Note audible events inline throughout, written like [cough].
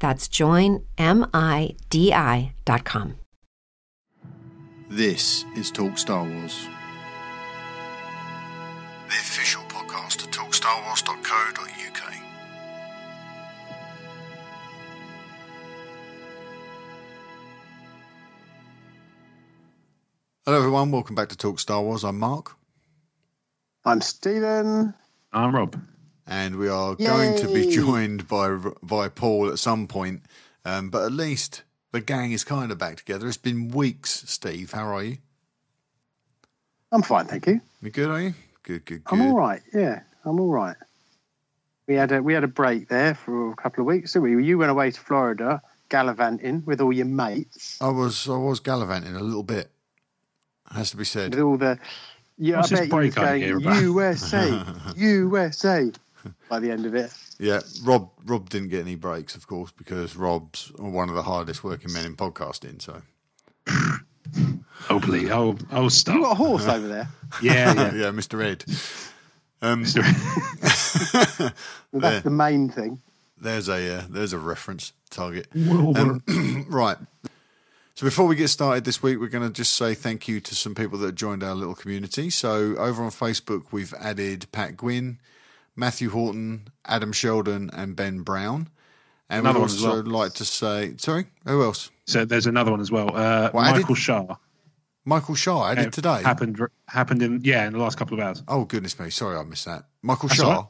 That's joinmidi.com. This is Talk Star Wars. The official podcast of talkstarwars.co.uk. Hello, everyone. Welcome back to Talk Star Wars. I'm Mark, I'm Stephen. I'm Rob. And we are going to be joined by by Paul at some point. Um, but at least the gang is kind of back together. It's been weeks. Steve, how are you? I'm fine, thank you. You good? Are you? Good, good, good. I'm all right. Yeah, I'm all right. We had a we had a break there for a couple of weeks, didn't we? You went away to Florida gallivanting with all your mates, I was I was gallivanting a little bit. Has to be said. with all the. Yeah, What's I this bet you was break I going hear? USA, USA [laughs] by the end of it. Yeah, Rob Rob didn't get any breaks, of course, because Rob's one of the hardest working men in podcasting. So Hopefully, I'll I'll stop. You got a horse over there. [laughs] Yeah, yeah. [laughs] yeah, Mr. Ed. Um, [laughs] Well, that's the main thing. there's a uh, there's a reference target. Um, [clears throat] right. So before we get started this week, we're going to just say thank you to some people that joined our little community. So over on Facebook, we've added Pat Gwynn, Matthew Horton, Adam Sheldon, and Ben Brown. And Another we'd also well. like to say, sorry, who else? so there's another one as well. Uh, Well, Michael did- Shaw. Michael Shaw added Uh, today. Happened happened in yeah in the last couple of hours. Oh goodness me, sorry I missed that. Michael That's Shaw. right.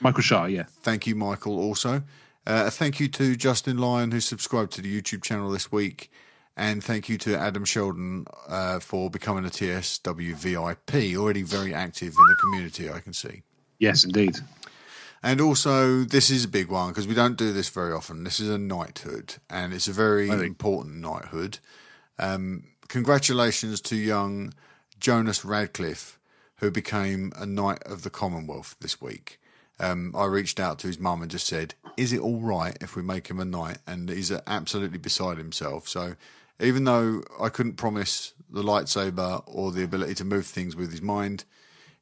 Michael Shaw, yeah. Thank you, Michael. Also, uh, thank you to Justin Lyon who subscribed to the YouTube channel this week, and thank you to Adam Sheldon uh, for becoming a TSW VIP. Already very active in the community, I can see. Yes, indeed. And also, this is a big one because we don't do this very often. This is a knighthood, and it's a very Really? important knighthood. Um, congratulations to young Jonas Radcliffe, who became a Knight of the Commonwealth this week. Um, I reached out to his mum and just said, "Is it all right if we make him a knight?" And he's uh, absolutely beside himself. So, even though I couldn't promise the lightsaber or the ability to move things with his mind,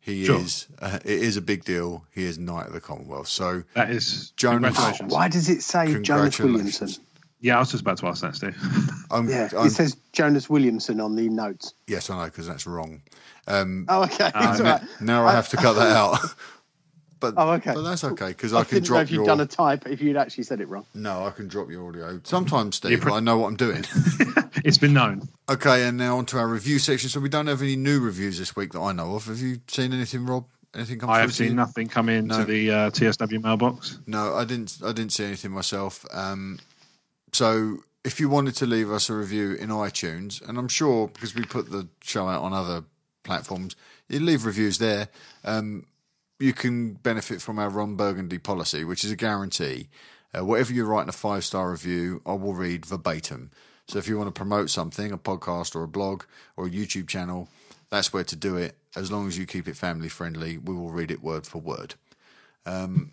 he Sure. is. Uh, it is a big deal. He is Knight of the Commonwealth. So, That is Jonas. congratulations. Why does it say Jonas Congratulations. Williamson? Yeah, I was just about to ask that, Steve. [laughs] I'm, Yeah, I'm- it says Jonas Williamson on the notes. yes, I know because that's wrong. Um, Oh, okay. It's all now, right. now I have to cut that [laughs] out. [laughs] But, Oh, okay. but that's okay because I, I, can didn't know drop if you'd your. done a type, if you'd actually said it wrong. No, I can drop your audio. Sometimes, Steve, pre- I know what I'm doing. It's been known. okay, and now onto our review section. So we don't have any new reviews this week that I know of. Have you seen anything, Rob? Anything come I have to seen you? nothing come into No. the uh, TSW mailbox. No, I didn't. I didn't see anything myself. Um, so if you wanted to leave us a review in iTunes, and I'm sure because we put the show out on other platforms, you leave reviews there. Um, you can benefit from our Ron Burgundy policy, which is a guarantee. Uh, whatever you write in a five star review, I will read verbatim. So if you want to promote something, a podcast or a blog or a YouTube channel, that's where to do it. As long as you keep it family friendly, we will read it word for word. Um,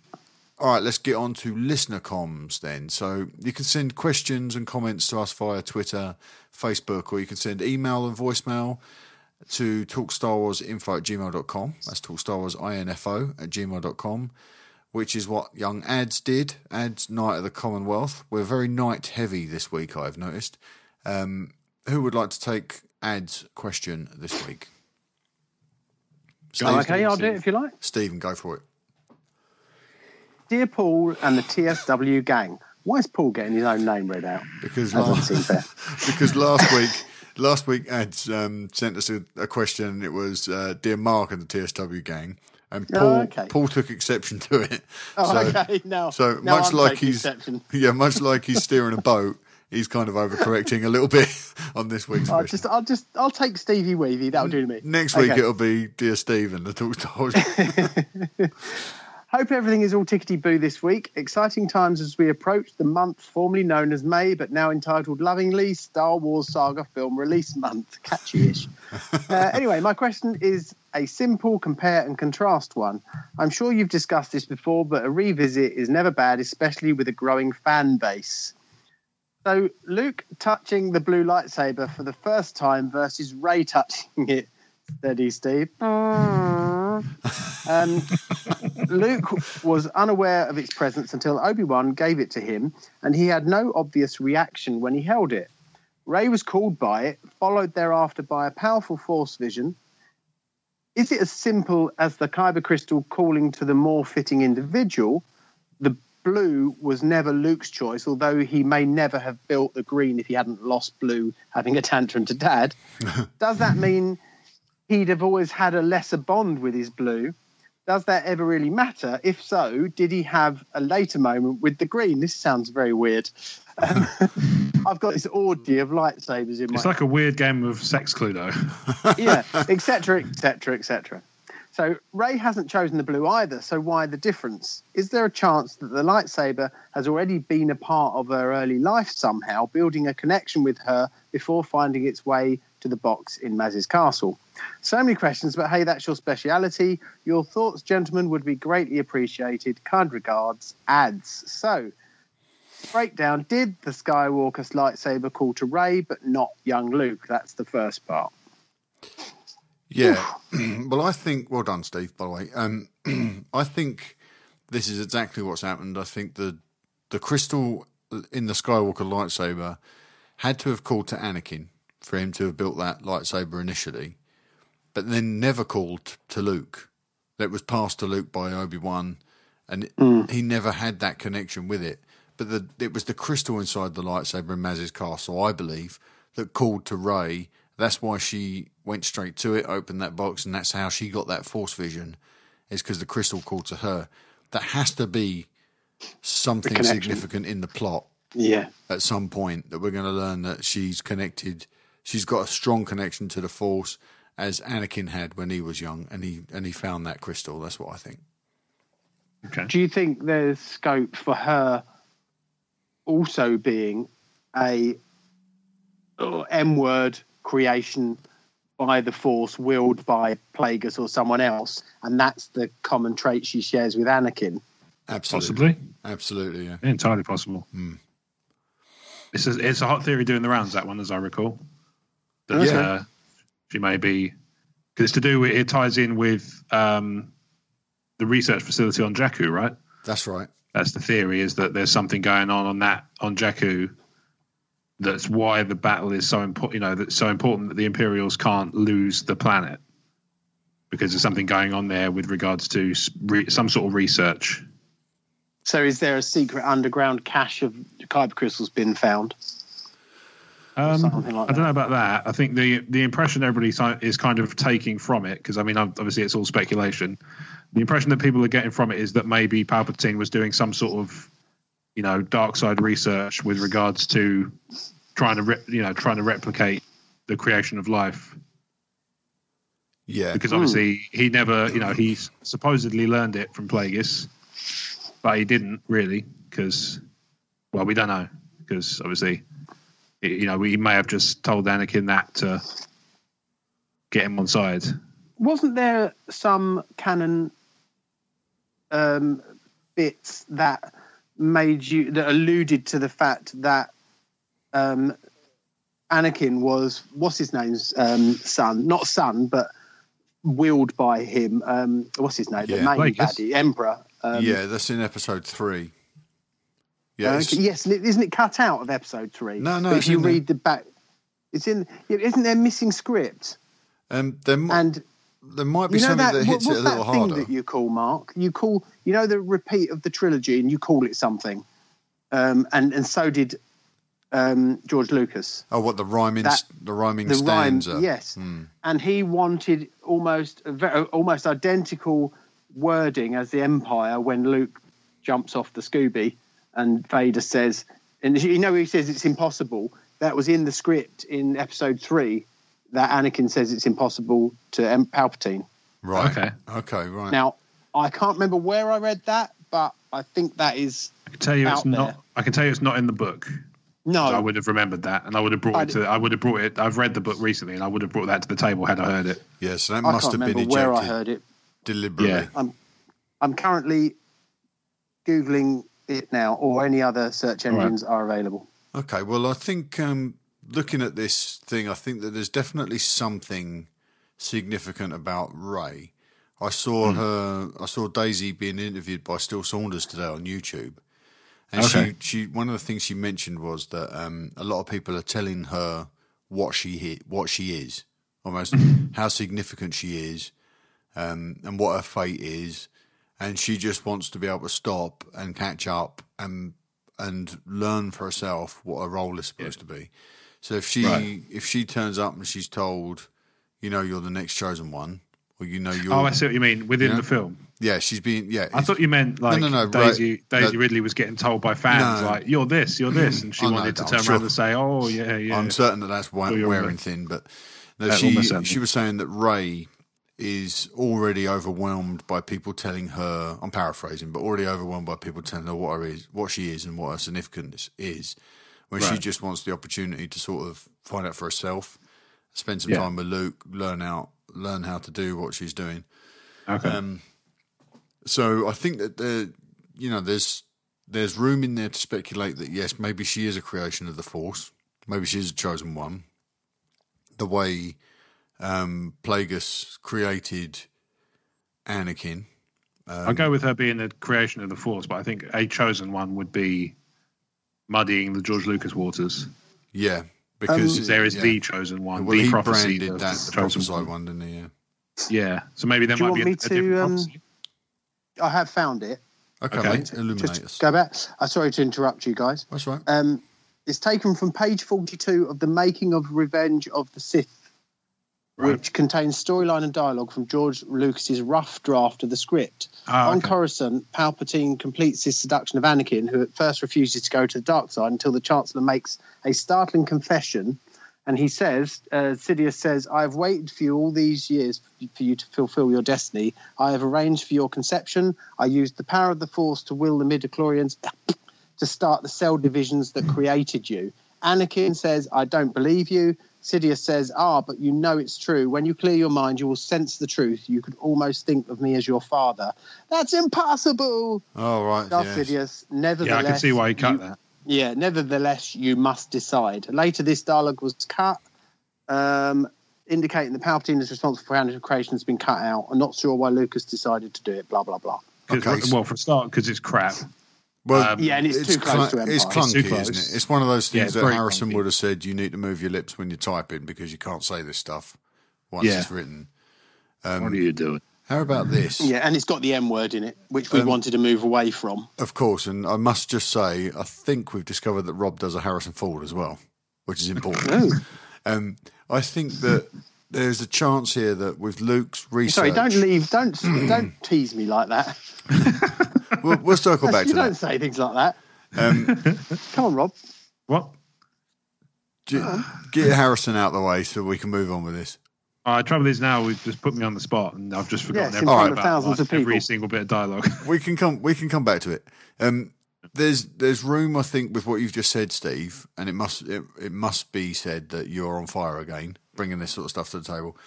all right, let's get on to listener comms then. So you can send questions and comments to us via Twitter, Facebook, or you can send email and voicemail to talkstarwarsinfo at gmail.com. That's talkstarwarsinfo at gmail.com, which is what young Ads did. Ads Knight of the Commonwealth. We're very knight heavy this week, I've noticed. Um, who would like to take Ads' question this week? Oh, okay, I'll do it if you like. Stephen, go for it. Dear Paul and the TSW gang. Why is Paul getting his own name read out? Because last, [laughs] because last week, last week Ads um, sent us a, a question. It was uh, dear Mark and the TSW gang, and Oh, Paul okay. Paul took exception to it. Oh, so, okay. Now, so now much I'm like taking he's exception. [laughs] yeah, much like he's steering a boat, he's kind of overcorrecting a little [laughs] bit on this week's I'll just, I'll just, I'll take Stevie Weavy. That'll do to me. Next week Okay. it'll be dear Stephen, the talk. [laughs] Hope everything is all tickety boo this week. Exciting times as we approach the month formerly known as May, but now entitled lovingly Star Wars Saga Film Release Month. Catchy-ish. [laughs] uh, anyway, my question is a simple compare and contrast one. I'm sure you've discussed this before, but a revisit is never bad, especially with a growing fan base. So, Luke touching the blue lightsaber for the first time versus Rey touching it. Steady, Steve. Um, Luke was unaware of its presence until Obi Wan gave it to him, and he had no obvious reaction when he held it. Rey was called by it, followed thereafter by a powerful force vision. Is it as simple as the Kyber crystal calling to the more fitting individual? The blue was never Luke's choice, although he may never have built the green if he hadn't lost blue having a tantrum to dad. [laughs] Does that mean he'd have always had a lesser bond with his blue? Does that ever really matter? If so, did he have a later moment with the green? This sounds very weird. Um, [laughs] I've got this orgy of lightsabers in my It's like a weird game of sex Cluedo. [laughs] yeah, etc., etc., etc. So Rey hasn't chosen the blue either. So why the difference? Is there a chance that the lightsaber has already been a part of her early life somehow, building a connection with her before finding its way to the box in Maz's castle? So many questions, but hey, that's your speciality. Your thoughts, gentlemen, would be greatly appreciated. Kind regards, ads. So, breakdown: Did the Skywalker's lightsaber call to Rey, but not young Luke? That's the first part. Yeah. [clears throat] well, I think. Well done, Steve. By the way, um, [clears throat] I think this is exactly what's happened. I think the the crystal in the Skywalker lightsaber had to have called to Anakin for him to have built that lightsaber initially, but then never called to Luke. That was passed to Luke by Obi Wan, and mm. he never had that connection with it. But the, it was the crystal inside the lightsaber in Maz's castle, I believe, that called to Rey. That's why she went straight to it, opened that box, and that's how she got that force vision. Is because the crystal called to her. That has to be something significant in the plot Yeah. at some point that we're going to learn that she's connected. She's got a strong connection to the Force, as Anakin had when he was young, and he and he found that crystal. That's what I think. Okay. Do you think there's scope for her also being a uh, M word creation by the Force, willed by Plagueis or someone else, and that's the common trait she shares with Anakin? Absolutely, Possibly. absolutely, yeah. Yeah, entirely possible. It's a, it's a hot theory doing the rounds, that one, as I recall. That Yeah. uh, she may be. Because it's to do with, it ties in with um, the research facility on Jakku, right? That's right. That's the theory, is that there's something going on on that, on Jakku. That's why the battle is so important, you know, that's so important that the Imperials can't lose the planet. Because there's something going on there with regards to re- some sort of research. So, is there a secret underground cache of kyber crystals been found? Um, like I don't know about that. I think the the impression everybody is kind of taking from it, because I mean, obviously it's all speculation. The impression that people are getting from it is that maybe Palpatine was doing some sort of you know, dark side research with regards to trying to, re- you know, trying to replicate the creation of life. Yeah, Because obviously he never, you know, he supposedly learned it from Plagueis, but he didn't really because, well, we don't know because obviously, you know, we may have just told Anakin that to get him on side. Wasn't there some canon um, bits that made you that alluded to the fact that um, Anakin was what's his name's um, son, not son, but willed by him. Um, what's his name? The Yeah. main Plagueis. baddie, Emperor. Um, yeah, that's in episode three. Yeah, Uh, yes, isn't it cut out of episode three? No, no, But if you there. read the back, it's in. Isn't there missing script? um, there, And there might be you know something that, that what- hits what's it a that little thing harder. that you call Mark? You call you know the repeat of the trilogy, and you call it something. Um, and and so did um, George Lucas. oh, what the rhyming, that- the rhyming The rhyme, stanza? yes. Hmm. And he wanted almost almost identical wording as the Empire when Luke jumps off the Scooby, and Vader says, and you know he says it's impossible. That was in the script in Episode Three. That Anakin says it's impossible to em- Palpatine. Right. Okay. Okay. Right. Now, I can't remember where I read that, but I think that is I can tell you it's there. not. I can tell you it's not in the book. no. I would have remembered that, and I would have brought I'd- it to. I would have brought it. I've read the book recently, and I would have brought that to the table had I heard it. yeah. So that I must can't have been remember ejected where I heard it. Deliberately. Yeah. I'm currently googling it now, or any other search All right. engines are available. Okay, well, I think um, looking at this thing, I think that there's definitely something significant about Rey. I saw her. I saw Daisy being interviewed by Still Saunders today on YouTube, and Okay. she, she one of the things she mentioned was that um, a lot of people are telling her what she hit, what she is, almost how significant she is, um, and what her fate is, and she just wants to be able to stop and catch up and and learn for herself what her role is supposed to be. So if she Right. if she turns up and she's told, you know, you're the next chosen one, or you know you're Oh, I see what you mean within Yeah. the film. yeah, she's being yeah. I thought you meant like no, no, no, Daisy. right. Daisy No. Ridley was getting told by fans like, "You're this, you're this," and she know, wanted to I'm turn sure. around and say, "Oh, yeah, yeah." I'm certain that that's why wearing thin, but no, she she was saying that Rey is already overwhelmed by people telling her. I'm paraphrasing, but already overwhelmed by people telling her what her is, what she is, and what her significance is. When she just wants the opportunity to sort of find out for herself, spend some Yeah. time with Luke, learn out, learn how to do what she's doing. okay. Um, so I think that the, you know, there's there's room in there to speculate that yes, maybe she is a creation of the Force, maybe she is a chosen one. The way um, Plagueis created Anakin, I'll go with her being the creation of the Force, but I think a chosen one would be muddying the George Lucas waters. yeah, because There is yeah. the chosen one, well, the he prophecy, branded the that the chosen prophesied one. one, didn't he? Yeah. Yeah, so maybe there Do you might be want a, me a to, different um. I have found it. Okay, Okay. mate, illuminate us. Just go back. I'm sorry to interrupt you guys. That's right. Um, it's taken from page 42 of The Making of Revenge of the Sith, Right. which contains storyline and dialogue from George Lucas's rough draft of the script. On okay. Coruscant, Palpatine completes his seduction of Anakin, who at first refuses to go to the dark side until the Chancellor makes a startling confession. And he says, uh, Sidious says, I have waited for you all these years for you to fulfill your destiny. I have arranged for your conception. I used the power of the Force to will the midi-chlorians [coughs] to start the cell divisions that created you. Anakin says, I don't believe you. Sidious says, Ah, but you know it's true. When you clear your mind, you will sense the truth. You could almost think of me as your father. That's impossible. Oh right. Darth yes. Sidious, Yeah, nevertheless. I can see why he cut you- that. Yeah, nevertheless, you must decide. Later, this dialogue was cut, um, indicating that Palpatine is responsible for Anakin creation has been cut out. I'm not sure why Lucas decided to do it. Blah blah blah. Okay, Well, for a start, because it's crap. Well, Um, Yeah, and it's, too close to Empire. It's clunky, too close. isn't it? It's one of those things it's that Harrison clunky. would have said you need to move your lips when you're typing because you can't say this stuff once Yeah. it's written. what are you doing? How about [laughs] this? Yeah, and it's got the M word in it, which we Um, wanted to move away from. Of course, and I must just say, I think we've discovered that Rob does a Harrison Ford as well, which is important. Oh. um, I think that there's a chance here that with Luke's research, Sorry, don't leave. Don't don't [clears throat] tease me like that. [laughs] [laughs] We'll, we'll circle back you to that. You don't say things like that. Um, [laughs] Come on, Rob. What? Get, get Harrison out of the way so we can move on with this. Uh, trouble is now we've just put me on the spot and I've just forgotten Yes, everything front of about thousands like, of people. every single bit of dialogue. [laughs] We can come. We can come back to it. Um, there's there's room, I think, with what you've just said, Steve, and it must it, it must be said that you're on fire again, bringing this sort of stuff to the table.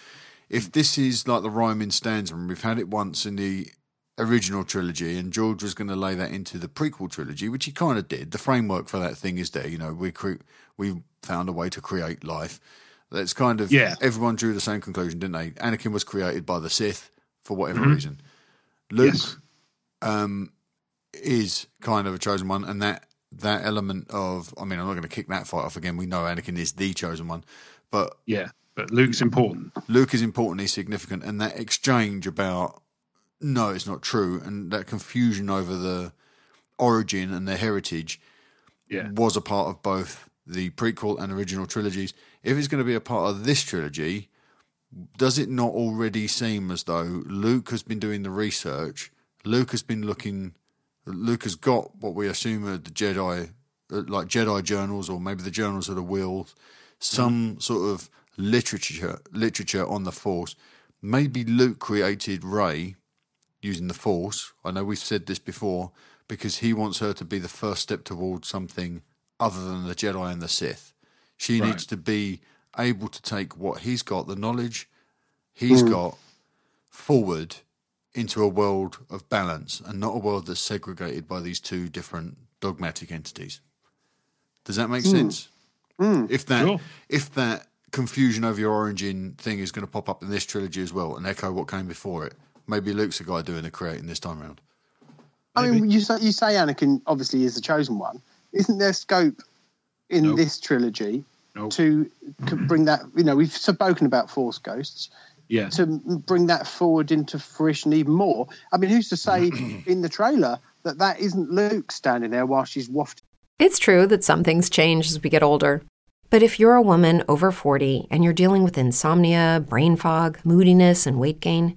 If this is like the rhyme in stanza, and we've had it once in the original trilogy, and George was going to lay that into the prequel trilogy, which he kind of did. The framework for that thing is there. You know, we cre- we found a way to create life. That's kind of Yeah. Everyone drew the same conclusion, didn't they? Anakin was created by the Sith for whatever mm-hmm. reason. Luke yes. Um, is kind of a chosen one, and that that element of I mean, I'm not going to kick that fight off again. We know Anakin is the chosen one, but Yeah. But Luke's important. Luke is important, he's significant, and that exchange about no, it's not true, and that confusion over the origin and the heritage Yeah. was a part of both the prequel and original trilogies. If it's going to be a part of this trilogy, does it not already seem as though Luke has been doing the research? Luke has been looking. Luke has got what we assume are the Jedi, uh, like Jedi journals, or maybe the journals of the Wills, some sort of literature literature on the Force. Maybe Luke created Rey using the Force. I know we've said this before because he wants her to be the first step towards something other than the Jedi and the Sith. She Right. needs to be able to take what he's got, the knowledge he's hmm. got, forward into a world of balance and not a world that's segregated by these two different dogmatic entities. Does that make hmm. sense? Hmm. If that Sure. if that confusion over your origin thing is going to pop up in this trilogy as well and echo what came before it, maybe Luke's the guy doing the creating this time around. I mean, you say, you say Anakin obviously is the chosen one. Isn't there scope in Nope. this trilogy Nope. to, to bring that? You know, we've spoken about Force ghosts Yeah. to bring that forward into fruition even more. I mean, who's to say [clears throat] in the trailer that that isn't Luke standing there while she's wafting? It's true that some things change as we get older. But if you're a woman over 40 and you're dealing with insomnia, brain fog, moodiness, and weight gain,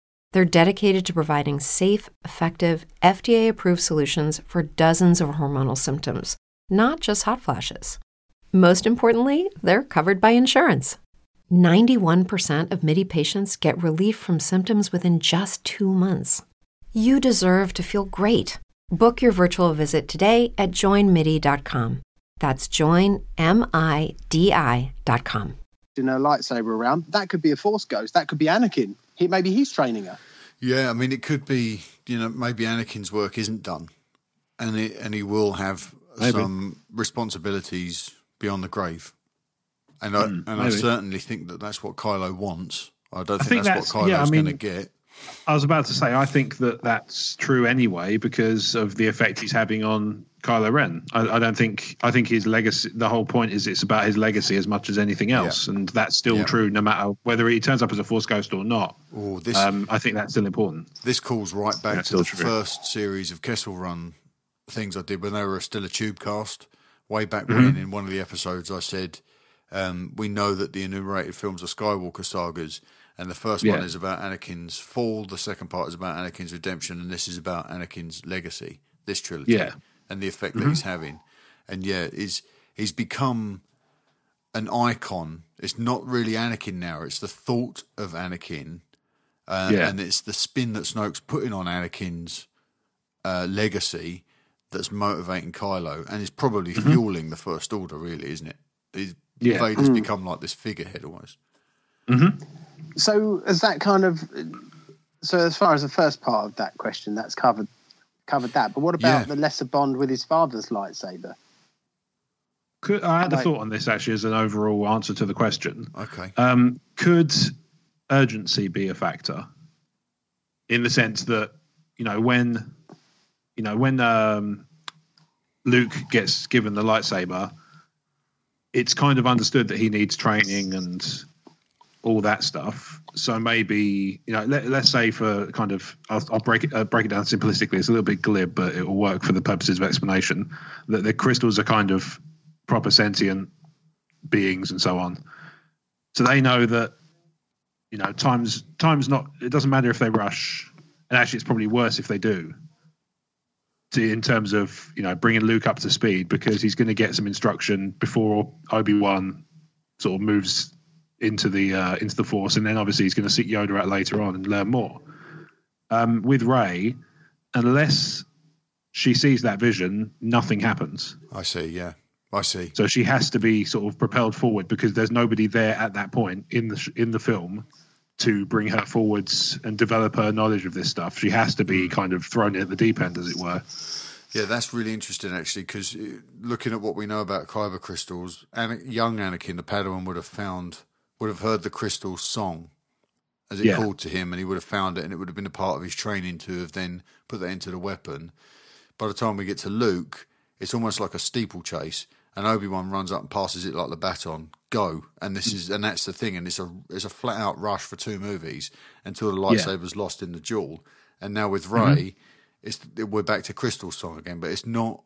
They're dedicated to providing safe, effective, FDA approved solutions for dozens of hormonal symptoms, not just hot flashes. Most importantly, they're covered by insurance. 91% of MIDI patients get relief from symptoms within just two months. You deserve to feel great. Book your virtual visit today at joinmidi.com. That's joinmidi.com. In her lightsaber around, that could be a Force ghost. That could be Anakin. He, maybe he's training her. Yeah, I mean, it could be, you know, maybe Anakin's work isn't done, and it, and he will have Maybe. some responsibilities beyond the grave, and I hmm, and I certainly think that that's what Kylo wants. I don't think, think that's, that's- what Kylo's yeah, I going to get. I was about to say, I think that that's true anyway because of the effect he's having on Kylo Ren. I, I don't think, I think his legacy, the whole point is it's about his legacy as much as anything else. And that's still Yeah. true no matter whether he turns up as a Force Ghost or not. Oh, this Um, I think that's still important. this calls right back That's to the true. first series of Kessel Run things I did when they were still a tube cast. Way back Mm-hmm. when, in one of the episodes, I said um, we know that the enumerated films are Skywalker sagas, and the first one is about Anakin's fall. The second part is about Anakin's redemption, and this is about Anakin's legacy. This trilogy, Yeah. Mm-hmm. and the effect that he's having, and yeah, is he's become an icon. It's not really Anakin now; it's the thought of Anakin uh, Yeah. and it's the spin that Snoke's putting on Anakin's uh, legacy that's motivating Kylo, and is probably fueling the First Order. Really, isn't it? He's, Yeah. Vader's become like this figurehead almost. So, as that kind of, so as far as the first part of that question, that's covered covered that. But what about Yeah. the lesser bond with his father's lightsaber? Could, I had a Like- thought on this actually as an overall answer to the question. Okay. Um, could urgency be a factor in the sense that you know when you know when um, Luke gets given the lightsaber, it's kind of understood that he needs training and all that stuff. So maybe you know, let, us say for kind of, I'll, I'll break it uh, break it down simplistically. It's a little bit glib, but it will work for the purposes of explanation. That the crystals are kind of proper sentient beings and so on. So they know that you know times times not. It doesn't matter if they rush, and actually, it's probably worse if they do. To, in terms of you know bringing Luke up to speed because he's going to get some instruction before Obi Wan sort of moves into the uh, into the Force, and then obviously he's going to seek Yoda out later on and learn more. Um, with Rey, unless she sees that vision, nothing happens. I see. Yeah, I see. So she has to be sort of propelled forward because there's nobody there at that point in the in the film to bring her forwards and develop her knowledge of this stuff. She has to be kind of thrown at the deep end, as it were. Yeah, that's really interesting actually, because uh, looking at what we know about kyber crystals, young Anakin, the Padawan, would have found would have heard the crystal song as it yeah. called to him, and he would have found it, and it would have been a part of his training to have then put that into the weapon. By the time we get to Luke, it's almost like a steeplechase, and Obi Wan runs up and passes it like the baton. Go, and this is, and that's the thing, and it's a it's a flat out rush for two movies until the lightsaber's yeah. lost in the duel, and now with Rey, mm-hmm. it's we're back to Crystal Song again, but it's not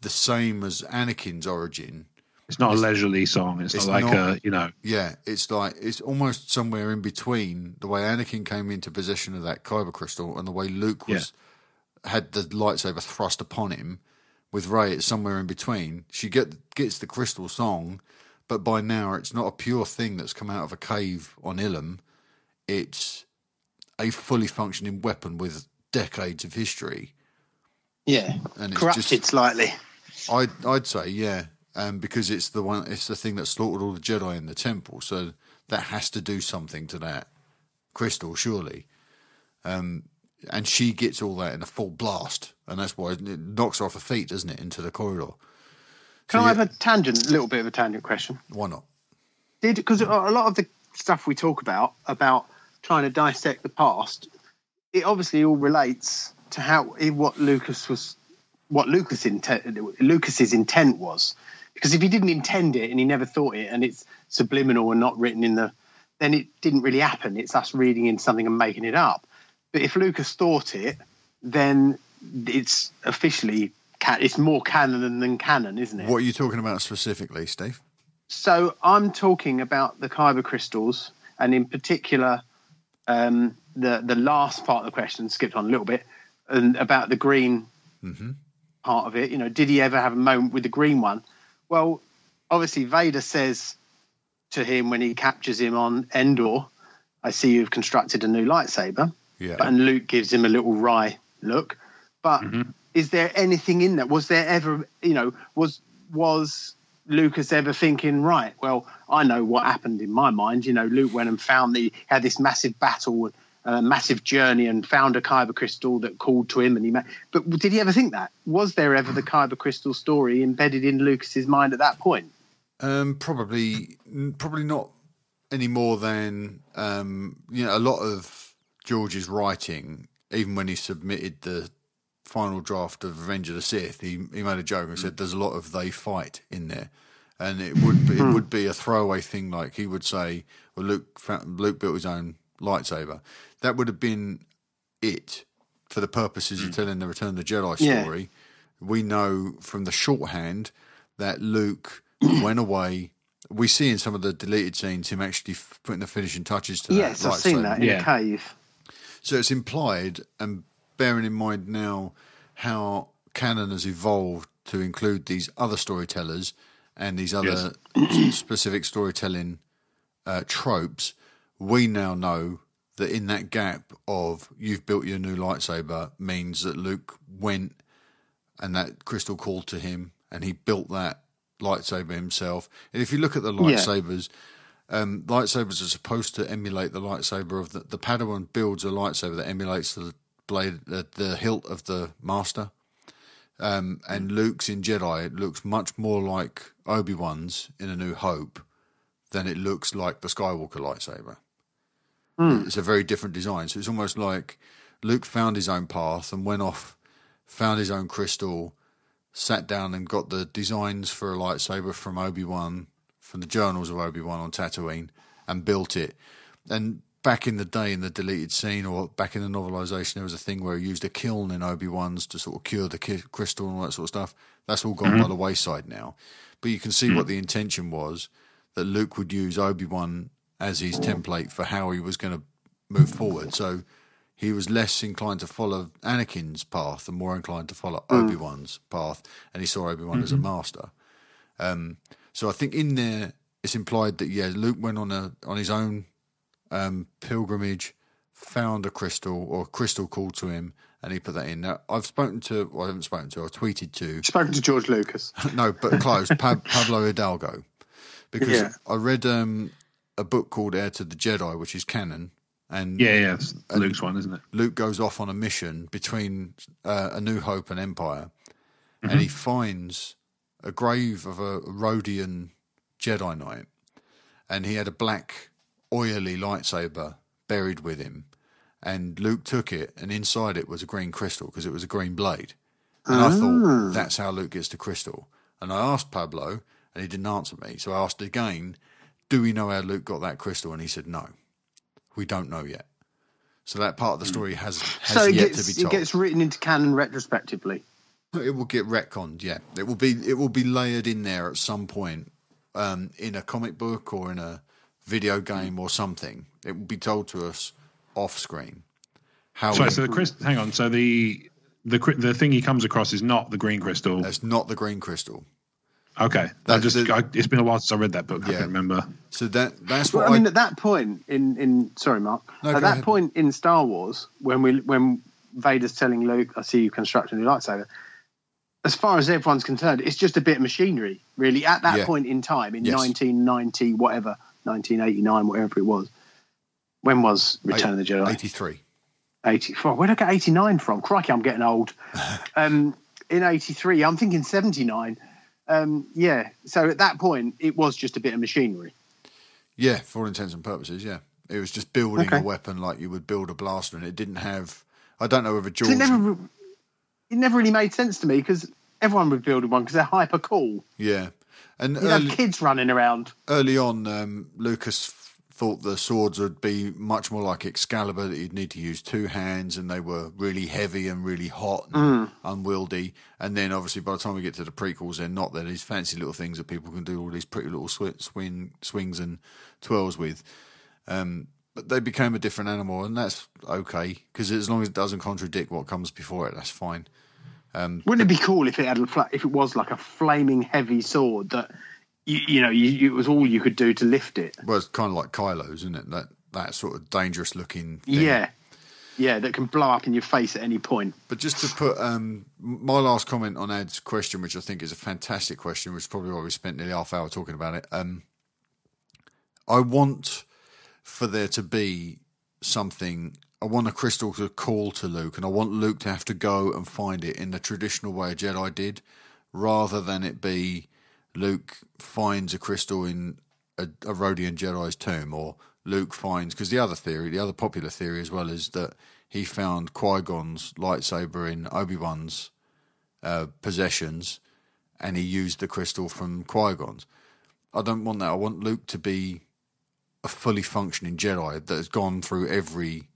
the same as Anakin's origin it's not it's, a leisurely song. It's, it's not like not, a you know. Yeah, it's like it's almost somewhere in between the way Anakin came into possession of that kyber crystal and the way Luke was yeah. had the lightsaber thrust upon him. With Rey, it's somewhere in between. She get gets the crystal song, but by now it's not a pure thing that's come out of a cave on Ilum. It's a fully functioning weapon with decades of history. Yeah, and it's corrupted just, slightly. I'd I'd say yeah, um, because it's the one, it's the thing that slaughtered all the Jedi in the temple. So that has to do something to that crystal, surely. Um, and she gets all that in a full blast, and that's why it knocks her off her feet, doesn't it, into the corridor. Can so I have a tangent, a little bit of a tangent question? Why not? Did because a lot of the stuff we talk about about trying to dissect the past, it obviously all relates to how what Lucas was, what Lucas intent, Lucas's intent was. Because if he didn't intend it and he never thought it, and it's subliminal and not written in the, then it didn't really happen. It's us reading in something and making it up. But if Lucas thought it, then it's officially it's more canon than canon, isn't it? What are you talking about specifically, Steve? So I'm talking about the kyber crystals, and in particular, um, the the last part of the question skipped on a little bit, and about the green mm-hmm. part of it. You know, did he ever have a moment with the green one? Well, obviously, Vader says to him when he captures him on Endor, I see you've constructed a new lightsaber. Yeah. And Luke gives him a little wry look. But mm-hmm. is there anything in that? Was there ever, you know, was was Lucas ever thinking, right, well, I know what happened in my mind. You know, Luke went and found the had this massive battle a massive journey and found a kyber crystal that called to him and he met but did he ever think that? Was there ever the kyber crystal story embedded in lucas's mind at that point? Um, probably probably not any more than um, you know a lot of george's writing even when he submitted the final draft of revenge of the sith he, he made a joke and said there's a lot of they fight in there. And it would be, it hmm. would be a throwaway thing like he would say well luke luke built his own lightsaber that would have been it for the purposes mm. of telling the Return of the Jedi story. Yeah. We know from the shorthand that Luke [clears throat] went away. We see in some of the deleted scenes him actually putting the finishing touches to yes, that. Yes, I've seen that in yeah. the cave. So it's implied, and bearing in mind now how canon has evolved to include these other storytellers and these other yes. specific storytelling uh, tropes, we now know that in that gap of you've built your new lightsaber means that Luke went and that crystal called to him and he built that lightsaber himself. And if you look at the lightsabers, yeah. um, lightsabers are supposed to emulate the lightsaber of the, the Padawan builds a lightsaber that emulates the blade, uh, the hilt of the master. Um, and Luke's in Jedi it looks much more like Obi Wan's in A New Hope than it looks like the Skywalker lightsaber. Mm. It's a very different design. So it's almost like Luke found his own path and went off, found his own crystal, sat down and got the designs for a lightsaber from Obi Wan, from the journals of Obi Wan on Tatooine, and built it. And back in the day, in the deleted scene or back in the novelization, there was a thing where he used a kiln in Obi Wan's to sort of cure the ki- crystal and all that sort of stuff. That's all gone by the wayside now. But you can see what the intention was that Luke would use Obi Wan as his template for how he was going to move forward. So he was less inclined to follow Anakin's path and more inclined to follow Obi Wan's path, and he saw Obi Wan as a master. Um, so I think in there it's implied that yeah, Luke went on a on his own um, pilgrimage, found a crystal or a crystal called to him, and he put that in. Now I've spoken to, well, I haven't spoken to, I've tweeted to Spoken to George Lucas. [laughs] no, but close. Pa- Pablo Hidalgo, because Yeah. I read um, a book called Heir to the Jedi, which is canon, and Yeah, yeah, it's Luke's one, isn't it? Luke goes off on a mission between uh, A New Hope and Empire, and he finds a grave of a Rodian Jedi Knight, and he had a black, oily lightsaber buried with him. And Luke took it, and inside it was a green crystal because it was a green blade. And I thought that's how Luke gets the crystal. And I asked Pablo, and he didn't answer me. So I asked again, "Do we know how Luke got that crystal?" And he said, "No, we don't know yet." So that part of the story has has So it yet gets, to be told. it gets written into canon retrospectively. It will get retconned, yeah. It will be it will be layered in there at some point um, in a comic book or in a video game or something. It will be told to us off screen. How Sorry, we- so the crystal. Hang on. So the the the thing he comes across is not the green crystal. It's not the green crystal. Okay, I just the- I, it's been a while since I read that book. I Yeah. can remember. So that that's Well, what I I, mean, at that point in in sorry, Mark. No, at that ahead. point in Star Wars, when we when Vader's telling Luke, "I see you constructing a new lightsaber." As far as everyone's concerned, it's just a bit of machinery, really. At that Yeah. point in time, in Yes. 1990, whatever, 1989, whatever it was. When was Return of the Jedi? eighty three. 84. Where did I get 89 from? Crikey, I'm getting old. [laughs] um, in 83, I'm thinking 79. Um, yeah, so at that point, it was just a bit of machinery. Yeah, for all intents and purposes, yeah. It was just building Okay. a weapon like you would build a blaster, and it didn't have. I don't know whether George. It never, it never really made sense to me because everyone would build one because they're hyper cool. yeah, and You'd early, have kids running around. early on, um, Lucas thought the swords would be much more like Excalibur, that you'd need to use two hands, and they were really heavy and really hot and unwieldy. And then, obviously, by the time we get to the prequels, they're not. They're these fancy little things that people can do all these pretty little sw- swing swings and twirls with. Um, but they became a different animal, and that's okay because as long as it doesn't contradict what comes before it, that's fine. Wouldn't it be cool if it had a fla- if it was like a flaming heavy sword that you, you know you, it was all you could do to lift it? Well, it's kind of like Kylo's, isn't it? That that sort of dangerous looking. Thing. Yeah, yeah, that can blow up in your face at any point. But just to put um, my last comment on Ed's question, which I think is a fantastic question, which is probably why we spent nearly half hour talking about it. Um, I want for there to be something. I want a crystal to call to Luke, and I want Luke to have to go and find it in the traditional way a Jedi did, rather than it be Luke finds a crystal in a, a Rodian Jedi's tomb, or Luke finds because the other theory, the other popular theory as well, is that he found Qui Gon's lightsaber in Obi Wan's uh, possessions, and he used the crystal from Qui Gon's. I don't want that. I want Luke to be a fully functioning Jedi that has gone through every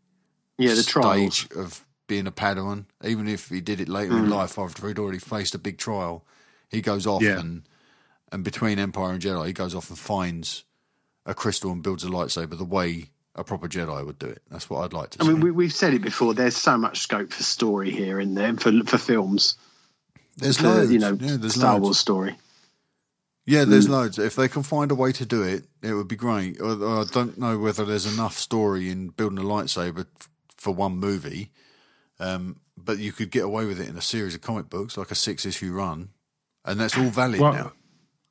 Yeah, the trials. stage of being a Padawan, even if he did it later in life after he'd already faced a big trial. He goes off Yeah. and and between Empire and Jedi, he goes off and finds a crystal and builds a lightsaber the way a proper Jedi would do it. That's what I'd like to see. I see. mean, we, we've said it before. There's so much scope for story here in there for for films. there's For, loads, you know, yeah, there's Star loads. Wars story. Yeah, there's Mm. loads. If they can find a way to do it, it would be great. Or- or I don't know whether there's enough story in building a lightsaber for one movie, um, but you could get away with it in a series of comic books, like a six issue run, and that's all valid Well, now.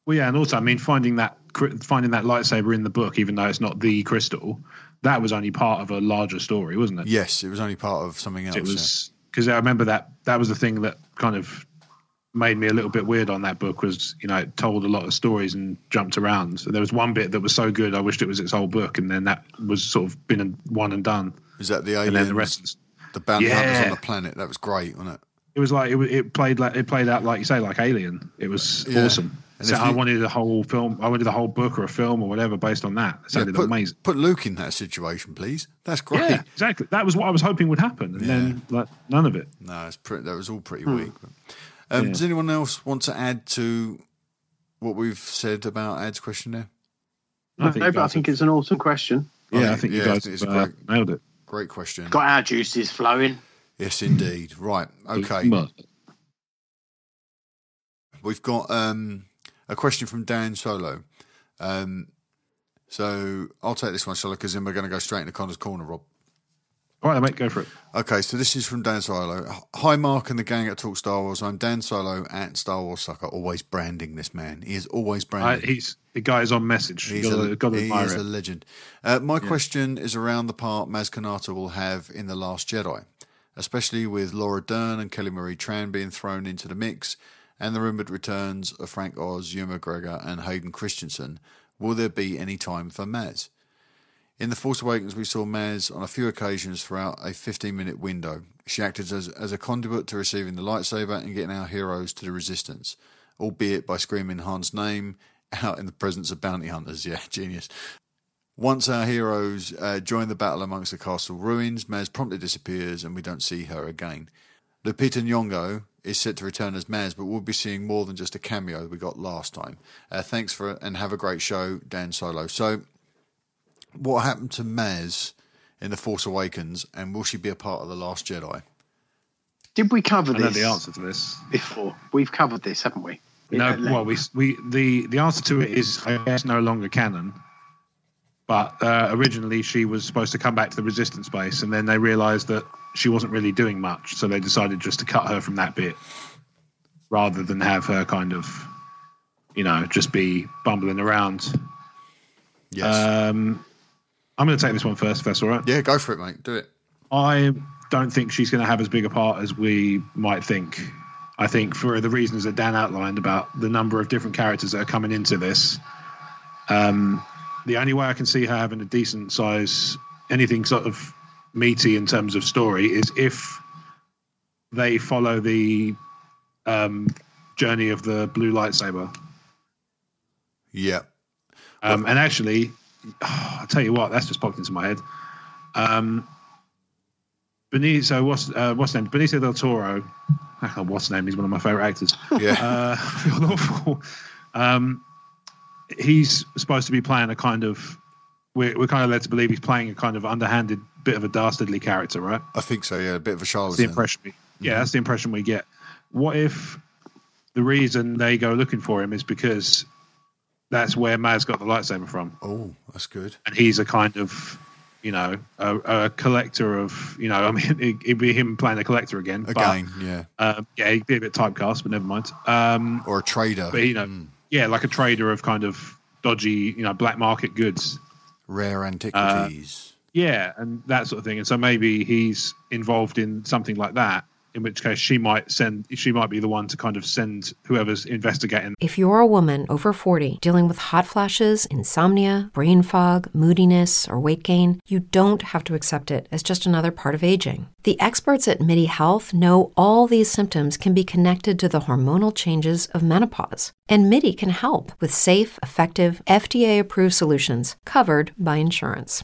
Well, yeah, and also, I mean, finding that finding that lightsaber in the book, even though it's not the crystal, that was only part of a larger story, wasn't it? Yes, it was only part of something else. it was because I remember that that was the thing that kind of made me a little bit weird on that book was you know it told a lot of stories and jumped around. So there was one bit that was so good, I wished it was its whole book, and then that was sort of been a, one and done. Is that the And then the rest, the bounty hunters on the planet. That was great, wasn't it? it was like it, it played like it played out like you say like Alien. It was Yeah. awesome. And So if I you- wanted a whole film. I wanted a whole book or a film or whatever based on that. It sounded put, amazing. put Luke in that situation, please. That's great. Yeah, exactly. That was what I was hoping would happen, and then like none of it. No, it's pretty, that was all pretty Hmm. weak. Um, Yeah. Does anyone else want to add to what we've said about Ad's question there? I think, no, but I think it's an awesome question. yeah, I think you yeah, guys think it's uh, great- nailed it. Great question. Got our juices flowing. Yes, indeed. Right. Okay. We've got um, a question from Dan Solo. Um, so I'll take this one, shall I? Because then we're going to go straight into Connor's corner, Rob. All right, mate, go for it. Okay, so this is from Dan Solo. Hi, Mark and the gang at Talk Star Wars. I'm Dan Solo at Star Wars Sucker. Always branding this man. He is always I, branding. he's the guy is on message. You He's gotta, a, gotta he admire is it. a legend. Uh, my question is around the part Maz Kanata will have in The Last Jedi, especially with Laura Dern and Kelly Marie Tran being thrown into the mix, and the rumoured returns of Frank Oz, Ewan McGregor, and Hayden Christensen. Will there be any time for Maz? In The Force Awakens, we saw Maz on a few occasions throughout a 15 minute window. She acted as, as a conduit to receiving the lightsaber and getting our heroes to the resistance, albeit by screaming Han's name out in the presence of bounty hunters. [laughs] Yeah, genius. Once our heroes uh, join the battle amongst the castle ruins, Maz promptly disappears and we don't see her again. Lupita Nyong'o is set to return as Maz, but we'll be seeing more than just a cameo we got last time. Uh, thanks for and have a great show, Dan Solo. So, what happened to Maz in The Force Awakens, and will she be a part of The Last Jedi? Did we cover I know the answer to this. before? We've covered this, haven't we? No, well, we we the the answer to it is I guess no longer canon. But uh, originally, she was supposed to come back to the resistance base, and then they realised that she wasn't really doing much, so they decided just to cut her from that bit, rather than have her kind of, you know, just be bumbling around. Yes. Um, I'm going to take this one first, if that's all right. yeah, go for it, mate. Do it. I don't think she's going to have as big a part as we might think. I think for the reasons that Dan outlined about the number of different characters that are coming into this, um, the only way I can see her having a decent size, anything sort of meaty in terms of story, is if they follow the um, journey of the blue lightsaber. Yeah. Um, and actually, [sighs] I'll tell you what, that's just popped into my head. Um, Benicio, what's uh, what's his name? Benicio del Toro. [laughs] I can't what's his name. He's one of my favorite actors. Yeah. Uh, [laughs] feel awful. Um, he's supposed to be playing a kind of. We're, we're kind of led to believe he's playing a kind of underhanded bit of a dastardly character, right? I think so, yeah. A bit of a That's the charlatan. impression. We, yeah, that's the impression we get. What if the reason they go looking for him is because that's where Maz got the lightsaber from? Oh, that's good. and he's a kind of you know a, a collector of you know [laughs] i mean it, it'd be him playing a collector again Again, yeah. um, yeah he'd be a bit typecast but never mind um Or a trader. but you know yeah like a trader of kind of dodgy you know black market goods Rare antiquities. Yeah and that sort of thing and so maybe he's involved in something like that in which case she might send she might be the one to kind of send whoever's investigating If you're a woman over 40 dealing with hot flashes, insomnia, brain fog, moodiness, or weight gain, you don't have to accept it as just another part of aging. The experts at MIDI Health know all these symptoms can be connected to the hormonal changes of menopause. And MIDI can help with safe, effective, FDA approved solutions covered by insurance.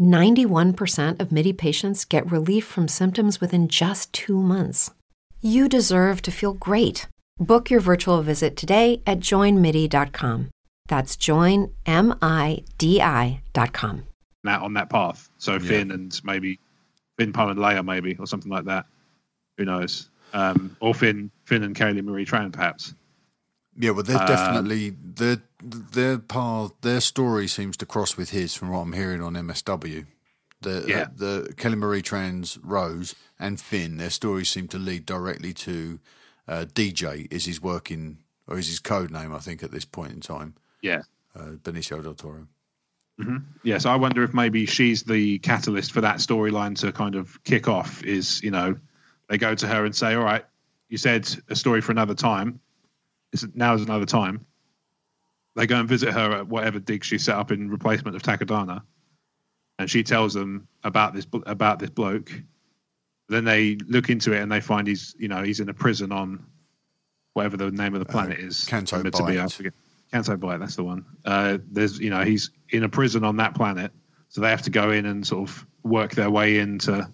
91% of MIDI patients get relief from symptoms within just two months. You deserve to feel great. Book your virtual visit today at joinmidi.com. That's joinmidi.com. that on that path. So Finn and maybe Finn Poe and Leia, maybe or something like that. Who knows? Um, or Finn, Finn and Kelly Marie Tran, perhaps. Yeah, well, they're Um, definitely their their path, their story seems to cross with his, from what I'm hearing on MSW. The Yeah. the Kelly Marie Trans Rose and Finn, their stories seem to lead directly to uh, DJ is his working or is his code name, I think, at this point in time. Yeah. Uh, Benicio del Toro. Yeah, so I wonder if maybe she's the catalyst for that storyline to kind of kick off. Is you know, they go to her and say, "All right, you said a story for another time. Now is another time." They go and visit her at whatever dig she set up in replacement of Takodana, and she tells them about this about this bloke. Then they look into it and they find he's you know he's in a prison on whatever the name of the planet is. Canto meant to be, I forget. Canto Bight, that's the one. Uh, there's, you know, he's in a prison on that planet, so they have to go in and sort of work their way in to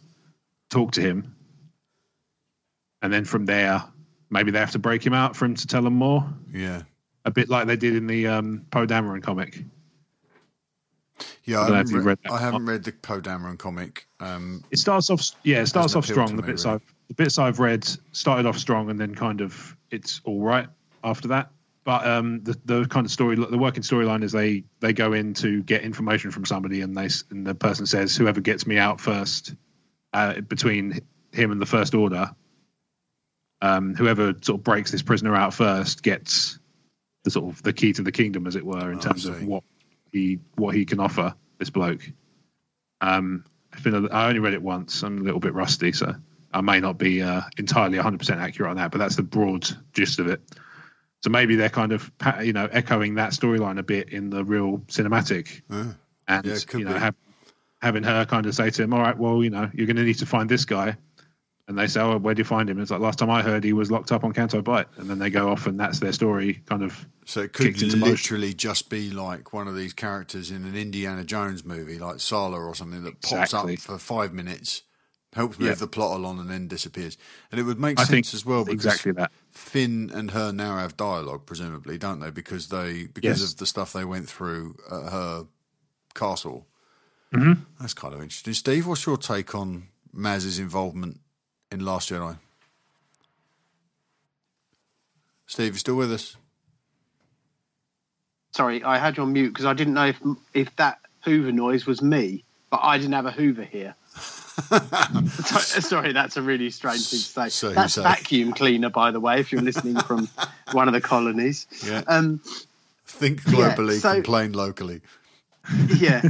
talk to him, and then from there, maybe they have to break him out for him to tell them more. Yeah. A bit like they did in the um, Poe Dameron comic. Yeah, I, I haven't, read, I haven't read the Poe Dameron comic. Um, It starts off, yeah, it starts off strong. The me, bits really. I've the bits I've read started off strong, and then kind of it's all right after that. But um, the the kind of story, the working storyline is they they go in to get information from somebody, and they and the person says, "Whoever gets me out first, uh, between him and the First Order, um, whoever sort of breaks this prisoner out first gets the sort of the key to the kingdom, as it were, in Oh, terms of what he what he can offer this bloke." Um, I've been, I only read it once. I'm a little bit rusty, so I may not be uh, entirely 100% accurate on that, but that's the broad gist of it. So maybe they're kind of, you know, echoing that storyline a bit in the real cinematic, uh, and Yeah, you know, have, having her kind of say to him, "All right, well, you know, you're going to need to find this guy," and they say, "Oh, where do you find him?" It's like last time I heard, he was locked up on Canto Bight, and then they go off, and that's their story, kind of. so it could into motion. literally just be like one of these characters in an Indiana Jones movie, like Sallah or something, that pops Exactly. up for five minutes, helps move Yeah. the plot along, and then disappears. And it would make I sense as well because exactly that. Finn and her now have dialogue, presumably, don't they? Because they because Yes. of the stuff they went through at her castle. Mhm. That's kind of interesting. Steve, what's your take on Maz's involvement in Last Jedi? Steve, you still with us? Sorry, I had you on mute because I didn't know if if that Hoover noise was me, but I didn't have a Hoover here. [laughs] [laughs] So- Sorry, that's a really strange thing to say. So that's say. vacuum cleaner, by the way, if you're listening from [laughs] one of the colonies. Yeah. Um, Think Yeah, globally, so- complain locally. yeah.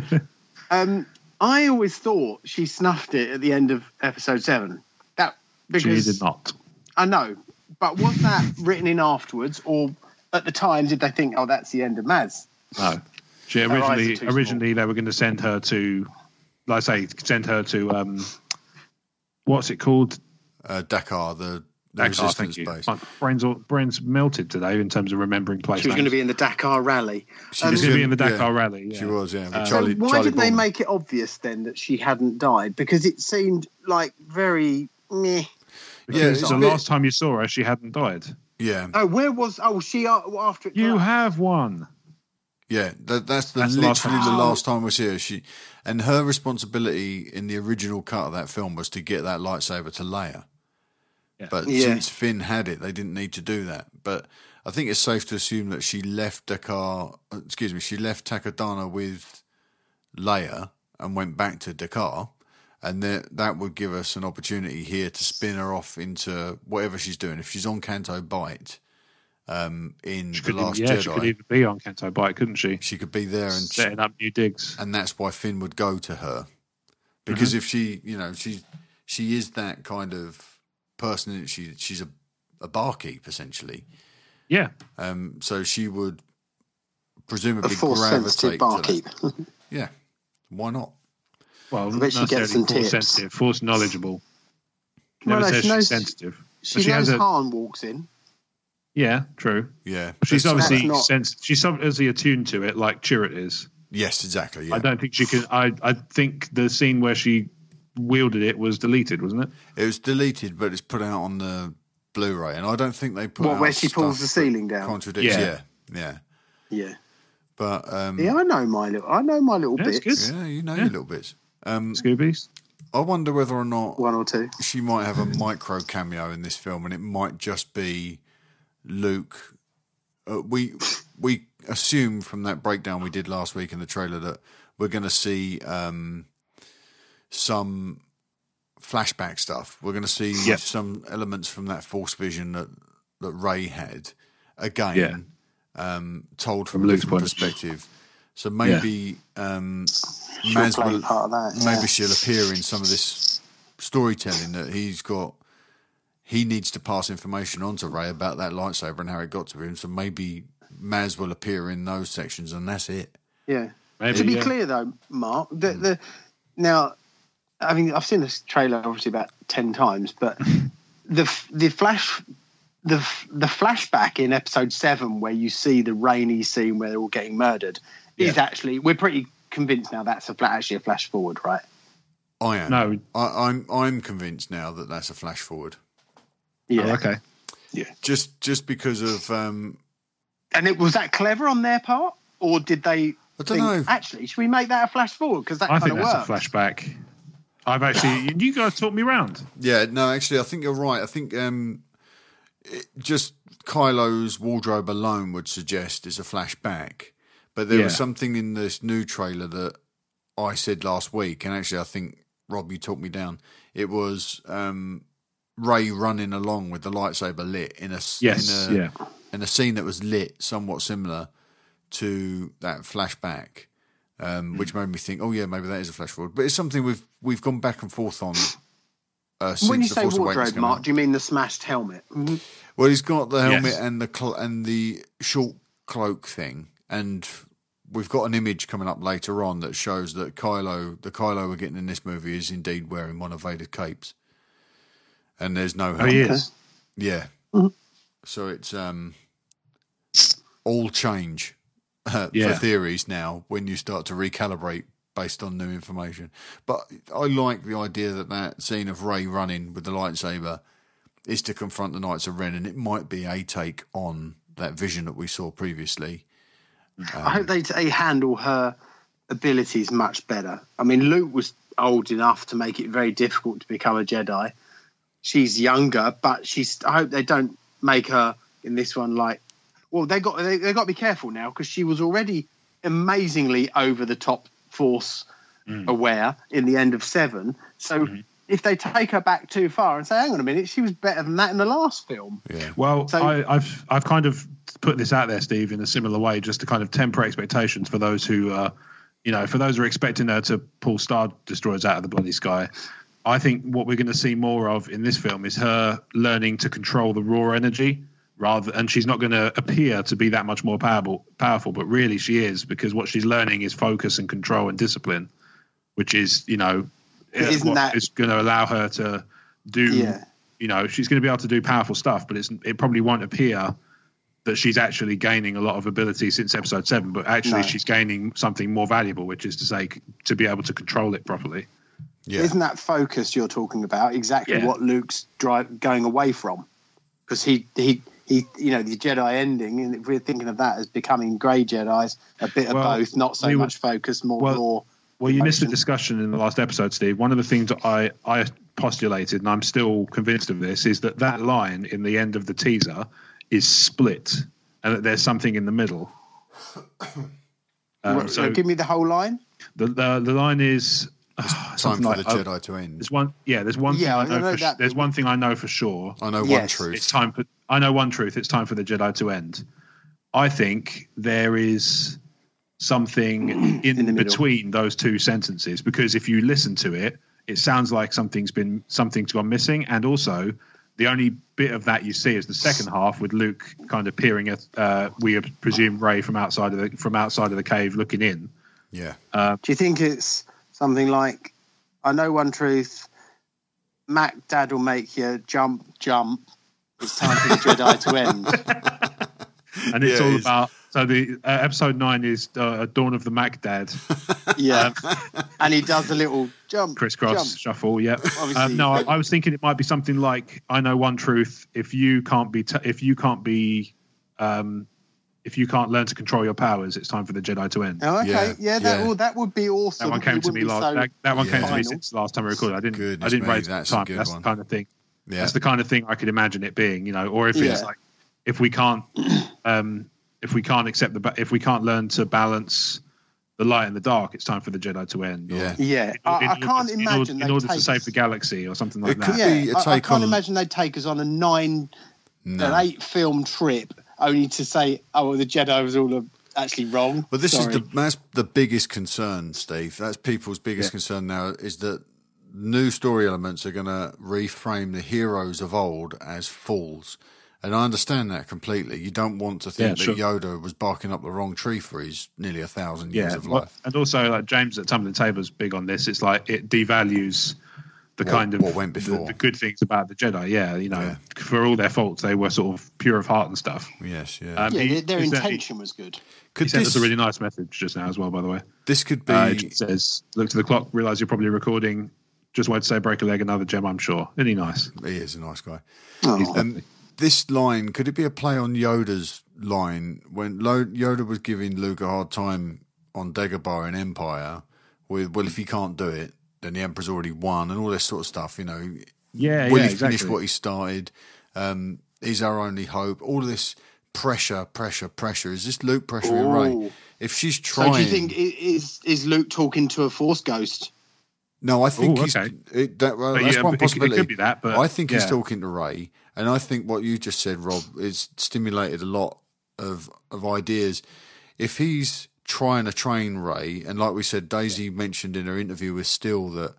um, I always thought she snuffed it at the end of episode seven. That She did not. I know, but was that written in afterwards, or at the time did they think, oh, that's the end of Maz? No. She Her eyes are originally small. originally they were going to send her to, like I say, send her to um, what's it called? Uh, D'Qar, the, the D'Qar, resistance thank you. base. My brains all, brains melted today in terms of remembering place She was going to be in the Dakar rally. She Um, She's going to be in the yeah, Dakar rally. Yeah. She was, yeah. with So Charlie, why Charlie didn't they make it obvious then that she hadn't died? Because it seemed like very meh. Yeah, Because it's the bit- last time you saw her, she hadn't died. Yeah, Oh, where was? Oh, she uh, after it. You died. have one. yeah. That, that's the That's the last literally the last time we see her. She and her responsibility in the original cut of that film was to get that lightsaber to Leia. Yeah. But Yeah. since Finn had it, they didn't need to do that. But I think it's safe to assume that she left D'Qar. Excuse me, she left Takodana with Leia and went back to D'Qar, and that that would give us an opportunity here to spin her off into whatever she's doing. If she's on Canto Bight, um, in She the could, Last yeah, she could even be on Canto Bight, couldn't she? she could be there, and she, Setting up new digs. and that's why Finn would go to her because if she, you know, she she is that kind of person. She she's a a barkeep essentially. Yeah. Um, so she would a presumably force sensitive gravitate to barkeep. [laughs] Yeah, why not? Well, I not bet she gets necessarily some force tips. sensitive, force knowledgeable. Well, Never no, says she she's sensitive. She, she knows has a- Han walks in. Yeah, true. Yeah, She's obviously not- sens- she's obviously attuned to it, like Chirrut is. yes, exactly. Yeah, I don't think she can. I I think the scene where she wielded it was deleted, wasn't it? it was deleted, but it's put out on the Blu-ray, and I don't think they put What, out where she pulls the ceiling down? Contradicts. Yeah. Yeah, yeah. Yeah. But um, Yeah, I know my little. I know my little Yeah, bits. yeah, you know Yeah. your little bits. Um, Scoobies. I wonder whether or not One or two. she might have a micro cameo in this film, and it might just be Luke. Uh, we we assume from that breakdown we did last week in the trailer that we're going to see um, some flashback stuff. We're going to see Yep. some elements from that Force vision that that Rey had again, um, told from, From a Luke's different point of perspective. So maybe um, She'll Maz play will- part of that. maybe yeah. she'll appear in some of this storytelling that he's got. He needs to pass information on to Rey about that lightsaber and how it got to him. So maybe Maz will appear in those sections, and that's it. Yeah. Maybe, to be yeah. clear, though, Mark, the, the now, I mean, I've seen this trailer obviously about ten times, but [laughs] the the flash, the the flashback in episode seven where you see the rainy scene where they're all getting murdered is actually we're pretty convinced now that's a fla- actually a flash forward, right? I am. No. I, I'm. I'm convinced now that that's a flash forward. Yeah. Oh, okay. Yeah. Just just because of um, And it was that clever on their part, or did they? I don't think, know. Actually, should we make that a flash forward? Because that I think that's works. a flashback. I've actually. [laughs] you guys talked me round. Yeah, no, actually, I think you're right. I think um, it, just Kylo's wardrobe alone would suggest is a flashback. But there was something in this new trailer that I said last week, and actually, I think Rob, you talked me down. It was um, Rey running along with the lightsaber lit in a s- Yes. in a, yeah. in a scene that was lit somewhat similar to that flashback, um, which made me think, oh yeah, maybe that is a flash forward. But it's something we've we've gone back and forth on. Uh, When you say Force wardrobe, Mark, out. do you mean the smashed helmet? Mhm. Well, he's got the helmet Yes. and the cl- and the short cloak thing, and we've got an image coming up later on that shows that Kylo, the Kylo we're getting in this movie, is indeed wearing one of Vader's capes, and there's no Oh, helmet. he is. Yeah. So it's um all change uh, Yeah. for theories now when you start to recalibrate based on new information. But I like the idea that that scene of Rey running with the lightsaber is to confront the Knights of Ren, and it might be a take on that vision that we saw previously. I hope they, they handle her abilities much better. I mean, Luke was old enough to make it very difficult to become a Jedi. She's younger, but she's. I hope they don't make her in this one like. Well, they got they, they got to be careful now because she was already amazingly over the top Force mm. aware in the end of seven. So mm-hmm. If they take her back too far and say, "Hang on a minute, she was better than that in the last film," Yeah. Well, So- I, I've I've kind of put this out there, Steve, in a similar way, just to kind of temper expectations for those who, uh, you know, for those who are expecting her to pull star destroyers out of the bloody sky. I think what we're going to see more of in this film is her learning to control the raw energy rather, and she's not going to appear to be that much more powerful. Powerful, but really she is because what she's learning is focus and control and discipline, which is, you know, Isn't what that- is going to allow her to do Yeah. you know she's going to be able to do powerful stuff but it's it probably won't appear that she's actually gaining a lot of ability since episode 7 but actually No. she's gaining something more valuable which is to say to be able to control it properly Yeah. Isn't that focus you're talking about exactly Yeah. what Luke's drive, going away from? Because he, he, he, you know, the Jedi ending, and if we're thinking of that as becoming grey Jedi's, a bit of Well, both, not so we would- much focus, more well, raw. Well you missed a discussion in the last episode steve one of the things that i i postulated and i'm still convinced of this is that that line in the end of the teaser is split and that there's something in the middle um, so give me the whole line. the, the the line is Time for like, the uh, Jedi to end. There's one, yeah. There's one Yeah, I thing I know. know for, that. There's one thing I know for sure. I know one truth. It's time for. I know one truth. It's time for the Jedi to end. I think there is something [clears throat] in, In between those two sentences because if you listen to it, it sounds like something's been something's gone missing, and also the only bit of that you see is the second half with Luke kind of peering at, uh, we presume Rey from outside of the from outside of the cave looking in. Yeah. Uh, Do you think it's something like, I know one truth, Mac Dad will make you jump, jump. It's time for the Jedi to end. [laughs] and it's Yeah, all it's- about. So the uh, episode nine is uh, Dawn of the Mac Dad. [laughs] Yeah. [laughs] and he does a little jump. crisscross jump. shuffle. Yeah. Obviously, Um, no, I, I was thinking it might be something like I know one truth. If you can't be, t- if you can't be, um, if you can't learn to control your powers, it's time for the Jedi to end. Oh, okay, Yeah, yeah, that yeah. Would, that would be awesome. That one came to me last. so- that, that one came to me since the last time we recorded. I didn't. Goodness I didn't me, raise it that's a time. That's one. the kind of thing. Yeah. That's the kind of thing I could imagine it being. You know, or if it's Yeah. like if we can't, [clears throat] um, if we can't accept the, if we can't learn to balance the light and the dark, it's time for the Jedi to end. or- Yeah. Yeah, in- I, I in can't order- in order- imagine in order take to save us- the galaxy or something like It that. could Yeah, be a I, I take can't on- imagine they'd take us on a nine, No. an eight film trip only to say, "Oh, well, the Jedi was all uh, actually wrong." But this Sorry. is the that's the biggest concern, Steve. That's people's biggest Yeah. concern now is that new story elements are going to reframe the heroes of old as fools. And I understand that completely. You don't want to think Yeah, sure. that Yoda was barking up the wrong tree for his nearly a thousand years yeah, of well, life. and also like James at Tumbling Tabor's big on this. It's like it devalues the What- kind of what went the, before. the good things about the Jedi. Yeah, you know, Yeah. for all their faults, they were sort of pure of heart and stuff. Yes, yeah. Um, yeah, he- their, their he intention was good. He could sent this, us a really nice message just now as well, by the way. this could be Uh, it says, "Look to the clock, realize you're probably recording. Just wanted to say, break a leg, another gem. I'm sure. Isn't he nice? he is a nice guy. Oh. Um, this line could it be a play on Yoda's line when Lo- Yoda was giving Luke a hard time on Dagobah in Empire? With well, if he can't do it, then the Emperor's already won, and all this sort of stuff. You know, Yeah, will yeah, he finish exactly. what he started? Um, is our only hope? All of this pressure, pressure, pressure. Is this Luke pressuring Rey? Ooh. If she's trying, So trying, do you think i- is is Luke talking to a Force ghost? No, I think Ooh, he's okay. it, that, well, that's yeah, one it could- it could be that, but I think he's talking to Rey, and I think what you just said, Rob, is stimulated a lot of of ideas. If he's trying to train Rey, and like we said, Daisy mentioned in her interview with Still that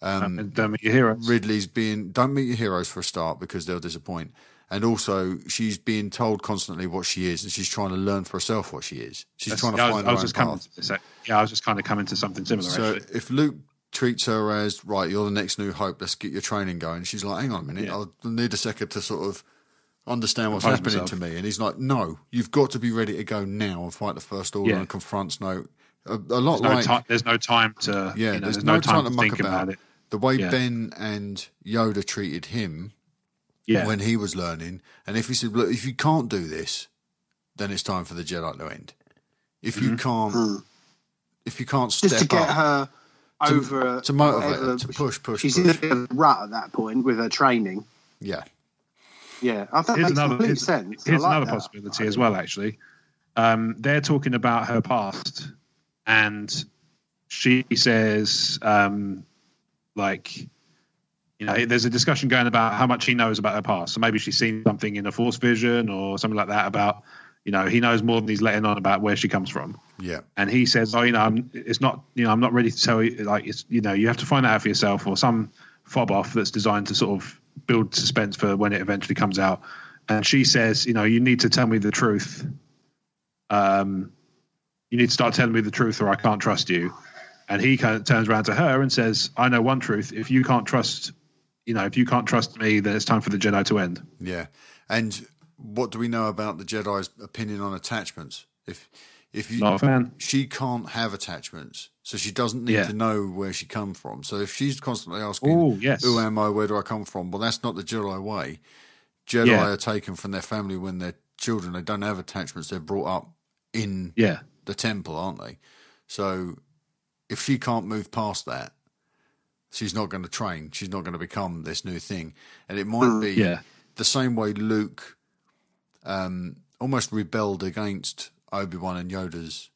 Um, and um, your heroes. Ridley's being don't meet your heroes for a start because they'll disappoint, and also she's being told constantly what she is, and she's trying to learn for herself what she is. She's That's- trying to yeah, I was, find I her was own just coming. path. To, say- yeah, I was just kind of coming to something similar. So actually. if Luke treats her as right, you're the next new hope. Let's get your training going. She's like, hang on a minute, Yeah. I'll need a second to sort of understand what's happening myself. to me. And he's like, no, you've got to be ready to go now and fight the first order Yeah. and confront Snoke. A, a lot There's no, like there's no time to. yeah, you know, there's, no, time, to muck think about. about it. The way Yeah. Ben and Yoda treated him Yeah, when he was learning, and if he said, look, if you can't do this, then it's time for the Jedi to end. If you mm-hmm. can't, hmm. if you can't step Just to get up, her over to motivate her, to push, push, She's push. in a bit of a rut at that point with her training. yeah. Yeah, I think here's that makes another complete here's, sense. I here's like another that. possibility as well. Actually, um, they're talking about her past, and she says, um, like, you know, there's a discussion going about how much he knows about her past. So maybe she's seen something in a force vision or something like that about, you know, he knows more than he's letting on about where she comes from. Yeah. and he says, "Oh, you know, I'm, it's not, you know, I'm not ready to tell you. Like, it's, you know, you have to find that out for yourself, or some fob off that's designed to sort of build suspense for when it eventually comes out." And she says, "You know, you need to tell me the truth. Um, you need to start telling me the truth, or I can't trust you." And he kind of turns around to her and says, "I know one truth. If you can't trust, you know, if you can't trust me, then it's time for the Jedi to end." Yeah. And what do we know about the Jedi's opinion on attachments? If if you Not a fan. she can't have attachments, so she doesn't need Yeah. to know where she come from. So if she's constantly asking, Oh, yes. "Who am I? Where do I come from?" Well, that's not the Jedi way. Jedi Yeah. are taken from their family when they're children. They don't have attachments. They're brought up in Yeah, the temple, aren't they? So if she can't move past that, she's not going to train. She's not going to become this new thing. And it might mm, be yeah. the same way Luke um, almost rebelled against Obi Wan and Yoda's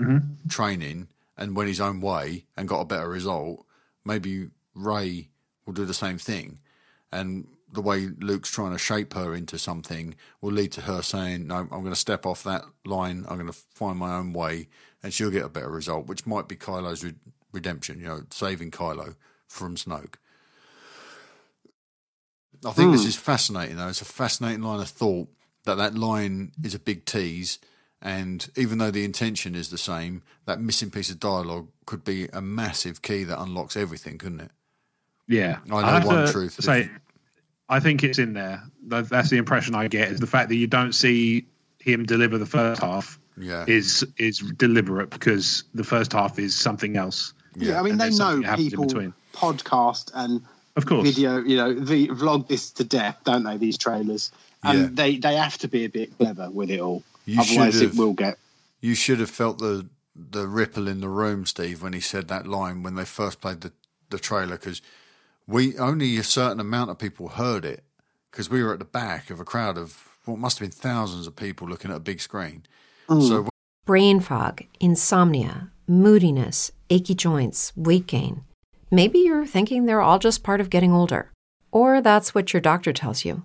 Mm-hmm. training and went his own way and got a better result. Maybe Rey will do the same thing. And the way Luke's trying to shape her into something will lead to her saying, No, I'm going to step off that line. I'm going to find my own way. And she'll get a better result, which might be Kylo's re- redemption, you know, saving Kylo from Snoke. I think this is fascinating, though. It's a fascinating line of thought that that line is a big tease. And even though the intention is the same, that missing piece of dialogue could be a massive key that unlocks everything, couldn't it? Yeah, I know have one to truth. Say, I think it's in there. That's the impression I get. Is the fact that you don't see him deliver the first half Yeah. is is deliberate because the first half is something else. Yeah, I mean they know something that happens in people between. podcast and Of course, video, you know, the vlog this to death, don't they? These trailers, and Yeah. they they have to be a bit clever with it all. You Otherwise, should it will get. You should have felt the the ripple in the room, Steve, when he said that line when they first played the the trailer because we only a certain amount of people heard it because we were at the back of a crowd of what must have been thousands of people looking at a big screen. Mm. So brain fog, insomnia, moodiness, achy joints, weight gain. Maybe you're thinking they're all just part of getting older, or that's what your doctor tells you.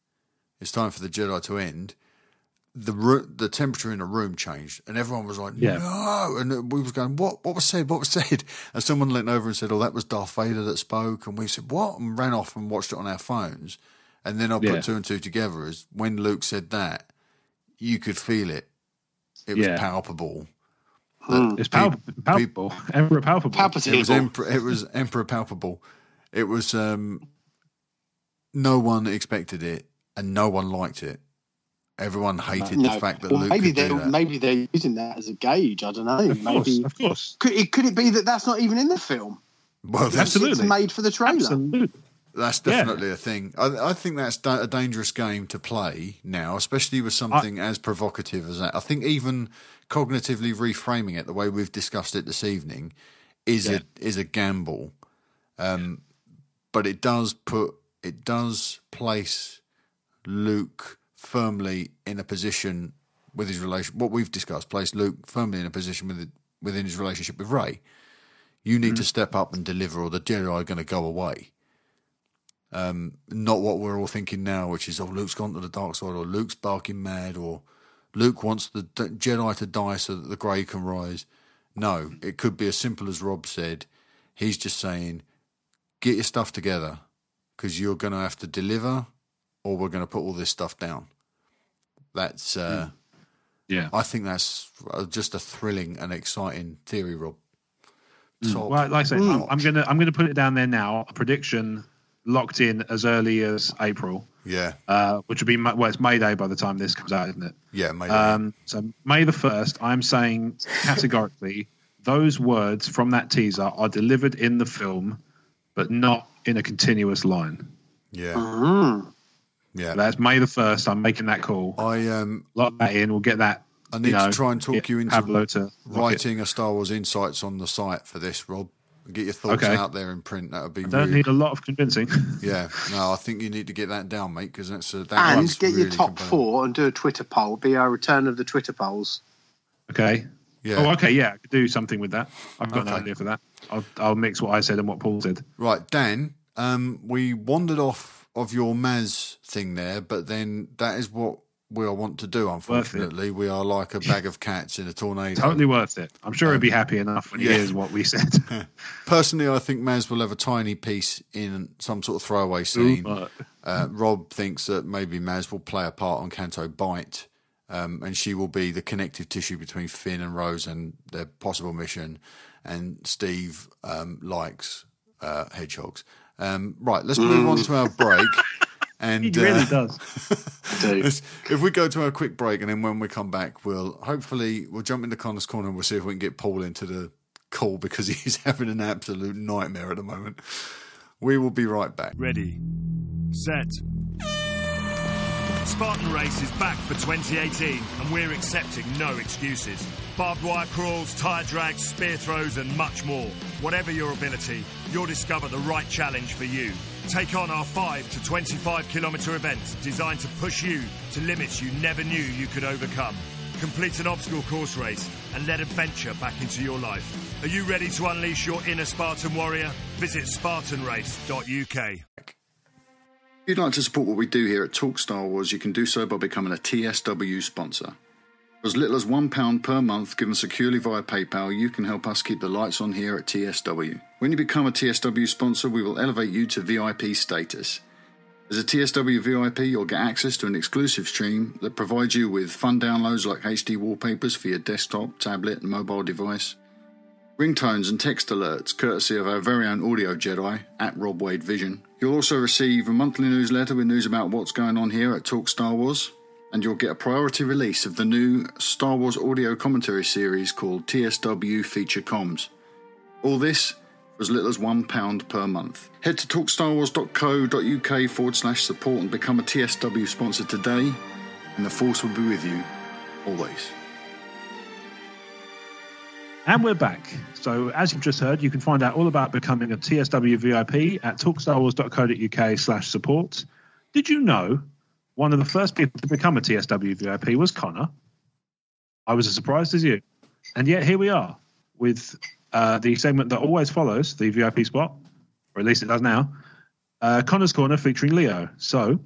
"It's time for the Jedi to end," the ro- the temperature in the room changed, and everyone was like, Yeah. "No!" And we was going, "What? What was said? What was said?" [laughs] And someone leant over and said, "Oh, that was Darth Vader that spoke." And we said, "What?" And ran off and watched it on our phones. And then I put Yeah. two and two together as when Luke said that, you could feel it. It was Yeah. palpable. It's pal- palpable. [laughs] Emperor palpable. It was Palpable. Emperor. It was Emperor palpable. It was. um No one expected it, and no one liked it. Everyone hated the fact that Well, Luke maybe could they're that. maybe they're using that as a gauge. I don't know. Of course, maybe of course. could it could it be that that's not even in the film? well, that's, Absolutely. It's made for the trailer. Absolutely. that's Yeah. definitely a thing. I, I think that's da- a dangerous game to play now, especially with something as provocative as that. I think even cognitively reframing it the way we've discussed it this evening is Yeah. a is a gamble. Um, but it does put it does place Luke firmly in a position with his relation. What we've discussed place Luke firmly in a position with within his relationship with Rey. You need to step up and deliver, or the Jedi are going to go away. Um, not what we're all thinking now, which is, oh, Luke's gone to the dark side, or Luke's barking mad, or Luke wants the D- Jedi to die so that the Grey can rise. No, it could be as simple as Rob said. He's just saying, get your stuff together because you're going to have to deliver, or we're going to put all this stuff down. That's, uh, Yeah. I think that's uh, just a thrilling and exciting theory, Rob. Top Well, like I say, I'm. I'm gonna I'm gonna put it down there now. A prediction locked in as early as April, yeah, uh, which would be Ma- well, it's May Day by the time this comes out, isn't it? yeah, maybe. Um, so May the first, I'm saying categorically, [laughs] those words from that teaser are delivered in the film, but not in a continuous line. yeah, Mm. Yeah. That's May the first. I'm making that call. I um, Lock that in. We'll get that. I need you know, to try and talk you into Pablo to it. writing a Star Wars Insights on the site for this, Rob. Get your thoughts Okay. out there in print. That would be Don't really, need a lot of convincing. [laughs] yeah. No, I think you need to get that down, mate, because that's a, that And one's get your top compelling. four and do a Twitter poll. Be our return of the Twitter polls. okay. Yeah, Oh, okay. Yeah, I could do something with that. I've got an Okay. idea for that. I'll, I'll mix what I said and what Paul said. right, Dan. Um, we wandered off of your Maz thing there, but then that is what we all want to do. Unfortunately, we are like a bag of cats in a tornado. Totally worth it. I'm sure he'd be happy enough when he yeah. hears what we said. [laughs] [laughs] Personally, I think Maz will have a tiny piece in some sort of throwaway scene. But- Uh, Rob thinks that maybe Maz will play a part on Canto Bight, um, and she will be the connective tissue between Finn and Rose and their possible mission. And Steve um, likes uh, hedgehogs. Um, right, let's move on to our break. [laughs] And he really uh, does. [laughs] If we go to our quick break, and then when we come back, we'll hopefully we'll jump into Connor's corner and we'll see if we can get Paul into the call because [laughs] he's having an absolute nightmare at the moment. We will be right back. Ready. Set. Spartan Race is back for 2018, and we're accepting no excuses. Barbed wire crawls, tire drags, spear throws, and much more. Whatever your ability, you'll discover the right challenge for you. Take on our 5 to 25 kilometre events designed to push you to limits you never knew you could overcome. Complete an obstacle course race and let adventure back into your life. Are you ready to unleash your inner Spartan warrior? Visit spartanrace.uk. If you'd like to support what we do here at Talk Star Wars, you can do so by becoming a TSW sponsor. For as little as £1 per month given securely via PayPal, you can help us keep the lights on here at TSW. When you become a TSW sponsor, we will elevate you to VIP status. As a TSW VIP, you'll get access to an exclusive stream that provides you with fun downloads like HD wallpapers for your desktop, tablet, and mobile device, ringtones and text alerts courtesy of our very own audio Jedi at Rob Wade Vision. You'll also receive a monthly newsletter with news about what's going on here at Talk Star Wars, and you'll get a priority release of the new Star Wars audio commentary series called TSW Feature Comms. All this for as little as £1 per month. Head to talkstarwars.co.uk forward slash support and become a TSW sponsor today, and the Force will be with you always. And we're back. So, as you've just heard, you can find out all about becoming a TSW VIP at talkstarwars.co.uk slash support. Did you know one of the first people to become a TSW VIP was Connor? I was as surprised as you. And yet here we are with uh, the segment that always follows the VIP spot, or at least it does now. Uh, Connor's Corner featuring Leo. So,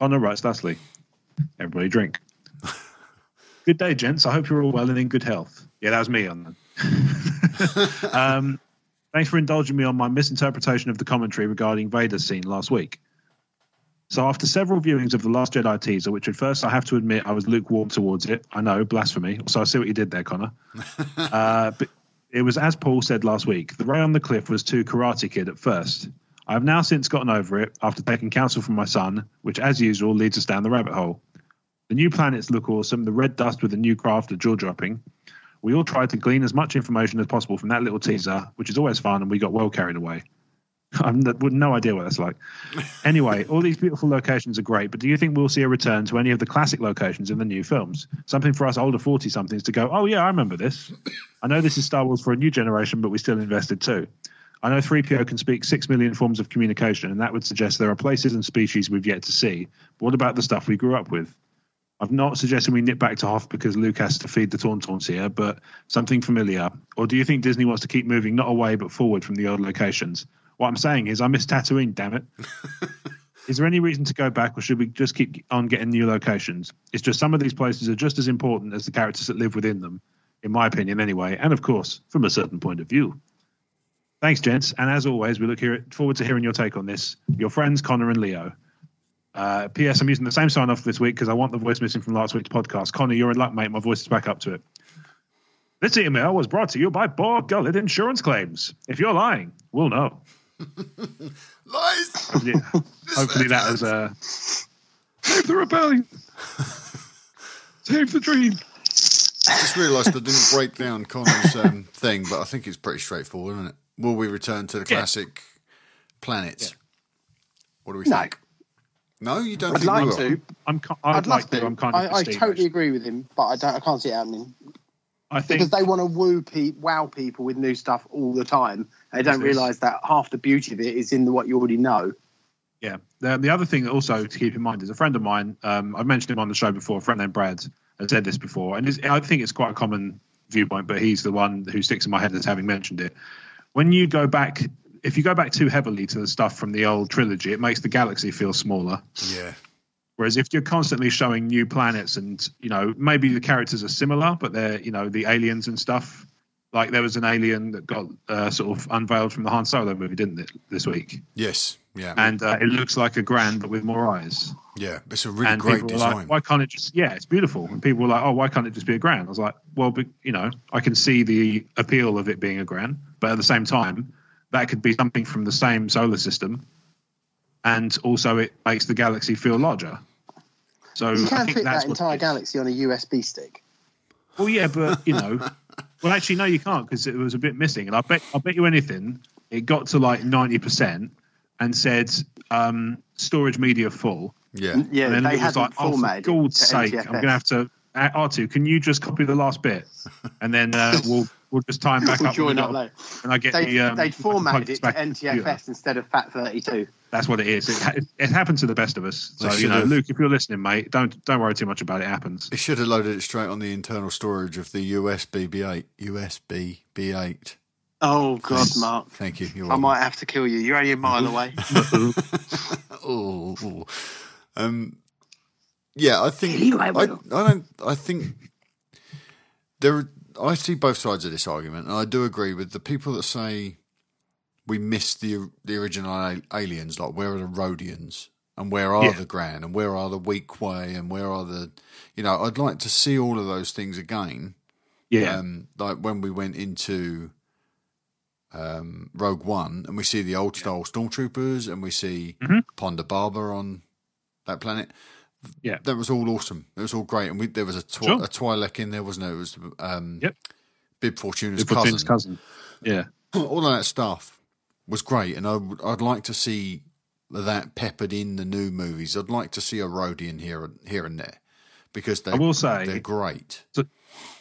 Connor writes thusly Everybody drink. [laughs] good day, gents. I hope you're all well and in good health. Yeah, that was me on that. [laughs] um, thanks for indulging me on my misinterpretation of the commentary regarding Vader's scene last week. So, after several viewings of The Last Jedi teaser, which at first I have to admit I was lukewarm towards it, I know, blasphemy. So, I see what you did there, Connor. [laughs] uh, but it was as Paul said last week the Rey on the cliff was too Karate Kid at first. I have now since gotten over it after taking counsel from my son, which, as usual, leads us down the rabbit hole. The new planets look awesome, the red dust with the new craft are jaw dropping. We all tried to glean as much information as possible from that little teaser, which is always fun, and we got well carried away. [laughs] I've no idea what that's like. Anyway, all these beautiful locations are great, but do you think we'll see a return to any of the classic locations in the new films? Something for us older 40 somethings to go, oh, yeah, I remember this. I know this is Star Wars for a new generation, but we still invested too. I know 3PO can speak 6 million forms of communication, and that would suggest there are places and species we've yet to see. But what about the stuff we grew up with? I've not suggested we nip back to Hoth because Luke has to feed the Tauntauns here, but something familiar. Or do you think Disney wants to keep moving not away but forward from the old locations? What I'm saying is, I miss Tatooine. Damn it! [laughs] is there any reason to go back, or should we just keep on getting new locations? It's just some of these places are just as important as the characters that live within them, in my opinion, anyway. And of course, from a certain point of view. Thanks, gents. And as always, we look here, forward to hearing your take on this. Your friends, Connor and Leo. Uh, P.S. I'm using the same sign off this week because I want the voice missing from last week's podcast. Connor, you're in luck, mate. My voice is back up to it. This email was brought to you by Borg Gullet Insurance Claims. If you're lying, we'll know. [laughs] Lies! Yeah. Hopefully that was uh, save the rebellion, save the dream. I just realised I didn't break down Connor's um, thing, but I think it's pretty straightforward, isn't it? Will we return to the Yeah. classic planets? What do we No. think? No, you don't I'd think we like will? to. I'm ki- I'd, I'd like to. to. I'm kind of I, I totally agree with him, but I don't. I can't see it happening I think because they want to woo pe- wow people with new stuff all the time. They don't Yes, yes. realise that half the beauty of it is in the, what you already know. Yeah. The, the other thing also to keep in mind is a friend of mine, um, I've mentioned him on the show before, a friend named Brad has said this before, and it's, I think it's quite a common viewpoint, but he's the one who sticks in my head as having mentioned it. When you go back, if you go back too heavily to the stuff from the old trilogy, it makes the galaxy feel smaller. Yeah. Whereas if you're constantly showing new planets and, you know, maybe the characters are similar, but they're, you know, the aliens and stuff. Like there was an alien that got uh, sort of unveiled from the Han Solo movie, didn't it, this week? Yes. Yeah. And uh, it looks like a Gran, but with more eyes. yeah. It's a really and great design. like, why can't it just? Yeah, it's beautiful. And people were like, oh, why can't it just be a Gran? I was like, well, but, you know, I can see the appeal of it being a Gran, but at the same time, that could be something from the same solar system, and also it makes the galaxy feel larger. So You I can think fit that entire galaxy on a USB stick. Well, yeah, but you know, well, actually, no, you can't because it was a bit missing. And I bet, I bet you anything, it got to like ninety percent, and said um, storage media full. Yeah. Yeah, and then they Luke was like, "Oh, for God's to sake, I'm going to have to." Uh, R2, can you just copy the last bit, and then uh, [laughs] we'll we'll just time them back We'll up. join when up later. And I get They, the. Um, they'd formatted it to back in the computer. NTFS instead of FAT32. That's what it is. It, ha- it happens to the best of us. So you know, should've- Luke, if you're listening, mate, don't don't worry too much about it. It happens. It should have loaded it straight on the internal storage of the USB B8. USB B8. Oh, God, Mark. Thank you. You're I welcome. might have to kill you. You're only a mile away. [laughs] oh, oh. um, yeah, I think You, I I, I don't. I think there. Are, I see both sides of this argument, and I do agree with the people that say we missed the the original aliens. Like, where are the Rodians, and where are Yeah. the Gran, and where are the Weequay, and where are the, you know, I'd like to see all of those things again. Yeah, Um, like when we went into um, Rogue One and we see the old style stormtroopers and we see Mhm. Ponda Baba on that planet. Yeah. that was all awesome. It was all great, and we, there was a twi- Sure. a Twi'lek in there, wasn't there? It was um, Yep. Bib Fortuna's Good cousin. cousin. Yeah, [clears throat] All of that stuff was great, and I would, I'd like to see that peppered in the new movies. I'd like to see a Rodian here here and there because they I will say they're great.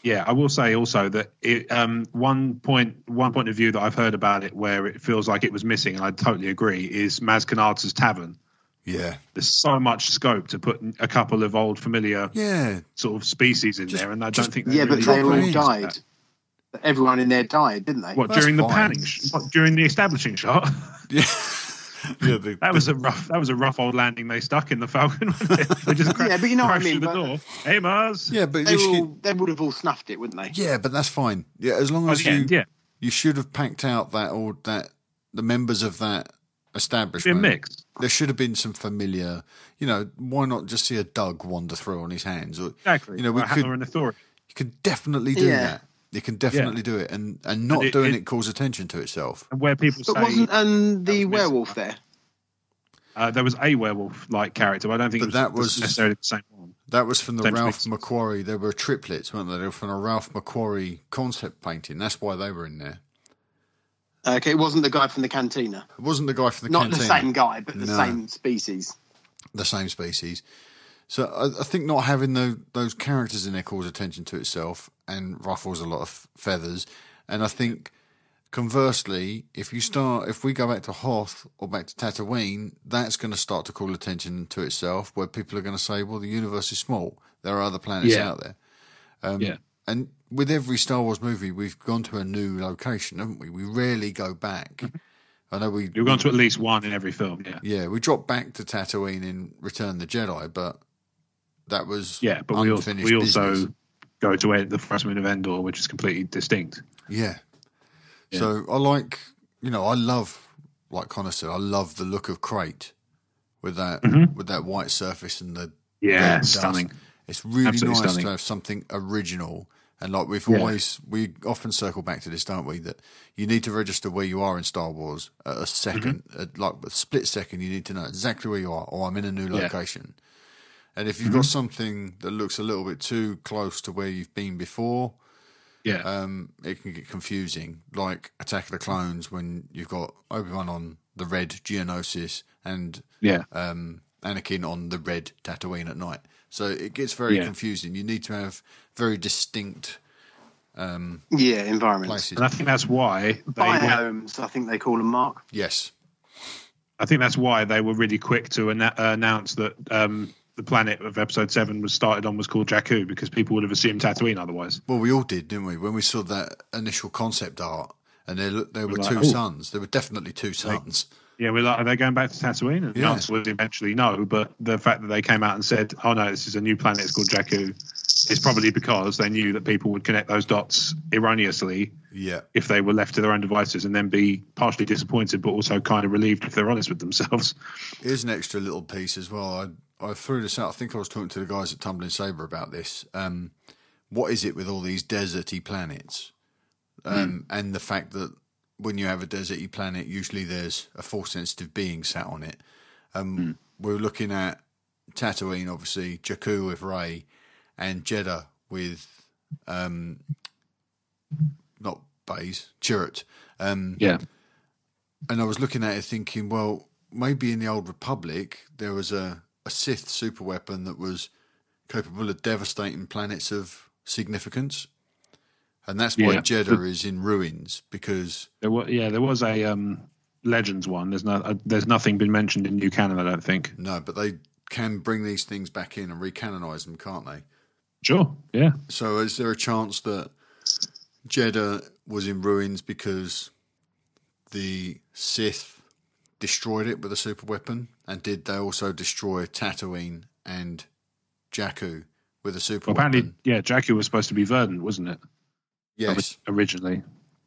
Yeah, I will say also that it, um, one point one point of view that I've heard about it where it feels like it was missing, and I totally agree, is Maz Kanata's tavern. Yeah, There's so much scope to put a couple of old familiar yeah. sort of species in Just- there, and I don't think they yeah, but they all names, died. Everyone in there died, didn't they? What That's during the fine. panning, sh- what, during the establishing shot? [laughs] Yeah, [laughs] yeah. The, That was a rough. That was a rough old landing they stuck in the Falcon. wasn't it? [laughs] they just cra- Yeah, but you know what I crashed mean, through the but- door. Hey, Mars. yeah, but They, you should, they would have all snuffed it, wouldn't they? yeah, but that's fine. Yeah, as long as you end, yeah, you should have packed out that or that the members of that be a establishment. mix. There should have been some familiar. You know, why not just see a Dug wander through on his hands? Or Exactly. You know, we Or could Hammer and Authority. you could definitely do Yeah. that. You can definitely do it, and and not And it- doing it- it, calls attention to itself. And where people But say wasn't um, the was missing. werewolf there? uh, there was a werewolf-like character, but I don't think But it was, that was was- necessarily the same one. That was from the Same Ralph species. McQuarrie. They were triplets, weren't they? They were from a Ralph McQuarrie concept painting. That's why they were in there. Okay, it wasn't the guy from the cantina. It wasn't the guy from the Not the same guy, but the No. same species. the same species. So I, I think not having the, those characters in there calls attention to itself and ruffles a lot of feathers. And I think conversely, if you start, if we go back to Hoth or back to Tatooine, that's going to start to call attention to itself, where people are going to say, "Well, the universe is small. There are other planets Yeah. out there." Um, Yeah. And with every Star Wars movie, we've gone to a new location, haven't we? We rarely go back. I know we You've gone to at least one in every film. Yeah. yeah, we dropped back to Tatooine in Return of the Jedi, but that was Yeah, but we also we also. Go to the first moon of Endor, which is completely distinct. yeah. Yeah. So I like you know I love like Connor said I love the look of Crait with that with that white surface and the Mm-hmm. Yeah, stunning. It's really Absolutely nice stunning. to have something original. And like we've Yeah. always, we often circle back to this, don't we? That you need to register where you are in Star Wars at a 2nd Mm-hmm. at like a split second. You need to know exactly where you are, or I'm in a new location. And if you've Mm-hmm. got something that looks a little bit too close to where you've been before, Yeah. um, it can get confusing. Like Attack of the Clones, when you've got Obi Wan on the red Geonosis and yeah. um, Anakin on the red Tatooine at night. So it gets very Yeah. confusing. You need to have very distinct Yeah, environments. places. And I think that's why they went, Biomes, I think they call them, Mark. Yes. I think that's why they were really quick to anna- uh, announce that um, the planet of Episode Seven was started on was called Jakku because people would have assumed Tatooine otherwise. Well, we all did, didn't we? When we saw that initial concept art, and there there were like, two "Oh." suns. There were definitely two suns. Yeah, we're like, are they going back to Tatooine? And the answer was eventually no. But the fact that they came out and said, "Oh no, this is a new planet. It's called Jakku," is probably because they knew that people would connect those dots erroneously Yeah. if they were left to their own devices, and then be partially disappointed, but also kind of relieved if they're honest with themselves. Here's an extra little piece as well. I, I threw this out. I think I was talking to the guys at Tumbling Saber about this. Um, what is it with all these deserty planets? Um, And the fact that when you have a deserty planet, usually there's a force sensitive being sat on it. Um, We're looking at Tatooine, obviously, Jakku with Rey, and Jedha with um, not Baze, Chirrut. Um, Yeah, and I was looking at it thinking, well, maybe in the Old Republic there was a, a Sith super weapon that was capable of devastating planets of significance. And that's why Yeah, Jedha but- is in ruins because There was yeah, there was a um, Legends one. There's no uh, there's nothing been mentioned in New Canon. I don't think. no, but they can bring these things back in and recanonize them, can't they? Sure. Yeah. So is there a chance that Jedha was in ruins because the Sith destroyed it with a super weapon? And did they also destroy Tatooine and Jakku with a super Well, apparently, yeah, Jakku was supposed to be verdant, wasn't it? Yes. Originally,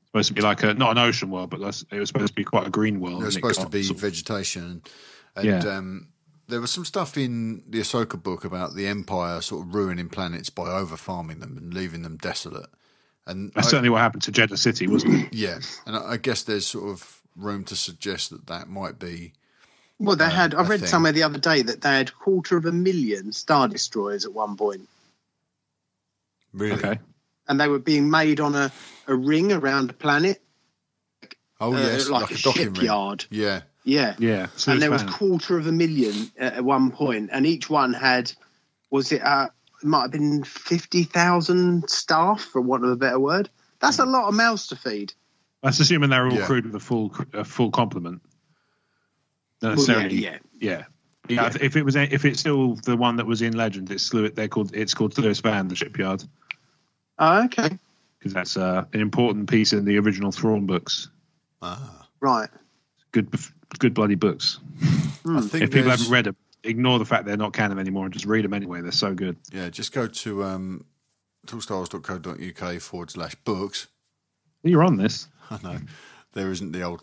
supposed to be like a not an ocean world, but it was supposed to be quite a green world. It was and it supposed to be sort of- vegetation. And Yeah. um, there was some stuff in the Ahsoka book about the Empire sort of ruining planets by over farming them and leaving them desolate. And That's I- certainly what happened to Jedha City, wasn't it? yeah, and I I guess there's sort of room to suggest that that might be Well, they Uh, had. I a read thing. somewhere the other day that they had quarter of a million star destroyers at one point, really. Okay. and they were being made on a, a ring around the planet, Oh uh, yes, like, like, a, a docking ring. shipyard. Yeah, Yeah, Yeah. So and it's there was fine. quarter of a million at at one point, and each one had was it? Uh, it might have been fifty thousand staff, for want of a better word. That's a lot of mouths to feed. That's assuming they're all Yeah. crewed with a full a full complement. Not Well, yeah, necessarily. yeah. yeah. Yeah, if it was if it's still the one that was in Legend, it's Slew. They're called it's called Lewis Van, the shipyard, Oh, okay, because that's uh, an important piece in the original Thrawn books. ah, right. Good, good bloody books. I think If people there's- haven't read them, ignore the fact they're not canon anymore and just read them anyway. They're so good. yeah, just go to um, toolstars.co.uk forward slash books. You're on this. [laughs] I know there isn't the old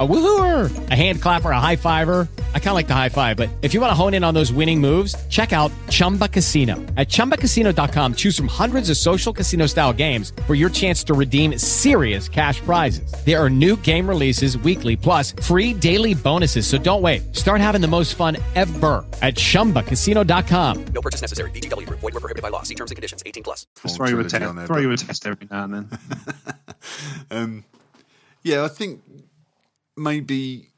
A woohooer, a hand clapper, a high fiver. I kind of like the high five, but if you want to hone in on those winning moves, check out Chumba Casino. At chumbacasino.com, choose from hundreds of social casino style games for your chance to redeem serious cash prizes. There are new game releases weekly, plus free daily bonuses. So don't wait. Start having the most fun ever at chumbacasino.com. No purchase necessary. VGW Group. Void were prohibited by law. See terms and conditions. 18 plus. Just full throw you a trilogy test. there, Throw but- you a test every now and then. [laughs] Um, yeah, I think maybe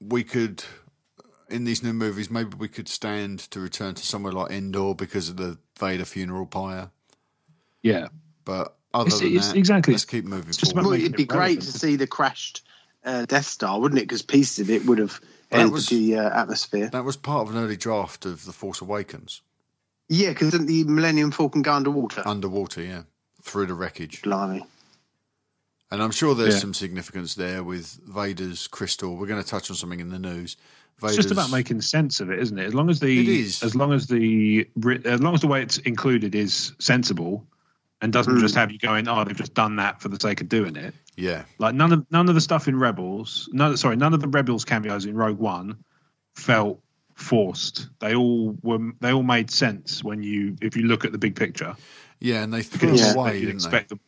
we could, in these new movies, maybe we could stand to return to somewhere like Endor because of the Vader funeral pyre. yeah. But other It's- than it's- that, exactly. let's keep moving It's forward. Well, it'd be it great relevant. to see the crashed uh, Death Star, wouldn't it? Because pieces of it would have Well, entered was- the uh, atmosphere. That was part of an early draft of The Force Awakens. Yeah, because didn't the Millennium Falcon go underwater? Underwater, yeah. Through the wreckage. Blimey. And I'm sure there's Yeah. some significance there with Vader's crystal. We're going to touch on something in the news. It's just about making sense of it, isn't it? As long as the It is. as long as the as long as the way it's included is sensible and doesn't mm. just have you going, oh, they've just done that for the sake of doing it. Yeah, Like none of none of the stuff in Rebels, none sorry, none of the Rebels cameos in Rogue One felt forced. They all were they all made sense when you if you look at the big picture. yeah, and they threw them away, didn't expect them.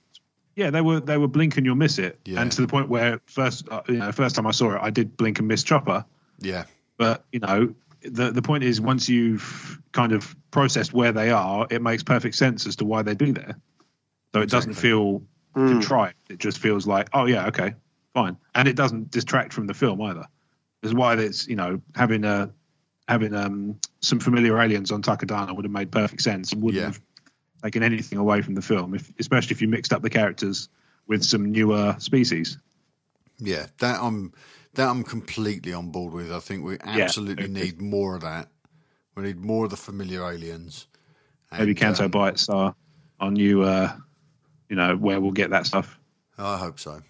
Yeah, they were they were blink and you'll miss it, Yeah. and to the point where first uh, you know, first time I saw it, I did blink and miss Chopper. Yeah, But you know, the the point is, once you've kind of processed where they are, it makes perfect sense as to why they'd be there. So it doesn't Exactly. feel contrived. It just feels like, oh yeah, okay, fine, and it doesn't distract from the film either. Is why it's you know having a having um some familiar aliens on Takodana would have made perfect sense and wouldn't Yeah. have taking anything away from the film, if, especially if you mixed up the characters with some newer species. Yeah, that I'm that I'm completely on board with. I think we absolutely agreed. need more of that. We need more of the familiar aliens. Maybe And, Canto um, Bights are our new, uh, you know, where we'll get that stuff. I hope so.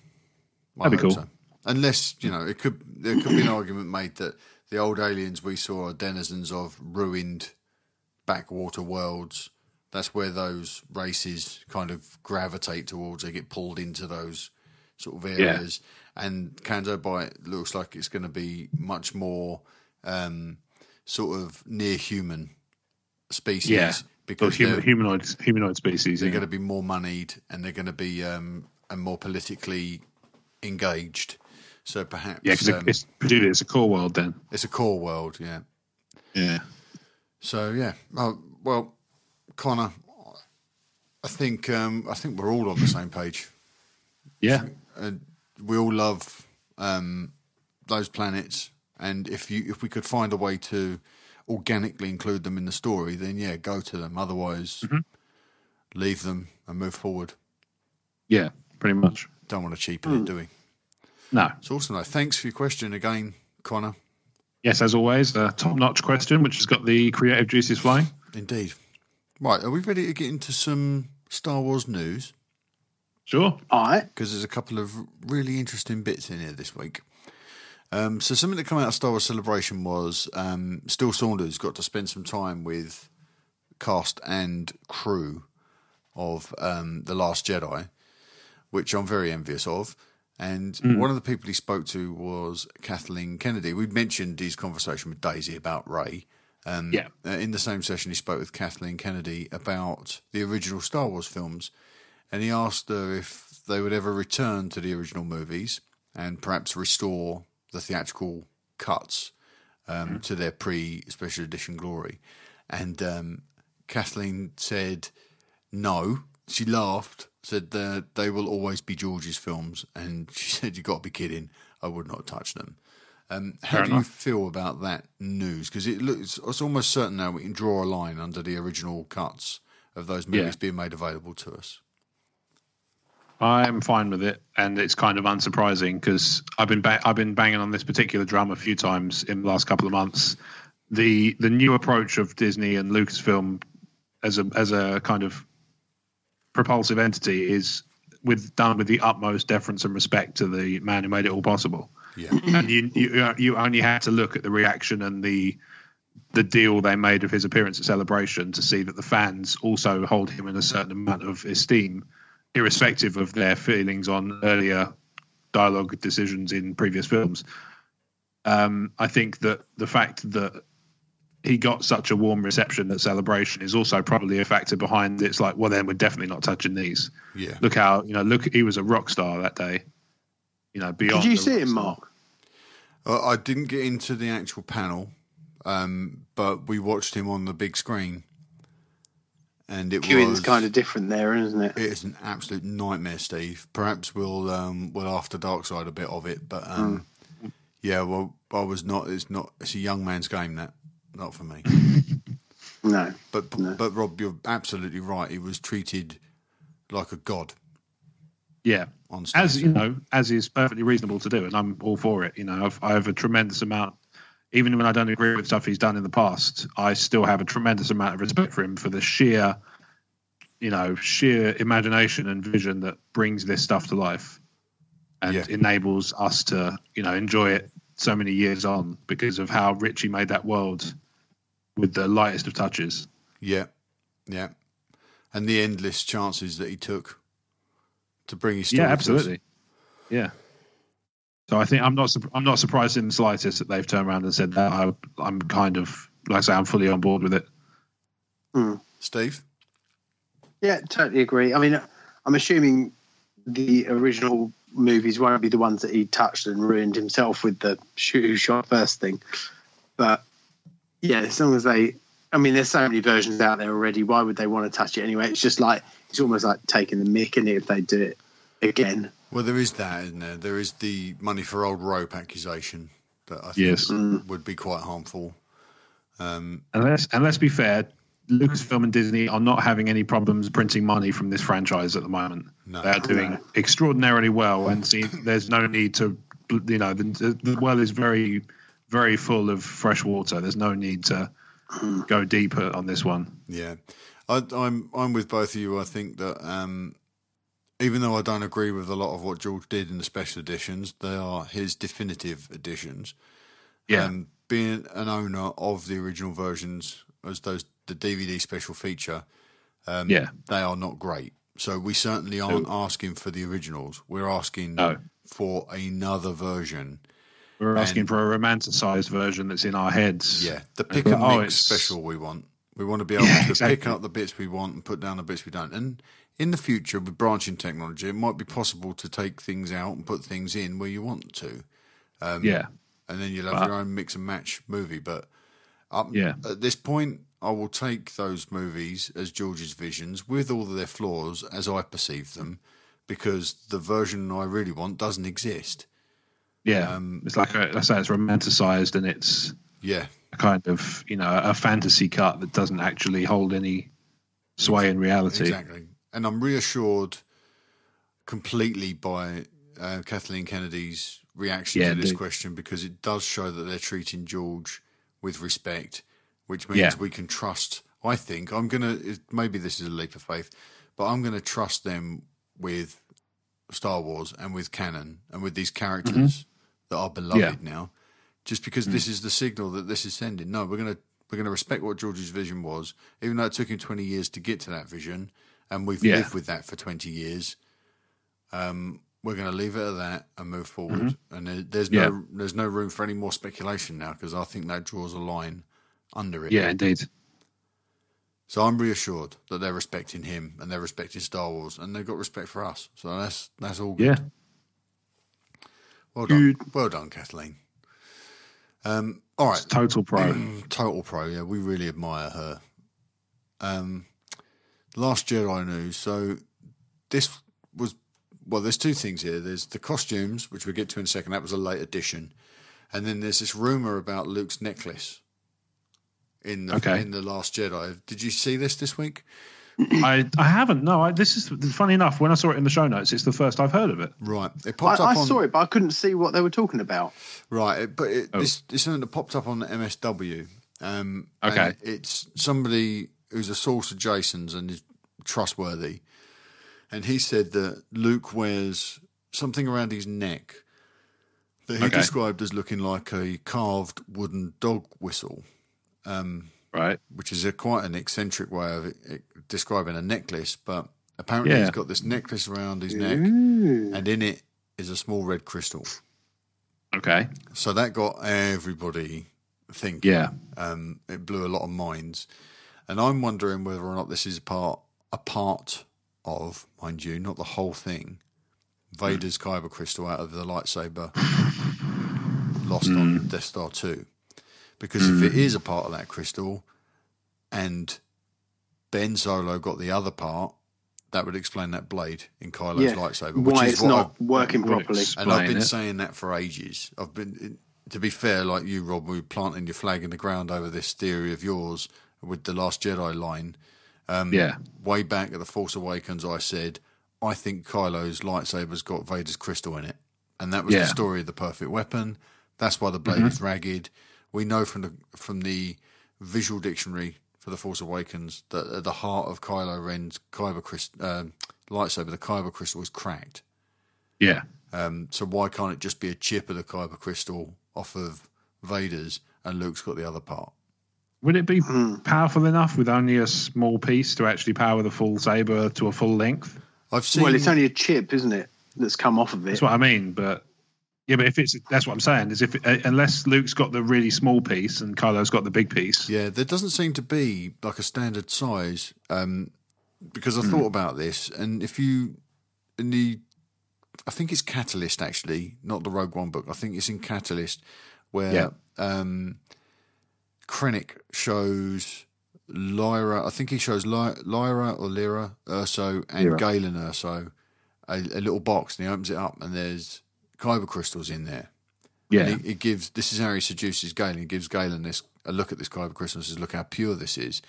I That'd be cool. so. Unless you know, it could there could be an argument made that the old aliens we saw are denizens of ruined backwater worlds. That's where those races kind of gravitate towards. They get pulled into those sort of areas. And Canto Bight looks like it's going to be much more um, sort of near human species. Yeah, because human, humanoid humanoid species. they're yeah. going to be more moneyed and they're going to be um, and more politically engaged. So perhaps yeah, because um, it's presumably it's a core world then. it's a core world, yeah. Yeah, So yeah, well, well Connor, I think um, I think we're all on the same page. yeah, and we all love um, those planets. And if you if we could find a way to organically include them in the story, then yeah, go to them. Otherwise, leave them and move forward. yeah, pretty much. Don't want to cheapen it, do we? No, It's awesome though. Thanks for your question again, Connor. yes, as always, a top-notch question, which has got the creative juices flying. Indeed. Right, are we ready to get into some Star Wars news? Sure. All right. because there's a couple of really interesting bits in here this week. Um, so something that came out of Star Wars Celebration was um, Steele Saunders got to spend some time with cast and crew of um, The Last Jedi, which I'm very envious of. And one of the people he spoke to was Kathleen Kennedy. We mentioned his conversation with Daisy about Rey. Um, Yeah. uh, in the same session, he spoke with Kathleen Kennedy about the original Star Wars films, and he asked her if they would ever return to the original movies and perhaps restore the theatrical cuts um, to their pre special edition glory. And um, Kathleen said no. She laughed, said that they will always be George's films, and she [laughs] said, "You've got to be kidding! I would not touch them." Um, how Fair do enough. you feel about that news? Because it looks it's almost certain now we can draw a line under the original cuts of those movies Yeah. being made available to us. I'm fine with it, and it's kind of unsurprising because I've been ba- I've been banging on this particular drum a few times in the last couple of months. The the new approach of Disney and Lucasfilm as a as a kind of propulsive entity is with done with the utmost deference and respect to the man who made it all possible. Yeah, [clears throat] and you, you you only had to look at the reaction and the the deal they made of his appearance at Celebration to see that the fans also hold him in a certain amount of esteem, irrespective of their feelings on earlier dialogue decisions in previous films. Um, I think that the fact that he got such a warm reception at Celebration is also probably a factor behind it's like, well, then we're definitely not touching these. yeah. Look how you know, look, he was a rock star that day. You know, beyond. Did you see him, star. Mark? Uh, I didn't get into the actual panel, um, but we watched him on the big screen, and it Viewing's was kind of different there, isn't it? It is an absolute nightmare, Steve. Perhaps we'll um, we'll after dark side a bit of it, but um, yeah, well, I was not. It's not. It's a young man's game. That not for me. [laughs] No. But but Rob, you're absolutely right. He was treated like a god Yeah, on stage. as you know, as is perfectly reasonable to do, and I'm all for it. You know, I've, I have a tremendous amount, even when I don't agree with stuff he's done in the past, I still have a tremendous amount of respect for him for the sheer, you know, sheer imagination and vision that brings this stuff to life, and Yeah. enables us to, you know, enjoy it so many years on because of how rich he made that world with the lightest of touches. Yeah, yeah, and the endless chances that he took to bring his story. Yeah, to absolutely. Yeah. So I think I'm not I'm not surprised in the slightest that they've turned around and said that. I, I'm kind of like I say I'm fully on board with it. Hmm. Steve. Yeah, totally agree. I mean, I'm assuming the original movies won't be the ones that he touched and ruined himself with the shoot shot first thing. But yeah, as long as they, I mean, there's so many versions out there already. Why would they want to touch it anyway? It's just like it's almost like taking the mick in it if they do it again. Well, there is that, isn't there? There is the money for old rope accusation that I think Yes. Mm. would be quite harmful. Um, and let's and let's be fair, Lucasfilm and Disney are not having any problems printing money from this franchise at the moment. No. they are doing extraordinarily well, and see, there's no need to, you know, the, the well is very, very full of fresh water. There's no need to hmm. go deeper on this one. Yeah, I, I'm I'm with both of you. I think that um, even though I don't agree with a lot of what George did in the special editions, they are his definitive editions. Yeah, Um, being an owner of the original versions as those the DVD special feature, um, yeah, they are not great. So we certainly aren't asking for the originals. We're asking No. for another version. we're asking and- for a romanticized version that's in our heads. Yeah, the pick But, and oh, mix it's- special we want. We want to be able Yeah, to pick exactly. up the bits we want and put down the bits we don't. And in the future, with branching technology, it might be possible to take things out and put things in where you want to, yeah, and then you'll have But- your own mix and match movie. But up, Yeah. at this point, I will take those movies as George's visions with all of their flaws as I perceive them, because the version I really want doesn't exist. yeah. Um, it's like a, I say, it's romanticized and it's Yeah, a kind of you know a fantasy cut that doesn't actually hold any sway in reality. Exactly. And I'm reassured completely by uh, Kathleen Kennedy's reaction Yeah, to this indeed. question because it does show that they're treating George with respect, which means Yeah. we can trust. I think I'm going to, maybe this is a leap of faith, but I'm going to trust them with Star Wars and with canon and with these characters that are beloved Mm-hmm. Yeah. Now, just because this is the signal that this is sending. No, we're going to we're going to respect what George's vision was, even though it took him 20 years to get to that vision, and we've Yeah. lived with that for 20 years. Um, we're going to leave it at that and move forward. And there's Mm-hmm. Yeah. no there's no room for any more speculation now because I think that draws a line under it. Yeah, indeed. So I'm reassured that they're respecting him and they're respecting Star Wars and they've got respect for us. So that's that's all good. Yeah, Well done. Well done, Kathleen. Um, all right. total pro. [clears throat] Total pro, yeah. We really admire her. Um, Last Jedi news. So this was well. There's two things here. There's the costumes, which we'll get to in a second. That was a late addition, and then there's this rumor about Luke's necklace in the Okay. in the Last Jedi. Did you see this this week? I I haven't. No, I, this is funny enough. When I saw it in the show notes, it's the first I've heard of it. Right. It I, popped I up on saw it, but I couldn't see what they were talking about. Right, it- but it, Oh. this it's something that popped up on the MSW. Um, Okay. it's somebody who's a source of Jason's and is trustworthy, and he said that Luke wears something around his neck that he Okay. described as looking like a carved wooden dog whistle, Right. which is a quite an eccentric way of it, it- describing a necklace. But apparently, Yeah. he's got this necklace around his neck, and in it is a small red crystal. Okay. So that got everybody thinking. Yeah. Um, it blew a lot of minds, and I'm wondering whether or not this is part a part of, mind you, not the whole thing. Vader's kyber crystal out of the lightsaber [laughs] lost on Death Star two, because if it is a part of that crystal, and Ben Solo got the other part, that would explain that blade in Kylo's Yeah, lightsaber, which why is it's what not I- working properly. and I've been it. saying that for ages. I've been, to be fair, like you, Rob, we were planting your flag in the ground over this theory of yours with the Last Jedi line. Um, Yeah. Way back at the Force Awakens, I said I think Kylo's lightsaber's got Vader's crystal in it, and that was the story of the perfect weapon. That's why the blade Mm-hmm. is ragged. We know from the from the visual dictionary for the Force Awakens that at the heart of Kylo Ren's kyber crystal, um lightsaber, the kyber crystal is cracked. Yeah. Um, so why can't it just be a chip of the kyber crystal off of Vader's and Luke's got the other part? Would it be Hmm. powerful enough with only a small piece to actually power the full saber to a full length? I've seen. Well, it's only a chip, isn't it, that's come off of it? That's what I mean. But yeah, but if it's that's what I'm saying is if uh, unless Luke's got the really small piece and Kylo's got the big piece, yeah, there doesn't seem to be like a standard size. Um, because. I thought about this, and if you in the, I think it's Catalyst actually, not the Rogue One book. I think it's in Catalyst where Yeah. um, Krennic shows Lyra. I think he shows Ly- Lyra or Lyra Erso and Lyra. Galen Erso a, a little box, and he opens it up, and there's kyber crystals in there. yeah, And he, he gives this is how he seduces Galen. He gives Galen this a look at this kyber crystal and says, "Look how pure this is."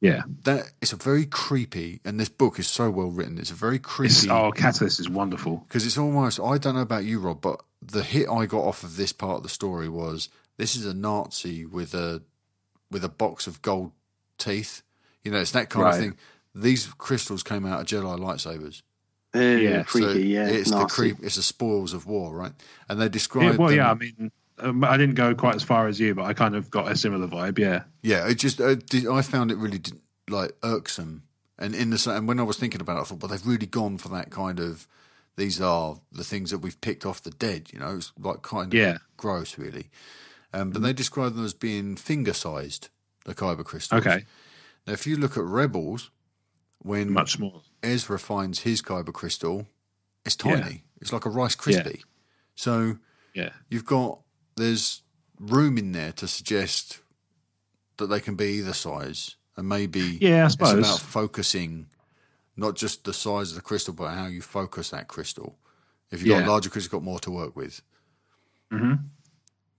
Yeah. That it's a very creepy, and this book is so well written. It's a very It's, creepy oh, Catalyst is wonderful. because it's almost. I don't know about you, Rob, but the hit I got off of this part of the story was this is a Nazi with a with a box of gold teeth. You know, it's that kind of thing. These crystals came out of Jedi lightsabers. Uh, Yeah, freaky, So yeah. it's the creep. It's the spoils of war, right? And they Yeah, describe. well, them- yeah. I mean, um, I didn't go quite as far as you, but I kind of got a similar vibe. Yeah. Yeah, it just uh, I found it really like irksome, and in the and when I was thinking about it, I thought, well, they've really gone for that kind of. These are the things that we've picked off the dead. You know, it's like kind of Yeah. gross, really. Um, but they describe them as being finger sized, the kyber crystals. Okay. Now, if you look at Rebels, when Much smaller. Ezra finds his kyber crystal, it's Yeah. tiny. It's like a Rice Krispie. So Yeah. you've got there's room in there to suggest that they can be either size, and maybe Yeah, I it's suppose. about focusing not just the size of the crystal, but how you focus that crystal. If you've got Yeah. a larger crystal, you've got more to work with. hmm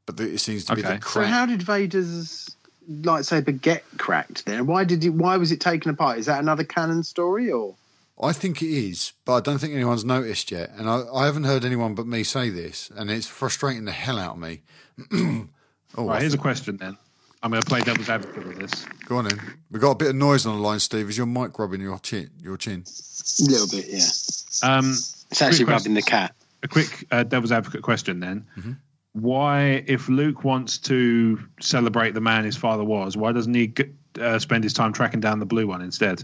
But it seems to be Okay. the So crack. how did Vader's lightsaber get cracked then? Why did it? Why was it taken apart? Is that another canon story or? I think it is, but I don't think anyone's noticed yet. And I, I haven't heard anyone but me say this, and it's frustrating the hell out of me. [clears throat] oh, Right. Here's a question then. I'm going to play devil's advocate with this. go on then. We've got a bit of noise on the line, Steve. Is your mic rubbing your chin? Your chin? A little bit, yeah. Um, It's actually Quick rubbing the cat. a quick uh, devil's advocate question then. Mm-hmm. Why, if Luke wants to celebrate the man his father was, why doesn't he uh, spend his time tracking down the blue one instead?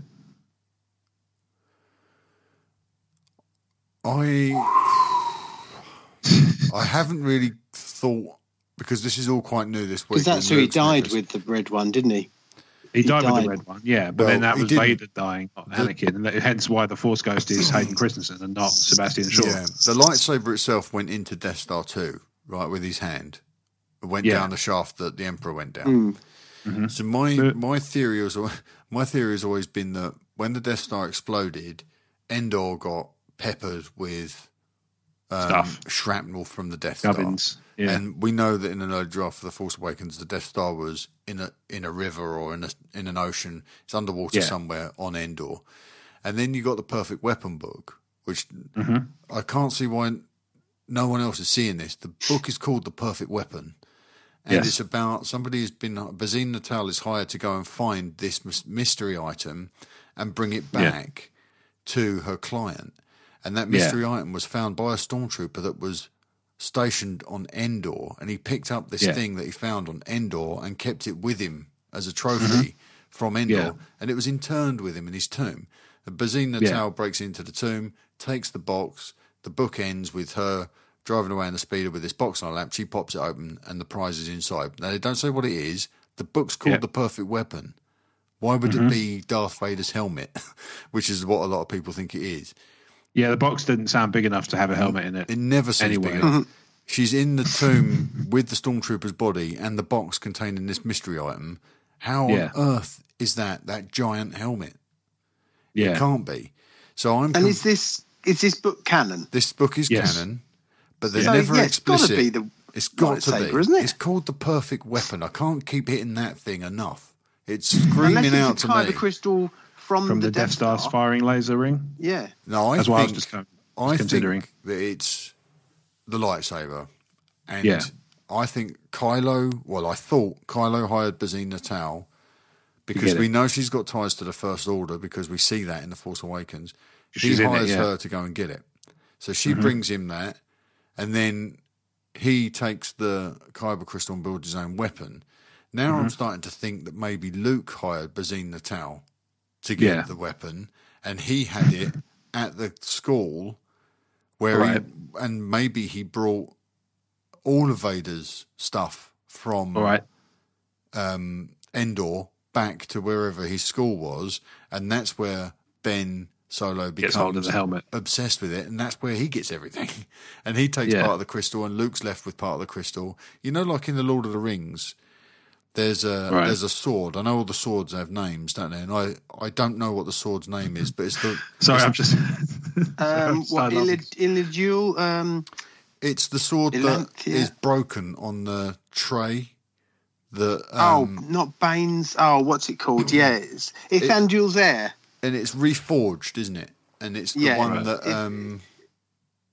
I [laughs] I haven't really thought because this is all quite new this week. Because that's who he died members- with, the red one, didn't he? He, He died, with the red one, yeah, but Well, then that was. Vader dying, not Anakin, and hence why the Force Ghost is Hayden Christensen and not Sebastian Shaw. Yeah, the lightsaber itself went into Death Star two, right, with his hand. It went Yeah. down the shaft that the Emperor went down. Mm. So my But- my theory was [laughs] my theory has always been that when the Death Star exploded, Endor got peppered with um, Stuff. shrapnel from the Death Star. Yeah. And we know that in an early draft for the Force Awakens, the Death Star was in a in a river or in a in an ocean. It's underwater Yeah. somewhere on Endor. And then you got the Perfect Weapon book, which Mm-hmm. I can't see why no one else is seeing this. The book is called The Perfect Weapon. And Yes. it's about somebody who's been Bazine Netal is hired to go and find this mystery item and bring it Yeah. back to her client. And that Yeah. mystery item was found by a stormtrooper that was stationed on Endor, and he picked up this Yeah. thing that he found on Endor and kept it with him as a trophy from Endor, Mm-hmm. Yeah. and it was interned with him in his tomb. And Bazine Netal breaks into the tomb, takes the box. The book ends with her driving away in the speeder with this box on her lap. She pops it open, and the prize is inside. Now they don't say what it is. The book's called Yeah. The Perfect Weapon. Why would Mm-hmm. it be Darth Vader's helmet, [laughs] which is what a lot of people think it is? yeah, the box didn't sound big enough to have a helmet in it. It never seems Anyway. big enough. She's in the tomb with the stormtrooper's body and the box containing this mystery item. How Yeah. on earth is that that giant helmet? Yeah. It can't be. So I'm. And conf- is this is this book canon? this book is Yes. canon, but they're So, never yeah, it's gotta explicit. be the it's got to lightsaber, be, isn't it? It's called the perfect weapon. I can't keep hitting that thing enough. It's [laughs] screaming it's out a to kyber me. crystal from, From the, crystal from the Death Star Star. firing laser ring. Yeah. No, I That's think I was just kind of- I considering. think that it's the lightsaber, and Yeah. I think Kylo. Well, I thought Kylo hired Bazine Netal because we know she's got ties to the First Order because we see that in the Force Awakens. She's he in it, hires yeah. Mm-hmm. her to go and get it, so she brings him that, and then he takes the Kyber crystal and builds his own weapon. Now Mm-hmm. I'm starting to think that maybe Luke hired Bazine Netal to get Yeah. the weapon, and he had it [laughs] at the school where Right. he, and maybe he brought all of Vader's stuff from All right. um, Endor back to wherever his school was, and that's where Ben Solo becomes hold of the helmet. obsessed with it, and that's where he gets everything. [laughs] And he takes Yeah. part of the crystal, and Luke's left with part of the crystal. You know, like in the Lord of the Rings, there's a Right. there's a sword. I know all the swords have names, don't they? And I, I don't know what the sword's name is, but it's the [laughs] Sorry, it's, I'm just. [laughs] Um, so what lovely. Illid- Illidule? Um, it's the sword that Elantia. is broken on the tray that oh, um, not Bane's. Oh, what's it called? [clears throat] Yeah, it's it's It- Angel's Air. And it's reforged, isn't it? And it's the Yeah, one right. that um,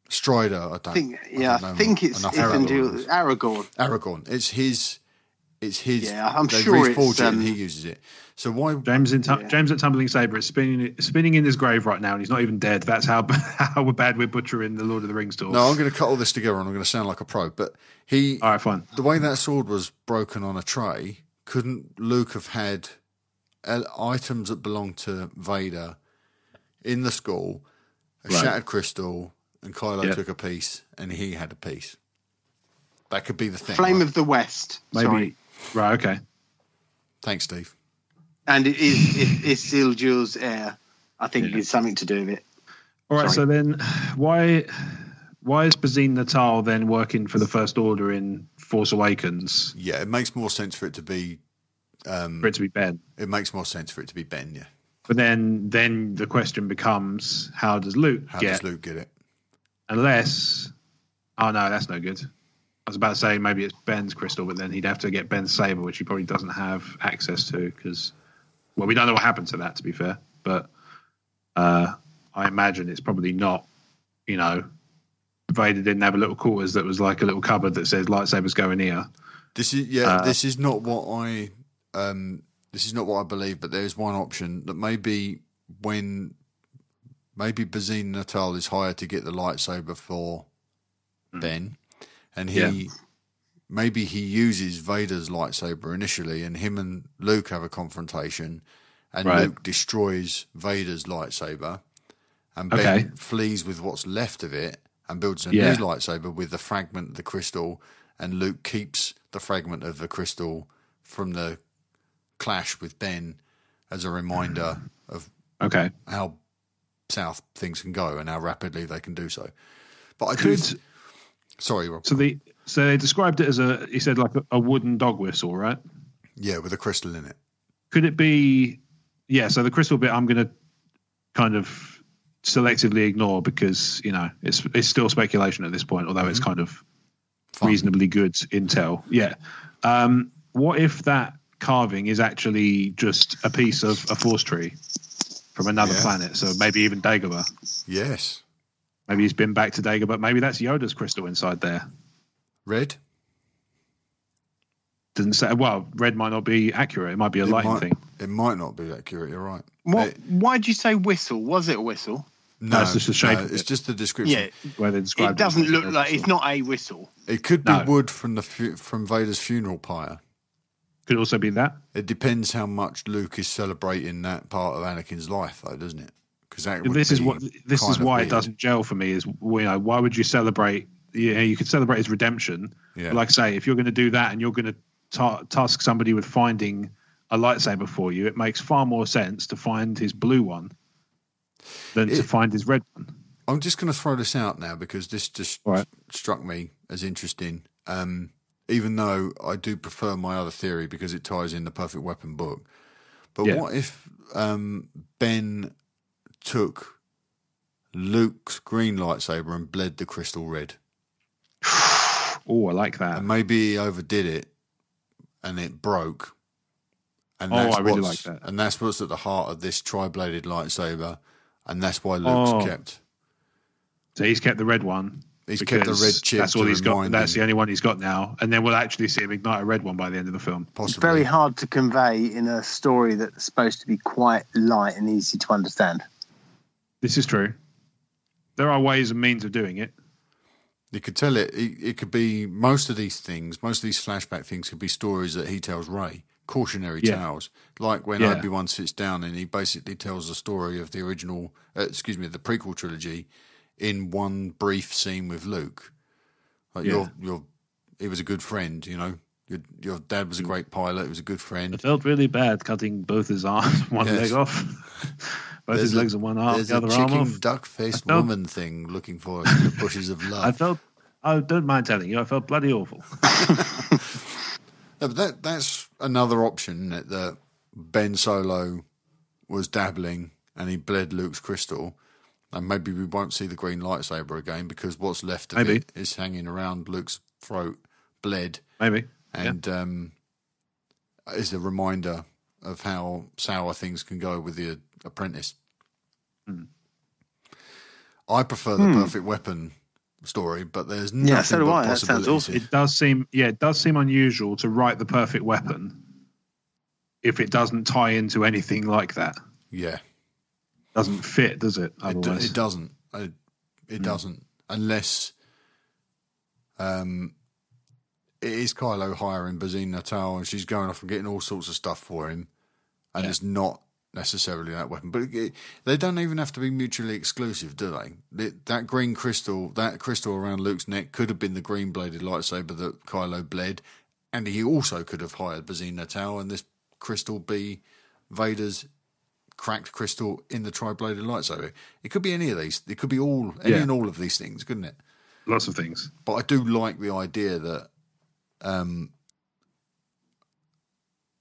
Strider. I don't I think I yeah, don't I think it's enough it's about the Angel rules. Aragorn. Aragorn. It's his. It's his. Yeah, I'm they sure it's, reforge it and um, he uses it. So why? James in tu- Yeah. James at Tumbling Saber is spinning spinning in his grave right now, and he's not even dead. That's how [laughs] how bad we're butchering the Lord of the Rings talk. No, I'm going to cut all this together, and I'm going to sound like a pro. But he, All right, fine. the way that sword was broken on a tray, couldn't Luke have had items that belonged to Vader in the school, a Right. shattered crystal, and Kylo Yeah. took a piece, and he had a piece. That could be the thing. Flame right? of the West. Maybe Sorry. right. Okay. Thanks, Steve. And it is it, it's Angels Air. I think it's something to do with it. All right. Sorry. So then, why why is Bazine Netal then working for the First Order in Force Awakens Yeah, it makes more sense for it to be. Um, for it to be Ben? it makes more sense for it to be Ben. Yeah. But then then the question becomes, how does Luke How get? does Luke get it? Unless, oh no, that's no good. I was about to say maybe it's Ben's crystal, but then he'd have to get Ben's saber, which he probably doesn't have access to because, well, we don't know what happened to that. To be fair, but uh, I imagine it's probably not. You know, Vader didn't have a little quarters that was like a little cupboard that says lightsabers go in here. This is yeah. Uh, this is not what I. Um, this is not what I believe. But there is one option that maybe when maybe Bazine Netal is hired to get the lightsaber for Ben, and he. Yeah. maybe he uses Vader's lightsaber initially, and him and Luke have a confrontation, and Right. Luke destroys Vader's lightsaber, and Okay. Ben flees with what's left of it and builds a Yeah. new lightsaber with the fragment of the crystal, and Luke keeps the fragment of the crystal from the clash with Ben as a reminder of Okay, how south things can go and how rapidly they can do so. But I could Sorry, Rob. so the so they described it as a he said like a, a wooden dog whistle, right? Yeah, with a crystal in it. could it be yeah so the crystal bit i'm going to kind of selectively ignore because you know it's it's still speculation at this point although it's kind of Fun. reasonably good intel yeah um what if that carving is actually just a piece of a force tree from another Yeah. planet so maybe even dagobah Yes. maybe he's been back to dagobah maybe that's yoda's crystal inside there Red. doesn't say well red might not be accurate it might be a It lighting might, thing it might not be accurate. You're right. What? It- why did you say whistle? Was it a whistle? no, it's just the shape no, it's it. just the description. Yeah, where they describe it doesn't as look like it's not a whistle. It could be No. wood from the fu- from Vader's funeral pyre. Could also be that It depends how much Luke is celebrating that part of Anakin's life, though, doesn't it? Because this is what this is why weird. it doesn't gel for me is you know why would you celebrate yeah you could celebrate his redemption Yeah. like I say if you're going to do that and you're going to ta- task somebody with finding a lightsaber for you it makes far more sense to find his blue one than to find his red one I'm just going to throw this out now because this just right. struck me as interesting. Um, even though I do prefer my other theory because it ties in the Perfect Weapon book. But Yeah. what if um, Ben took Luke's green lightsaber and bled the crystal red? [sighs] oh I like that And maybe he overdid it and it broke. And Oh, that's I really what's- like that. And that's what's at the heart of this tri-bladed lightsaber. And that's why Luke's Oh. kept. so he's kept the red one He's kept the because red chip that's all to he's got remind that's him. the only one he's got now and then we'll actually see him ignite a red one by the end of the film Possibly. It's very hard to convey in a story that's supposed to be quite light and easy to understand. this is true there are ways and means of doing it You could tell it, it. It could be most of these things. Most of these flashback things could be stories that he tells Rey, cautionary Yeah. tales. Like when Yeah. Obi Wan sits down and he basically tells the story of the original, uh, excuse me, the prequel trilogy, in one brief scene with Luke. Like Yeah. he was a good friend. You know, your your dad was a great pilot. He was a good friend. I felt really bad cutting both his arms, [laughs] one Yes. leg off, [laughs] both his a- legs and one arm, There's the a other arm off. duck faced felt- woman thing looking for us in the bushes of [laughs] love. I felt, I don't mind telling you, I felt bloody awful. Yeah, but that that's another option isn't that Ben Solo was dabbling and he bled Luke's crystal, and maybe we won't see the green lightsaber again because what's left of Maybe. it is hanging around Luke's throat, bled, Maybe. and um, is a reminder of how sour things can go with the uh, apprentice. Hmm. I prefer the hmm. perfect weapon story, but there's nothing Yeah, so do but I. That sounds awesome. It does seem, yeah, it does seem unusual to write the perfect weapon if it doesn't tie into anything like that. Yeah, Doesn't fit, does it? it, Otherwise, it doesn't. It, it Hmm. doesn't unless um, it is Kylo hiring Bazine Netal, and she's going off and getting all sorts of stuff for him, and Yeah. it's not necessarily that weapon. But it, they don't even have to be mutually exclusive, do they? That- that green crystal, that crystal around Luke's neck, could have been the green bladed lightsaber that Kylo bled, and he also could have hired Bazine Netal, and this crystal be Vader's cracked crystal in the tri-bladed lightsaber. It could be any of these. It could be all, any Yeah. and all of these things, couldn't it? lots of things. But I do like the idea that um,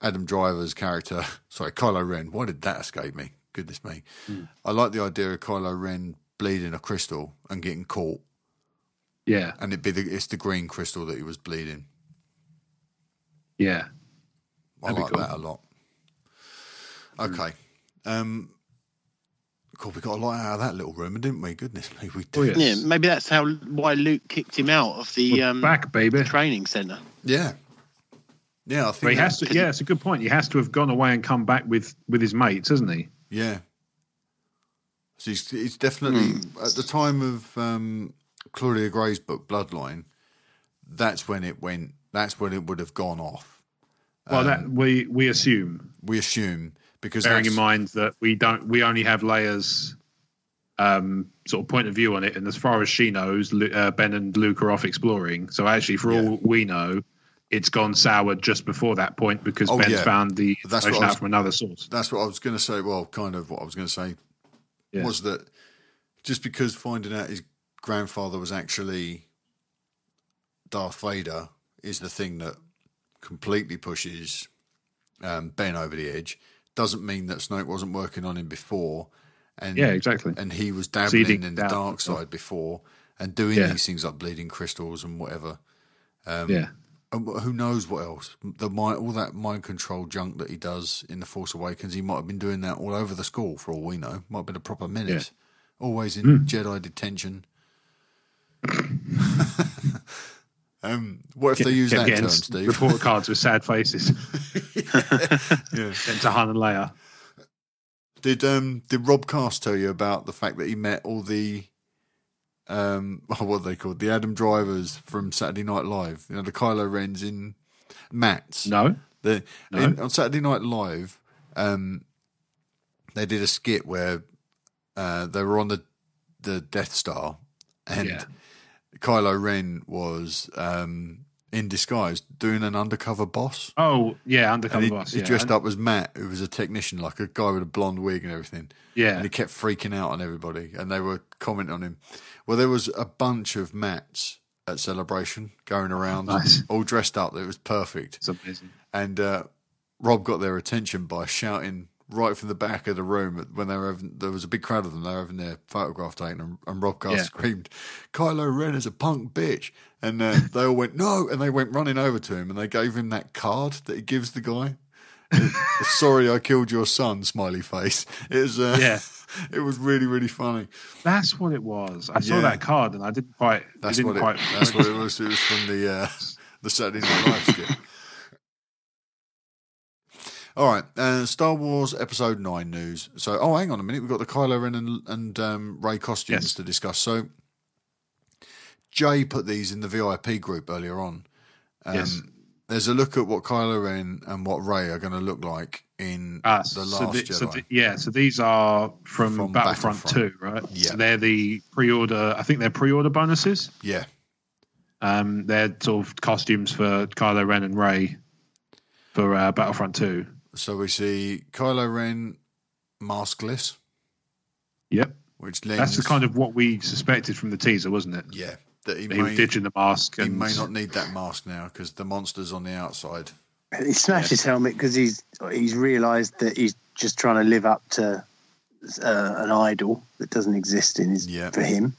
Adam Driver's character, [laughs] sorry, Kylo Ren. Why did that escape me? Goodness me! I like the idea of Kylo Ren bleeding a crystal and getting caught, Yeah, and it be the, it's the green crystal that he was bleeding. yeah. I like cool. that a lot. Okay. Um, cool. We got a lot out of that little rumor, didn't we? Goodness me, we did. Oh, yeah. Yeah, maybe that's how why Luke kicked him out of the um, back, baby. training center. Yeah. Yeah, I think But he that- has to. Yeah, it's a good point. He has to have gone away and come back with with his mates, hasn't he? Yeah. So he's, he's definitely at the time of um, Claudia Gray's book Bloodline. That's when it went. That's when it would have gone off. Well, that we we assume, We assume because bearing in mind that we don't, we only have Leia's um, sort of point of view on it, and as far as she knows, uh, Ben and Luke are off exploring. So actually, for Yeah. all we know, it's gone sour just before that point because Oh, Ben's yeah. found the That's information what I out was- from another source. That's what I was going to say. Well, kind of what I was going to say Yeah. was that just because finding out his grandfather was actually Darth Vader is the thing that completely pushes um, Ben over the edge. Doesn't mean that Snoke wasn't working on him before, and Yeah, exactly. and he was dabbling Seeding in the doubt dark side before and doing Yeah. these things like bleeding crystals and whatever. yeah, And who knows what else? The mind, all that mind control junk that he does in the Force Awakens, he might have been doing that all over the school for all we know. Might have been a proper menace. Always in Hmm. Jedi detention. [laughs] um, what if they use that term, Steve? report [laughs] cards with sad faces. [laughs] Yeah. [laughs] Sent to Han and Leia. Did um did Rob Cast tell you about the fact that he met all the um what are they called the Adam Drivers from Saturday Night Live? You know the Kylo Ren's in Matt's. No, The, No. in, on Saturday Night Live, um, they did a skit where uh, they were on the the Death Star, and Yeah. Kylo Ren was um, in disguise doing an undercover boss. Oh yeah, undercover he, boss. he yeah. dressed up as Matt, who was a technician, like a guy with a blonde wig and everything. Yeah, And he kept freaking out on everybody, and they were commenting on him. Well, there was a bunch of Matts at Celebration going around, [laughs] Nice. all dressed up. It was perfect. it's amazing. And uh, Rob got their attention by shouting right from the back of the room when they were having, there was a big crowd of them. They were having their photograph taken, and, and Rob Cast Yeah. screamed, "Kylo Ren is a punk bitch!" And uh, [laughs] they all went no, and they went running over to him, and they gave him that card that he gives the guy. [laughs] Sorry, I killed your son. Smiley face. [laughs] It was uh, Yeah. it was really really funny. That's what it was. I saw Yeah. that card and I didn't quite. That's didn't what it. quite. That's what it was. It was from the uh, the Saturday Night Live skit. All right, uh, Star Wars Episode Nine news. So, oh, hang on a minute. We've got the Kylo Ren and, and um, Rey costumes Yes. to discuss. So, Jay put these in the VIP group earlier on. Um, Yes. There's a look at what Kylo Ren and what Rey are going to look like in Ah, the so Last the- Jedi. so the- yeah, so these are from, From Battlefront, Battlefront. 2, right? Yeah. So they're the pre-order. I think they're pre-order bonuses. yeah, Um, they're sort of costumes for Kylo Ren and Rey for uh, Battlefront 2. So we see Kylo Ren maskless, Yep, which lends that's the kind of what we suspected from the teaser, wasn't it? yeah that he, He was may, ditching the mask. he And, may not need that mask now because the monster's on the outside. He smashed his helmet because he's he's realised that he's just trying to live up to uh, an idol that doesn't exist in his Yeah. for him.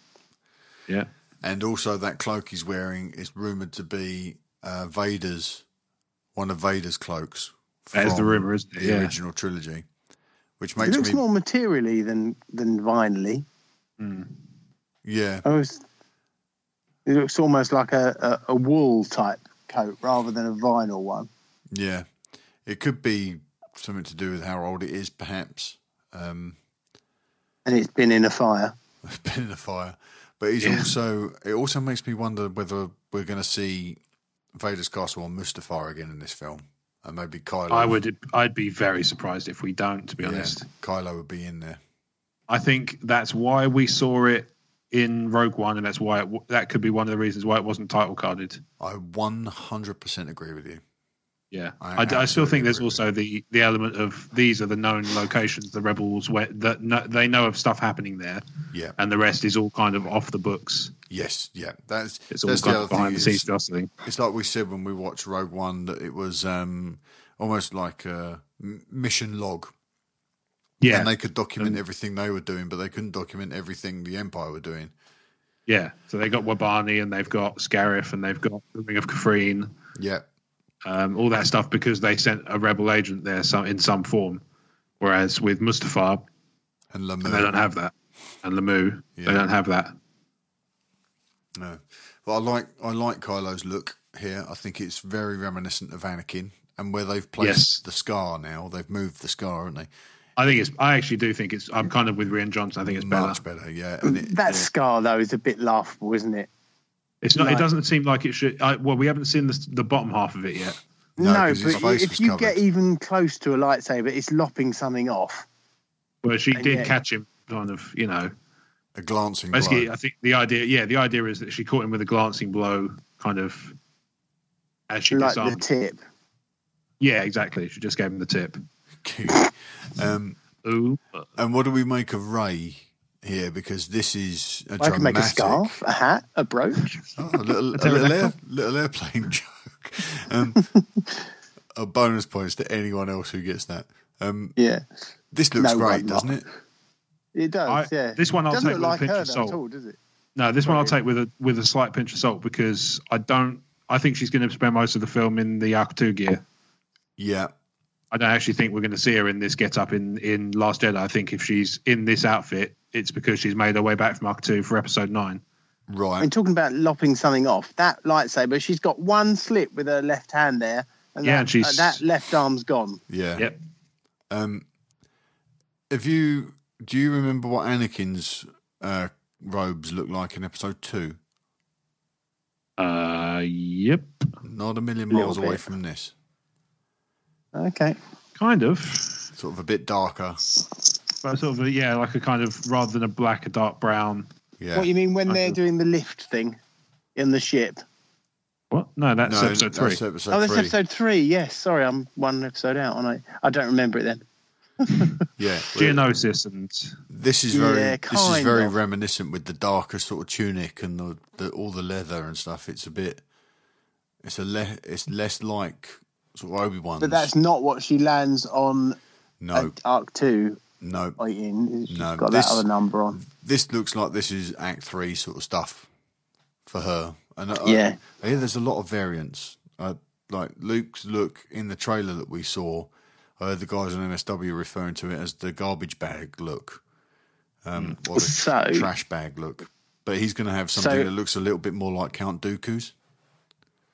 Yeah, And also, that cloak he's wearing is rumored to be uh, Vader's, one of Vader's cloaks That is the rumor, isn't it? The Yeah. original trilogy, which makes It looks me more materially than than vinily. yeah. I was, it looks almost like a, a, a wool type coat rather than a vinyl one. Yeah, it could be something to do with how old it is, perhaps. Um, And it's been in a fire. it's [laughs] been in a fire, but he's Yeah. also. It also makes me wonder whether we're going to see Vader's castle on Mustafar again in this film, and maybe Kylo. I would. I'd be very surprised if we don't. To be yeah, honest, Kylo would be in there. I think that's why we saw it in Rogue One, and that's why it, that could be one of the reasons why it wasn't title carded. I one hundred percent agree with you. Yeah, I I, I still think there's agree also the the element of these are the known locations the rebels where that no, they know of stuff happening there, Yeah. and the rest is all kind of off the books. Yes. Yeah. That's It's all that's the other of behind thing. the scenes gossiping. it's like we said when we watched Rogue One that it was um, almost like a mission log, Yeah, and they could document everything they were doing, but they couldn't document everything the Empire were doing. yeah. So they got Wobani and they've got Scarif and they've got the Ring of Kafrene, Yeah. Um, all that stuff because they sent a rebel agent there some, in some form. Whereas with Mustafar, And Lah'mu. they don't have that, and Lah'mu, Yeah. they don't have that. No, but I like I like Kylo's look here. I think it's very reminiscent of Anakin, and where they've placed Yes. the scar now, they've moved the scar, haven't they? I think it's. I actually do think it's. I'm kind of with Rian Johnson. I think it's better. Much better, yeah. And it, That it- scar though is a bit laughable, isn't it? It's not. Like- it doesn't seem like it should. I, well, we haven't seen the, the bottom half of it yet. No, No, 'cause his but if you covered. get even close to a lightsaber, it's lopping something off. Where she And did yet- catch him, kind of. You know, a glancing basically, blow. I think the idea. Yeah, the idea is that she caught him with a glancing blow, kind of. As she like the disarmed. tip. yeah, exactly. She just gave him the tip. [laughs] um, Ooh, and what do we make of Rey here? Because this is a I dramatic. can make a scarf, a hat, a brooch. Oh, a little, [laughs] a little, air, little airplane [laughs] joke. Um, [laughs] a bonus points to anyone else who gets that. Um, Yeah, this looks No great, doesn't it? it does. I- yeah, this one I'll doesn't take look with a pinch her of though salt. at all, does it? no, this one I'll take with a with a slight pinch of salt because I don't. I think she's going to spend most of the film in the Ahch-To gear. Yeah, I don't actually think we're going to see her in this get up in, in Last Jedi. I think if she's in this outfit, it's because she's made her way back from Ahch-To for episode 9. I right. mean, talking about lopping something off, that lightsaber, she's got one slip with her left hand there, and, Yeah, that, and she's- uh, that left arm's gone. Yeah. Yep. Um, if you do you remember what Anakin's uh, robes look like in episode two? Uh, yep. Not a million Little miles away from this. Okay, Kind of. Sort of a bit darker. But sort of, a, yeah, like a kind of, rather than a black, a dark brown. Yeah. what you mean when I they're see. doing the lift thing in the ship? What? No, that's no, episode 3. that's episode oh, that's three. episode three. Yes, sorry, I'm one episode out, and I I don't remember it then. [laughs] Yeah. Geonosis and. This is very Yeah, this is kind very of. reminiscent with the darker sort of tunic and the, the all the leather and stuff. It's a bit it's a le- it's less like sort of Obi Wan. But that's not what she lands on no Ahch-To no. in. She's No, got this- that other number on. This looks like this is Act Three sort of stuff for her. And I, Yeah. I hear there's a lot of variants. Uh, like Luke's look in the trailer that we saw. I heard the guys on MSW referring to it as the garbage bag look, um, or the So- trash bag look. But he's going to have something So- that looks a little bit more like Count Dooku's.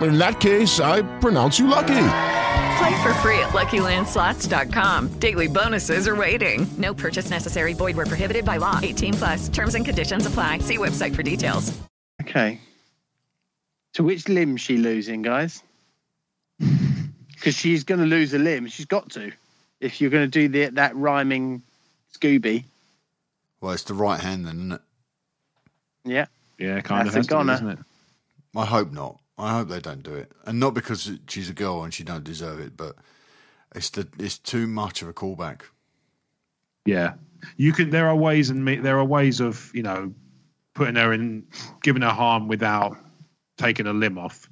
In that case, I pronounce you lucky. Play for free at LuckyLandSlots.com. Daily bonuses are waiting. No purchase necessary. Void where prohibited by law. 18 plus. Terms and conditions apply. See website for details. Okay. To which limb she losing, guys? [laughs] Because she's going to lose a limb. She's got to. If you're going to do the, that rhyming Scooby. Well, it's the right hand then, isn't it? Yeah. Yeah, kind That's of a has to be, isn't it? I hope not. I hope they don't do it, and not because she's a girl and she don't deserve it, but it's the it's too much of a callback. Yeah, you can. There are ways and me- there are ways of you know putting her in, giving her harm without taking a limb off.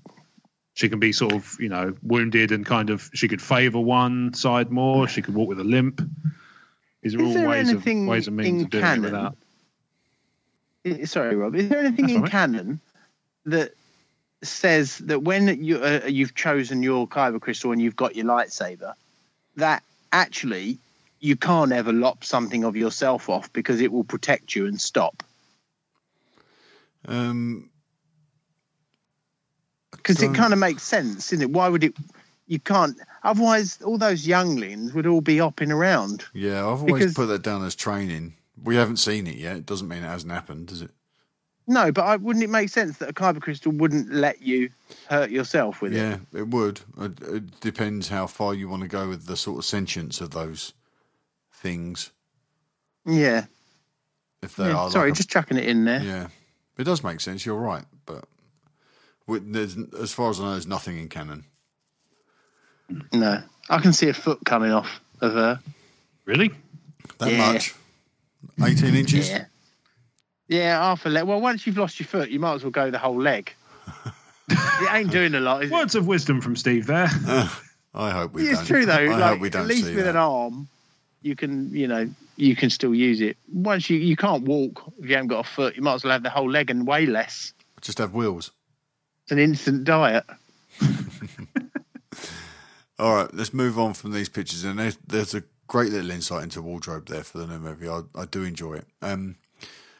She can be sort of you know wounded and kind of she could favour one side more. She could walk with a limp. These are Is all there ways of anything ways and means in of doing canon? it without. Sorry, Rob. Is there anything That's in all right. canon that says that when you uh, you've chosen your kyber crystal and you've got your lightsaber, that actually you can't ever lop something of yourself off because it will protect you and stop? Um, Because it kind of makes sense, isn't it? Why would it? You can't. Otherwise, all those younglings would all be hopping around. yeah, I've always Because- put that down as training. We haven't seen it yet. It doesn't mean it hasn't happened, does it? No, but I, wouldn't it make sense that a kyber crystal wouldn't let you hurt yourself with it? Yeah, it would. It, it depends how far you want to go with the sort of sentience of those things. Yeah. If they Yeah, are, Sorry, like a- just chucking it in there. yeah, it does make sense. You're right, but with, there's, as far as I know, there's nothing in canon. No, I can see a foot coming off of her. Really? That Yeah. much, eighteen inches. Yeah. Yeah, half a leg. Well, once you've lost your foot, you might as well go the whole leg. [laughs] it ain't doing a lot, is it? Words of wisdom from Steve there. I hope we. it's don't. true though. I like, hope we don't at least see with that. an arm, you can, you know, you can still use it. Once you you can't walk if you haven't got a foot, you might as well have the whole leg and way less. Just have wheels. It's an instant diet. [laughs] All right, let's move on from these pictures. And there's, there's a great little insight into wardrobe there for the new movie. I, I do enjoy it. Um,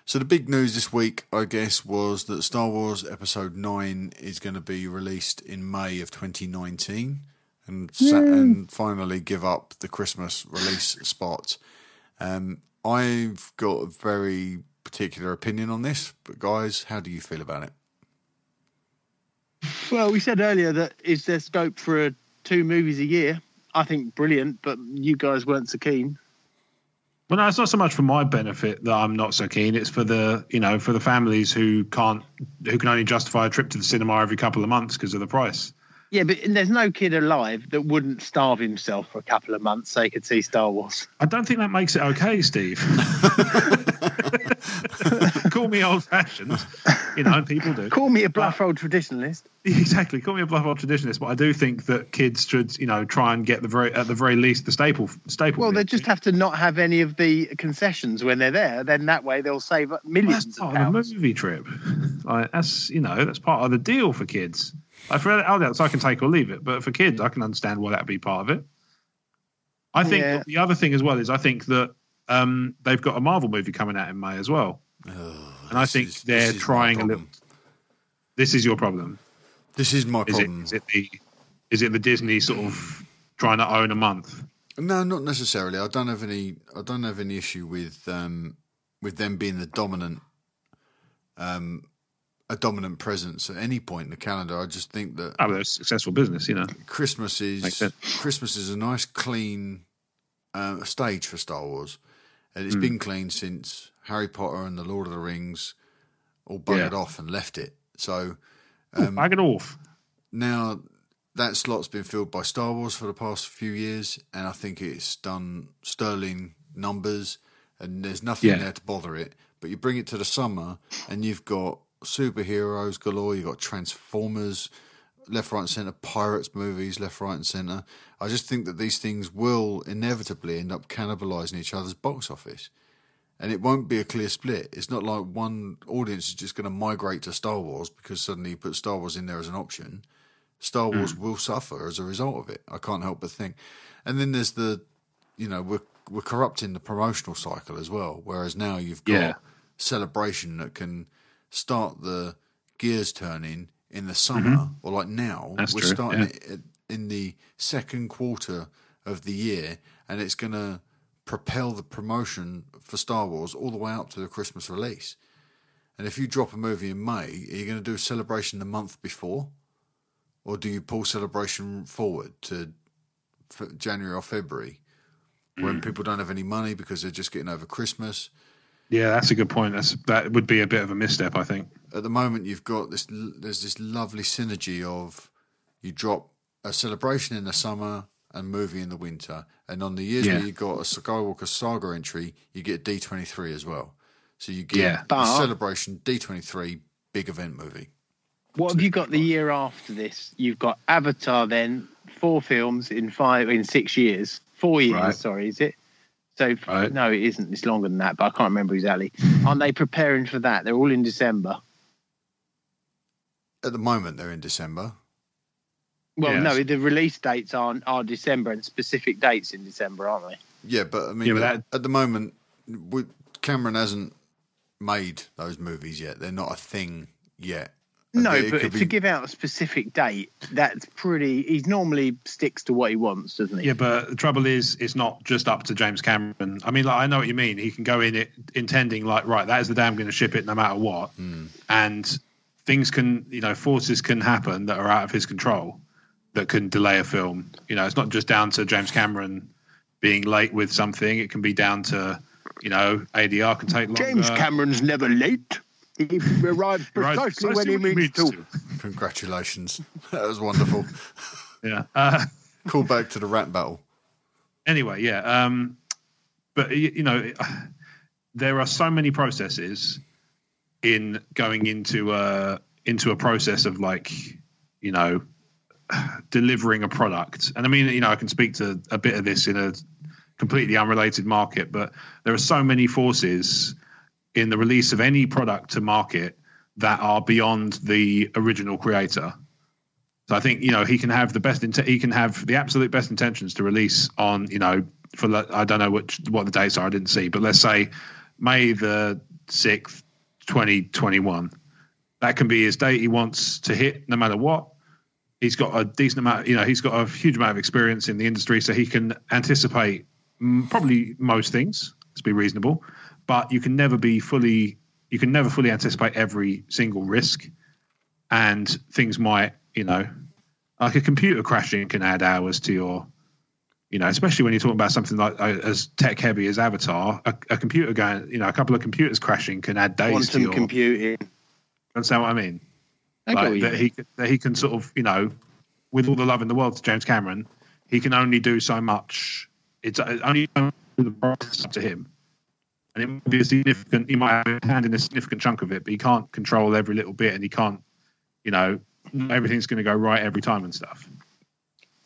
so the big news this week, I guess, was that Star Wars Episode Nine is going to be released in May of 2019, and sa- and finally give up the Christmas release [laughs] spot. Um, I've got a very particular opinion on this, but guys, how do you feel about it? Well, we said earlier that is there scope for two movies a year? I think brilliant, but you guys weren't so keen. Well, no, it's not so much for my benefit that I'm not so keen. It's for the you know for the families who can't who can only justify a trip to the cinema every couple of months because of the price. Yeah, but there's no kid alive that wouldn't starve himself for a couple of months so he could see Star Wars. I don't think that makes it okay, Steve. [laughs] [laughs] Call me old fashioned, you know, people do. Call me a bluff old traditionalist. [laughs] Exactly, call me a bluff old traditionalist, but I do think that kids should, you know, try and get the very at the very least the staple staple. Well, they just have to not have any of the concessions when they're there. Then that way they'll save Well, millions that's part of pounds. the movie trip. Like that's you know that's part of the deal for kids. Like for adults, I can take or leave it, but for kids, I can understand why that'd be part of it. I think Yeah. the other thing as well is I think that um, they've got a Marvel movie coming out in May as well, and I think is- they're this is my trying a little. This is your problem. This is my Is it, problem. is it the is it the Disney sort of trying to own a month? No, not necessarily. I don't have any. I don't have any issue with um, with them being the dominant, um, a dominant presence at any point in the calendar. I just think that Oh, they're a successful business, you know. Christmas is. Christmas is a nice clean uh, stage for Star Wars, and it's been clean since Harry Potter and the Lord of the Rings all buggered Yeah. off and left it. So Um, it off. now that slot's been filled by Star Wars for the past few years, and I think it's done sterling numbers, and there's nothing Yeah. there to bother it. But you bring it to the summer, and you've got superheroes galore. You've got Transformers, left, right, and centre, pirates movies, left, right, and centre. I just think that these things will inevitably end up cannibalising each other's box office. And it won't be a clear split. It's not like one audience is just going to migrate to Star Wars because suddenly you put Star Wars in there as an option. Star Hmm. Wars will suffer as a result of it. I can't help but think. And then there's the, you know, we're we're corrupting the promotional cycle as well. Whereas now you've got Yeah. celebration that can start the gears turning in the summer or like now. Mm-hmm. That's we're true, starting yeah. it in the second quarter of the year, and it's going to propel the promotion for Star Wars all the way up to the Christmas release. And if you drop a movie in May, are you going to do a celebration the month before, or do you pull celebration forward to January or February when people don't have any money because they're just getting over Christmas? Yeah, that's a good point. That's that would be a bit of a misstep, I think. At the moment, you've got this. There's this lovely synergy of you drop a celebration in the summer and movie in the winter, and on the years Yeah. where you got a Skywalker Saga entry, you get D twenty three as well. So you get Yeah. a celebration D twenty three big event movie. What have you got the year after this? You've got Avatar, then four films in five in six years. Four years, Right. sorry, is it? So Right. no, it isn't. It's longer than that, but I can't remember exactly. Aren't they preparing for that? They're all in December. At the moment, they're in December. Well, Yes. no, the release dates are are December and specific dates in December, aren't they? Yeah, but I mean, Yeah, but at, at the moment, we, Cameron hasn't made those movies yet. They're not a thing yet. No, It but could to be- give out a specific date, that's pretty. He normally sticks to what he wants, doesn't he? Yeah, but the trouble is, it's not just up to James Cameron. I mean, like, I know what you mean. He can go in it intending, like, right, that is the day I'm going to ship it no matter what. Hmm. And things can, you know, forces can happen that are out of his control that can delay a film. You know, it's not just down to James Cameron being late with something, it can be down to, you know, ADR can take longer. James Cameron's never late. He [laughs] arrives Right, precisely when he precisely means to. Congratulations, [laughs] that was wonderful. [laughs] Yeah. Uh, Call back to the rat battle. anyway, yeah. Um, but y- you know, [sighs] there are so many processes in going into a into a process of like, you know, delivering a product. And I mean, you know, I can speak to a bit of this in a completely unrelated market, but there are so many forces in the release of any product to market that are beyond the original creator. So I think you know he can have the best. He can have the absolute best intentions to release on you know for I don't know what what the dates are. I didn't see, but let's say May the sixth, twenty twenty one. That can be his date he wants to hit, no matter what. He's got a decent amount. You know, he's got a huge amount of experience in the industry, so he can anticipate probably most things. Let's be reasonable, but you can never be fully. You can never fully anticipate every single risk, and things might you know, like a computer crashing can add hours to your, you know, especially when you're talking about something like uh, as tech heavy as Avatar, a, a computer going, you know, a couple of computers crashing can add days to Quantum your. computing. Understand what I mean? I Like, what that he that he can sort of, you know, with all the love in the world to James Cameron, he can only do so much. It's uh, only the process up to him. And it might be a significant. He might have a hand in a significant chunk of it, but he can't control every little bit, and he can't, you know, everything's going to go right every time and stuff.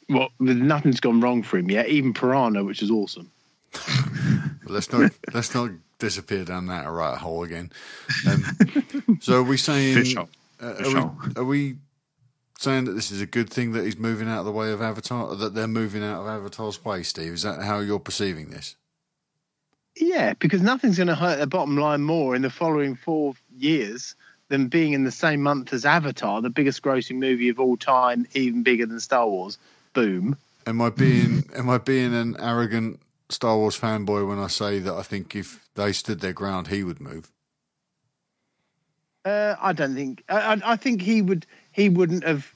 Well, nothing's gone wrong for him yet. Even Piranha, which is awesome. But let's not [laughs] let's not disappear down that rabbit hole again. Um, so are we saying uh, are, we, are we saying that this is a good thing that he's moving out of the way of Avatar? That they're moving out of Avatar's way, Steve? Is that how you're perceiving this? Yeah, because nothing's going to hurt their bottom line more in the following four years than being in the same month as Avatar, the biggest grossing movie of all time, even bigger than Star Wars. Boom. Am I being am I being an arrogant Star Wars fanboy when I say that I think if they stood their ground, he would move? Uh, I don't think. I, I- I think he would. He wouldn't have.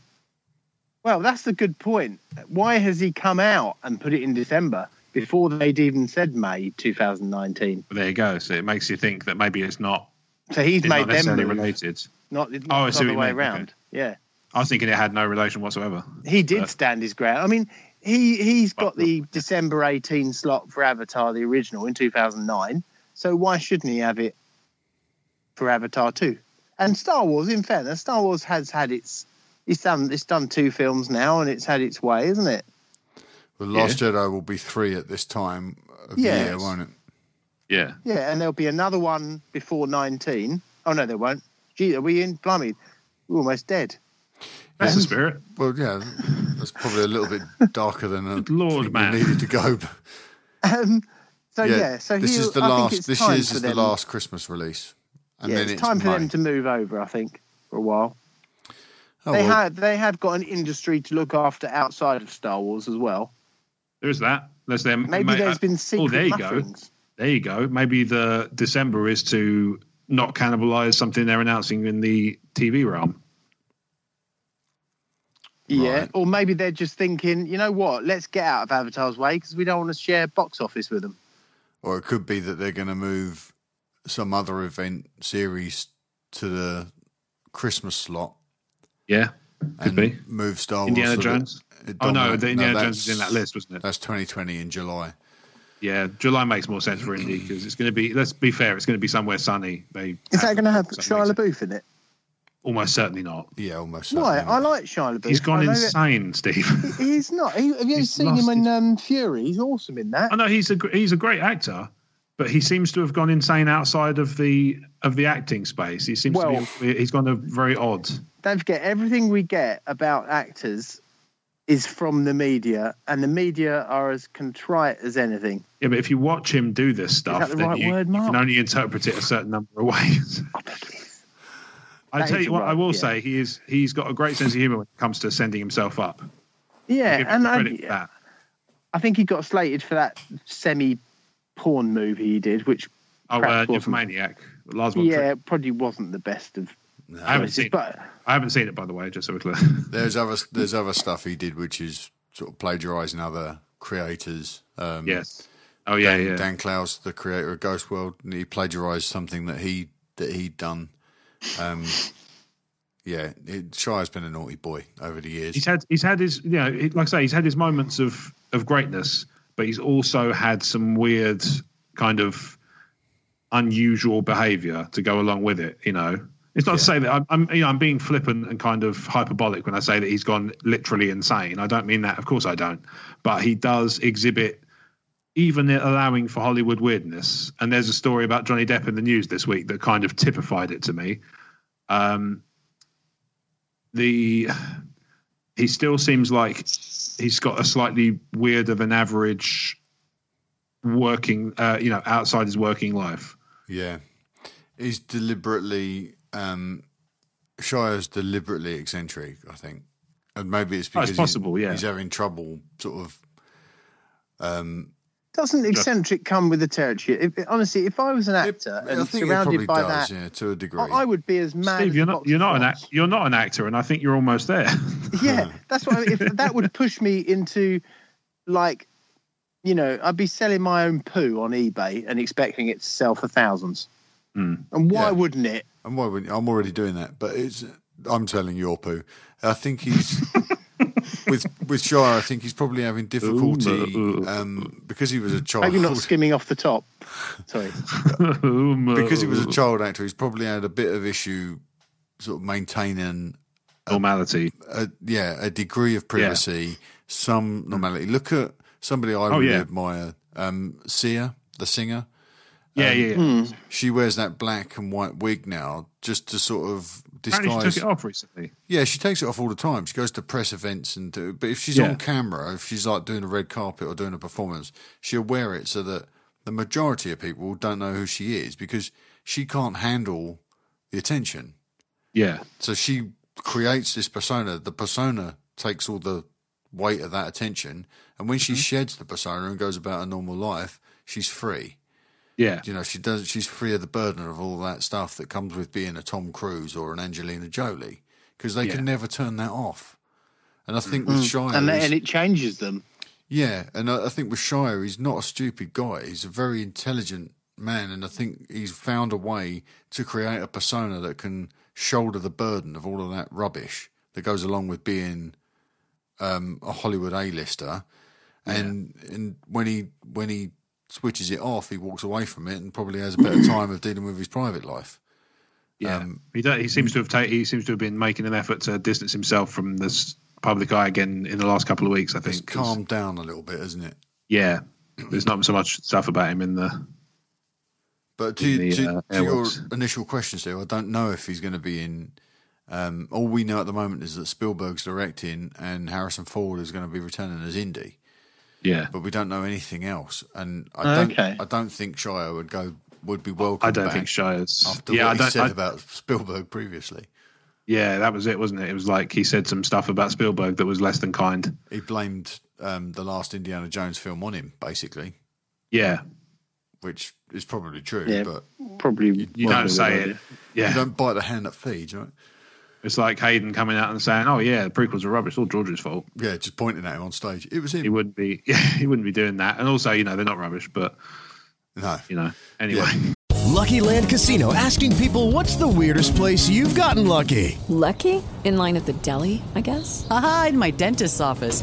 Well, that's a good point. Why has he come out and put it in December before they'd even said May 2019? But there you go. So it makes you think that maybe it's not. So he's it's made not them necessarily move, related. not, not Oh, I the other way around. Okay. Yeah. I was thinking it had no relation whatsoever. He did But- stand his ground. I mean, he he's got the December 18 slot for Avatar, the original, in 2009. So why shouldn't he have it for Avatar 2? And Star Wars, in fairness, Star Wars has had its. It's done. It's done two films now, and it's had its way, isn't it? The Last Jedi will be three at this time of the Yes. year, won't it? Yeah. Yeah, and there'll be another one before 19. Oh no, there won't. Gee, are we in? Blimey, we're almost dead. That's the spirit. Well, yeah, that's probably a little bit darker than a Lord, man. needed to go. Um, so yeah, so this is the I last. This time is the them- last Christmas release, and yeah, then it's, it's time for them to move over. I think for a while. Oh, they well, have they have got an industry to look after outside of Star Wars as well. There is that. There's them. Maybe may- there's uh, been Oh, secret there you go. There you go. Maybe the December is to not cannibalize something they're announcing in the TV realm. Yeah, Right. or maybe they're just thinking, you know what? Let's get out of Avatar's way because we don't want to share box office with them. Or it could be that they're going to move some other event series to the Christmas slot Yeah, could be. move Star Wars. Indiana so Jones? Oh no, the Indiana Jones is in that list, wasn't it? That's 2020 in July. Yeah, July makes more sense for Indy because it's going to be. Let's be fair, it's going to be somewhere sunny. They Is that going to have Shia LaBeouf in it? Almost certainly not. Yeah, almost. Why? certainly I like Shia LaBeouf. He's gone I know that- insane, Steve. He's not. He, have you He's seen him in um, Fury? He's awesome in that. I know he's a he's a great actor, but he seems to have gone insane outside of the of the acting space. He seems Well- to be. He's gone a very odd. Don't forget, everything we get about actors is from the media, and the media are as contrite as anything. Yeah, but if you watch him do this stuff, the then right you, word, you can only interpret it a certain number of ways. [laughs] I That tell you what, right, I will yeah. say he is he's got a great sense of humor when it comes to sending himself up. Yeah, and I, that. I think he got slated for that semi-porn movie he did, which Oh, uh, perhaps wasn't- Nymphomaniac, Lars von yeah, Trier. it probably wasn't the best of. I haven't seen. but I haven't seen it by the way, just so we're clear. [laughs] There's other there's other stuff he did which is sort of plagiarising other creators. Um, yes. Oh yeah, Dan, yeah. Dan Clowes, the creator of Ghost World, he plagiarised something that he that he'd done. Um, yeah, it, Shia's been a naughty boy over the years. He's had he's had his you know like I say he's had his moments of of greatness, but he's also had some weird kind of unusual behaviour to go along with it. You know, it's not to say that I'm, I'm you know I'm being flippant and kind of hyperbolic when I say that he's gone literally insane. I don't mean that, of course I don't, but he does exhibit. Even allowing for Hollywood weirdness, and there's a story about Johnny Depp in the news this week that kind of typified it to me. Um, the he still seems like he's got a slightly weirder than average working uh, you know outside his working life Yeah, he's deliberately um, Shia's deliberately eccentric. I think, and maybe it's Oh, it's because possible, he's, yeah. he's having trouble sort of. Um, doesn't eccentric come with the territory? If, honestly, if I was an actor I and think it probably surrounded by does, that, yeah, to a degree. I, I would be as mad. Steve as you're not you're not an frogs. act, you're not an actor and I think you're almost there [laughs] yeah, that's what I, if that would push me into like, you know, I'd be selling my own poo on eBay and expecting it to sell for thousands. Hmm. And why Yeah. wouldn't it? And why wouldn't I'm already doing that, but it's I'm telling your poo. I think he's [laughs] with with Shia. I think he's probably having difficulty um, because he was a child. Maybe not skimming off the top. Sorry. because he was a child actor, he's probably had a bit of issue, sort of maintaining normality a, yeah a degree of privacy, some normality. Look at somebody I really yeah. admire, um, Sia, the singer. yeah Um, yeah, yeah. Hmm. She wears that black and white wig now just to sort of apparently she took it off recently Yeah, she takes it off all the time. She goes to press events and do, but if she's Yeah. on camera, if she's like doing a red carpet or doing a performance, she'll wear it so that the majority of people don't know who she is because she can't handle the attention. yeah So she creates this persona. The persona takes all the weight of that attention, and when Mm-hmm. she sheds the persona and goes about her normal life, she's free. Yeah You know, she does. She's free of the burden of all that stuff that comes with being a Tom Cruise or an Angelina Jolie because they Yeah. can never turn that off. And I think with Shia. And, and it changes them. yeah, and I, I think with Shia, he's not a stupid guy. He's a very intelligent man, and I think he's found a way to create a persona that can shoulder the burden of all of that rubbish that goes along with being um, a Hollywood A-lister. And and when he when he switches it off, he walks away from it and probably has a better [coughs] time of dealing with his private life. yeah Um, he, he seems to have ta- he seems to have been making an effort to distance himself from this public eye again in the last couple of weeks I think It's calmed down a little bit, isn't it? yeah [clears throat] there's not so much stuff about him in the But to, the, to, uh, to your initial question, Steve, I don't know if he's going to be in. Um, all we know at the moment is that Spielberg's directing and Harrison Ford is going to be returning as Indy, yeah but we don't know anything else. And I don't, Okay. I don't think Shia would go would be welcome. I don't back think Shia's after yeah what I he said I, about Spielberg previously. Yeah, that was it, wasn't it? It was like he said some stuff about Spielberg that was less than kind. He blamed um, the last Indiana Jones film on him, basically. Yeah, which is probably true. Yeah, but probably you, You don't say it. Yeah, you don't bite the hand that feeds, right? It's like Hayden coming out and saying, "Oh yeah, the prequels are rubbish. It's all George's fault." Yeah, just pointing at him on stage. It was him. He wouldn't be. [laughs] Yeah, he wouldn't be doing that. And also, you know, they're not rubbish, but no, you know. Anyway, [laughs] Lucky Land Casino asking people what's the weirdest place you've gotten lucky? Lucky? In line at the deli, I guess? Aha, in my dentist's office.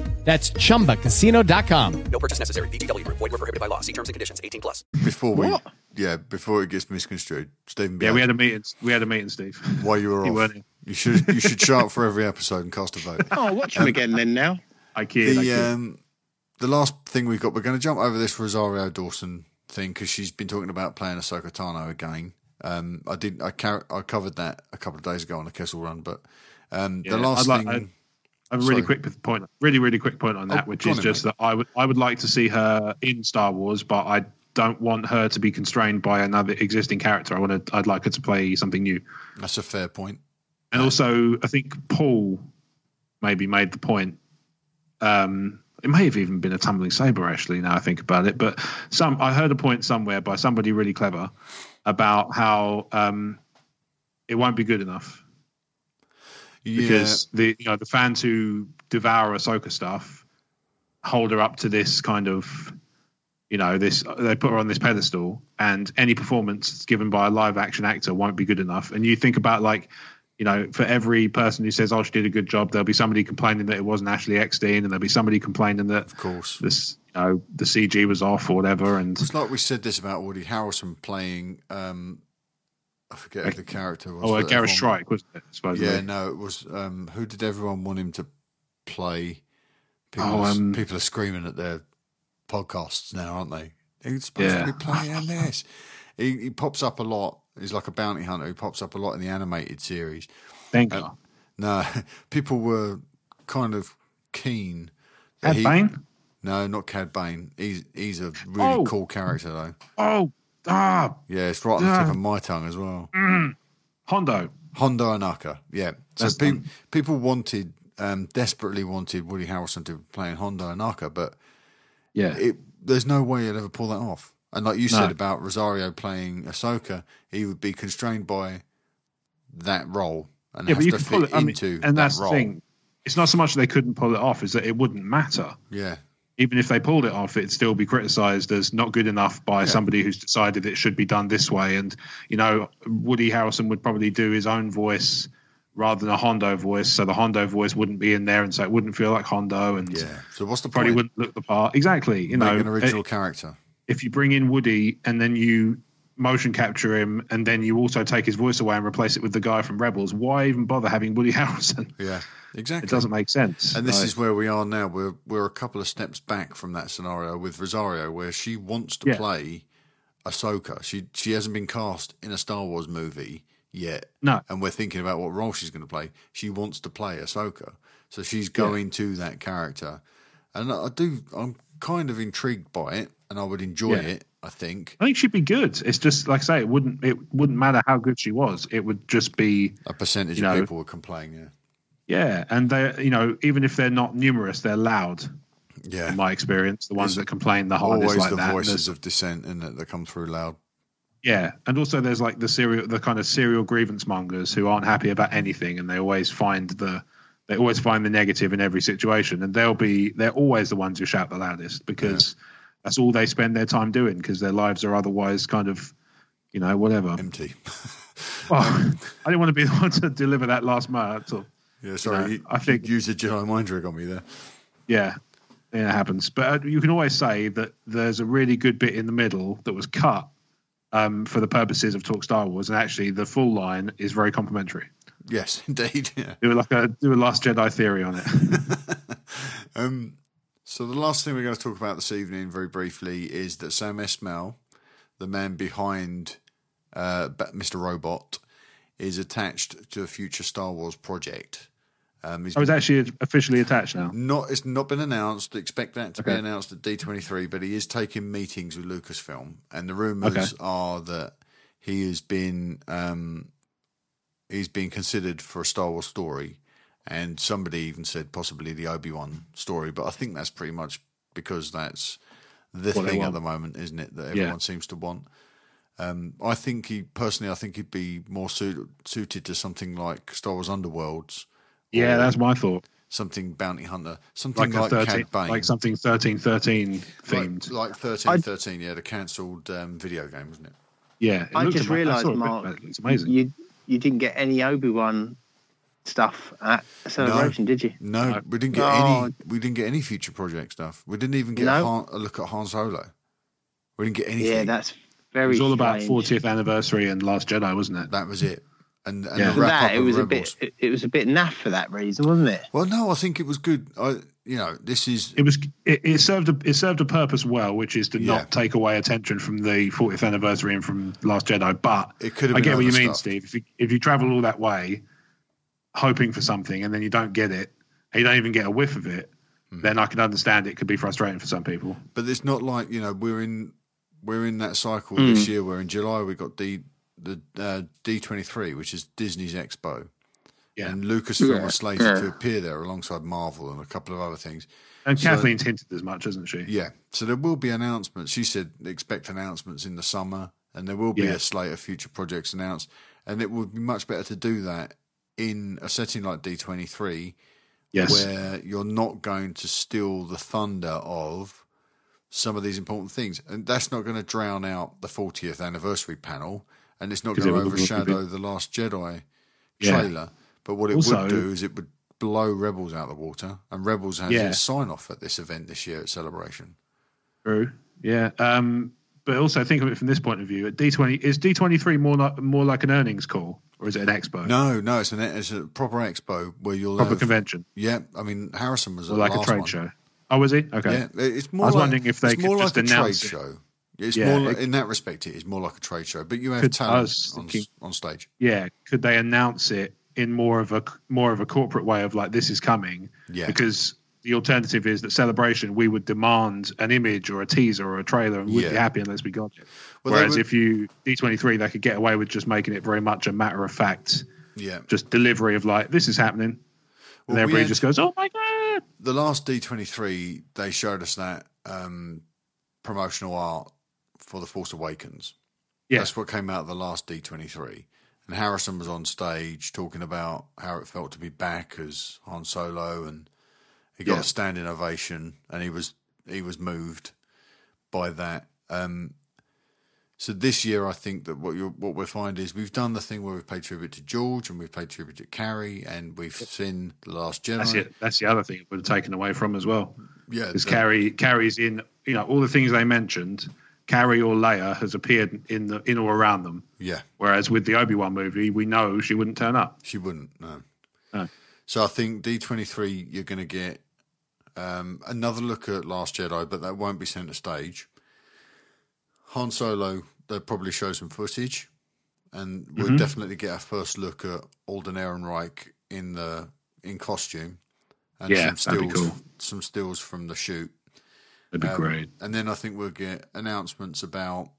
That's chumbacasino.com. No purchase necessary. VGW Group. Void were prohibited by law. See terms and conditions. 18 plus. Before we, yeah, before it gets misconstrued, Stephen. yeah, we had a meeting. We had a meeting, Steve. while you were [laughs] You off. You should you should show up for every episode and cast a vote. [laughs] Oh, watch him again then now. I kid. I The kid. um, the last thing we've got, we're going to jump over this Rosario Dawson thing because she's been talking about playing Ahsoka Tano again. Um, I did, I, car- I covered that a couple of days ago on the Kessel Run, but um, Yeah, the last I'd like- thing. I'd- I have a really Sorry. quick point, really, really quick point on that, Oh, which is on just that I would, I would like to see her in Star Wars, but I don't want her to be constrained by another existing character. I want to, I'd like her to play something new. That's a fair point. And also, I think Paul maybe made the point. Um, it may have even been a tumbling saber, actually. Now I think about it, but some I heard a point somewhere by somebody really clever about how um, it won't be good enough because the you know the fans who devour Ahsoka stuff hold her up to this kind of you know this they put her on this pedestal and any performance given by a live action actor won't be good enough and you think about like you know for every person who says oh she did a good job there'll be somebody complaining that it wasn't Ashley Eckstein and there'll be somebody complaining that of course this you know the CG was off or whatever and It's like we said this about Woody Harrelson playing. Um, I forget who the character was. oh uh, Garris Shrike wasn't it supposedly Yeah, no, it was. Um, who did everyone want him to play? People, Oh, are, um, people are screaming at their podcasts now, aren't they? He's supposed Yeah. to be playing this. He, he pops up a lot. He's like a bounty hunter. He pops up a lot in the animated series. Thank Uh, no, [laughs] people were kind of keen. Cad he- Bane? No, not Cad Bane. He's he's a really Oh. cool character though. oh ah Yeah, it's right on the tip of my tongue as well. mm, Hondo Hondo Ohnaka, yeah. So That's pe- people wanted, um, desperately wanted Woody Harrelson to be playing Hondo Ohnaka, but yeah it, there's no way he'd ever pull that off. And like you No. said about Rosario playing Ahsoka, he would be constrained by that role and yeah have but you to can fit pull it I mean, into and that that's role. the thing it's not so much they couldn't pull it off is that it wouldn't matter Yeah, even if they pulled it off, it'd still be criticised as not good enough by somebody who's decided it should be done this way. And you know, Woody Harrelson would probably do his own voice rather than a Hondo voice, so the Hondo voice wouldn't be in there, and so it wouldn't feel like Hondo, and yeah. So what's the probably point? wouldn't look the part exactly. You Make know, an original eh, character. if you bring in Woody and then you motion capture him, and then you also take his voice away and replace it with the guy from Rebels, why even bother having Woody [laughs] Harrelson? Yeah, exactly. It doesn't make sense. And this Like- is where we are now. We're we're a couple of steps back from that scenario with Rosario, where she wants to Yeah. play Ahsoka. She she hasn't been cast in a Star Wars movie yet. No. and we're thinking about what role she's going to play. She wants to play Ahsoka, so she's going to that character. And I do. I'm kind of intrigued by it, and I would enjoy Yeah. it. I think I think she'd be good. It's just like I say, it wouldn't it wouldn't matter how good she was. It would just be a percentage you of people would complain. Yeah, Yeah, and they you know even if they're not numerous, they're loud. Yeah, in my experience, the ones It's that complain the hardest always like the that. And voices of dissent in it that come through loud. Yeah, and also there's like the serial, the kind of serial grievance mongers who aren't happy about anything, and they always find the they always find the negative in every situation, and they'll be they're always the ones who shout the loudest because that's all they spend their time doing because their lives are otherwise kind of you know whatever empty. [laughs] well, I didn't want to be the [laughs] one to deliver that last mark. So, Yeah, sorry, know, you, I think you used a Jedi mind trick on me there. yeah, Yeah, it happens. But uh, you can always say that there's a really good bit in the middle that was cut um, for the purposes of Talk Star Wars, and actually the full line is very complimentary. Yes, [laughs] indeed. Yeah. Do like a do a Last Jedi theory on it. Um, so the last thing we're going to talk about this evening, very briefly, is that Sam Esmail, the man behind uh, Mr. Robot, is attached to a future Star Wars project. Um, he's was actually officially attached now. not. It's not been announced. Expect that to be announced at D twenty three. But he is taking meetings with Lucasfilm, and the rumors Okay. are that he has been um, he's been considered for a Star Wars story, and somebody even said possibly the Obi Wan story. But I think that's pretty much because that's the What thing at the moment, isn't it? That Yeah. everyone seems to want. Um, I think he personally, I think he'd be more suited suited to something like Star Wars Underworlds. Yeah, that's my thought. Something bounty hunter, something Like, like, a thirteen, Cad Bane, like something thirteen thirteen themed. like, like thirteen thirteen. Yeah, the cancelled um, video game, wasn't it? yeah, it I just realised, saw a bit Mark. It's amazing. You you didn't get any Obi Wan stuff at Celebration, did you? No, we didn't get Oh. any. We didn't get any future project stuff. We didn't even get No. a, Han, a look at Han Solo. We didn't get anything. Yeah, that's very. it was all about strange. 40th anniversary and Last Jedi, wasn't it? that was it. And, and Yeah. the wrap that up it was a bit. It, it was a bit naff for that reason, wasn't it? Well, no, I think it was good. I, you know, this is It was. It, it served. A, it served a purpose well, which is to Yeah. not take away attention from the 40th anniversary and from Last Jedi. But It could have I get what you other mean, stuff. Steve. If you, if you travel all that way, hoping for something, and then you don't get it, and you don't even get a whiff of it, Hmm. then I can understand it could be frustrating for some people. but it's not like you know we're in we're in that cycle Mm. this year. Where in July we got D the uh, D twenty three, which is Disney's Expo, Yeah. and Lucasfilm Yeah, was slated yeah. to appear there alongside Marvel and a couple of other things. And So- Kathleen's hinted as much, hasn't she? Yeah, so there will be announcements. She said expect announcements in the summer, and there will be Yeah. a slate of future projects announced. And it would be much better to do that in a setting like D twenty three, Yes. where you're not going to steal the thunder of some of these important things, and that's not going to drown out the 40th anniversary panel, and it's not going to would- would be- overshadow the Last Jedi Yeah. trailer. But what it Also- would do is it would blow Rebels out of the water, and Rebels has Yeah. its sign off at this event this year at Celebration. True. Yeah. Um, but also think of it from this point of view. At D twenty is D twenty three more like more like an earnings call, or is it an expo? No, no, it's an it's a proper expo where you'll Proper have, convention. Yeah, I mean Harrison was at like a trade one. show. Oh, was he? Okay. Yeah, it's more. I was like, wondering if they it's could more just like a trade announce it. show. It's Yeah, more like, it- in that respect. It is more like a trade show, but you have Could- talent was on, on stage. Yeah. Could they announce it in more of a more of a corporate way of like this is coming? Yeah. Because the alternative is that celebration we would demand an image or a teaser or a trailer and we'd be happy unless we got it. Well, Whereas would- if you D twenty three, they could get away with just making it very much a matter of fact, Yeah, just delivery of like this is happening, Well, and everybody had- just goes, "Oh my god!" the last D twenty three they showed us that um, promotional art for the Force Awakens. Yeah. That's what came out of the last D twenty three. And Harrison was on stage talking about how it felt to be back as Han Solo, and he got Yeah. a standing ovation, and he was he was moved by that. Um, so this year, I think that what what we find is we've done the thing where we've paid tribute to George and we've paid tribute to Carrie, and we've seen the Last Jedi. That's it. That's the other thing it would have taken away from as well. Yeah, Because Carrie Carrie's in you know all the things they mentioned. Carrie or Leia has appeared in the in or around them. Yeah, Whereas with the Obi Wan movie, we know she wouldn't turn up. she wouldn't. No. No. So I think D twenty three, you're going to get um, another look at Last Jedi, but that won't be centre stage. Han Solo, they'll probably show some footage, and we'll Mhm. definitely get our first look at Alden Ehrenreich in the in costume, and Yeah, some stills, cool. some stills from the shoot. That'd be Um, great. And then I think we'll get announcements about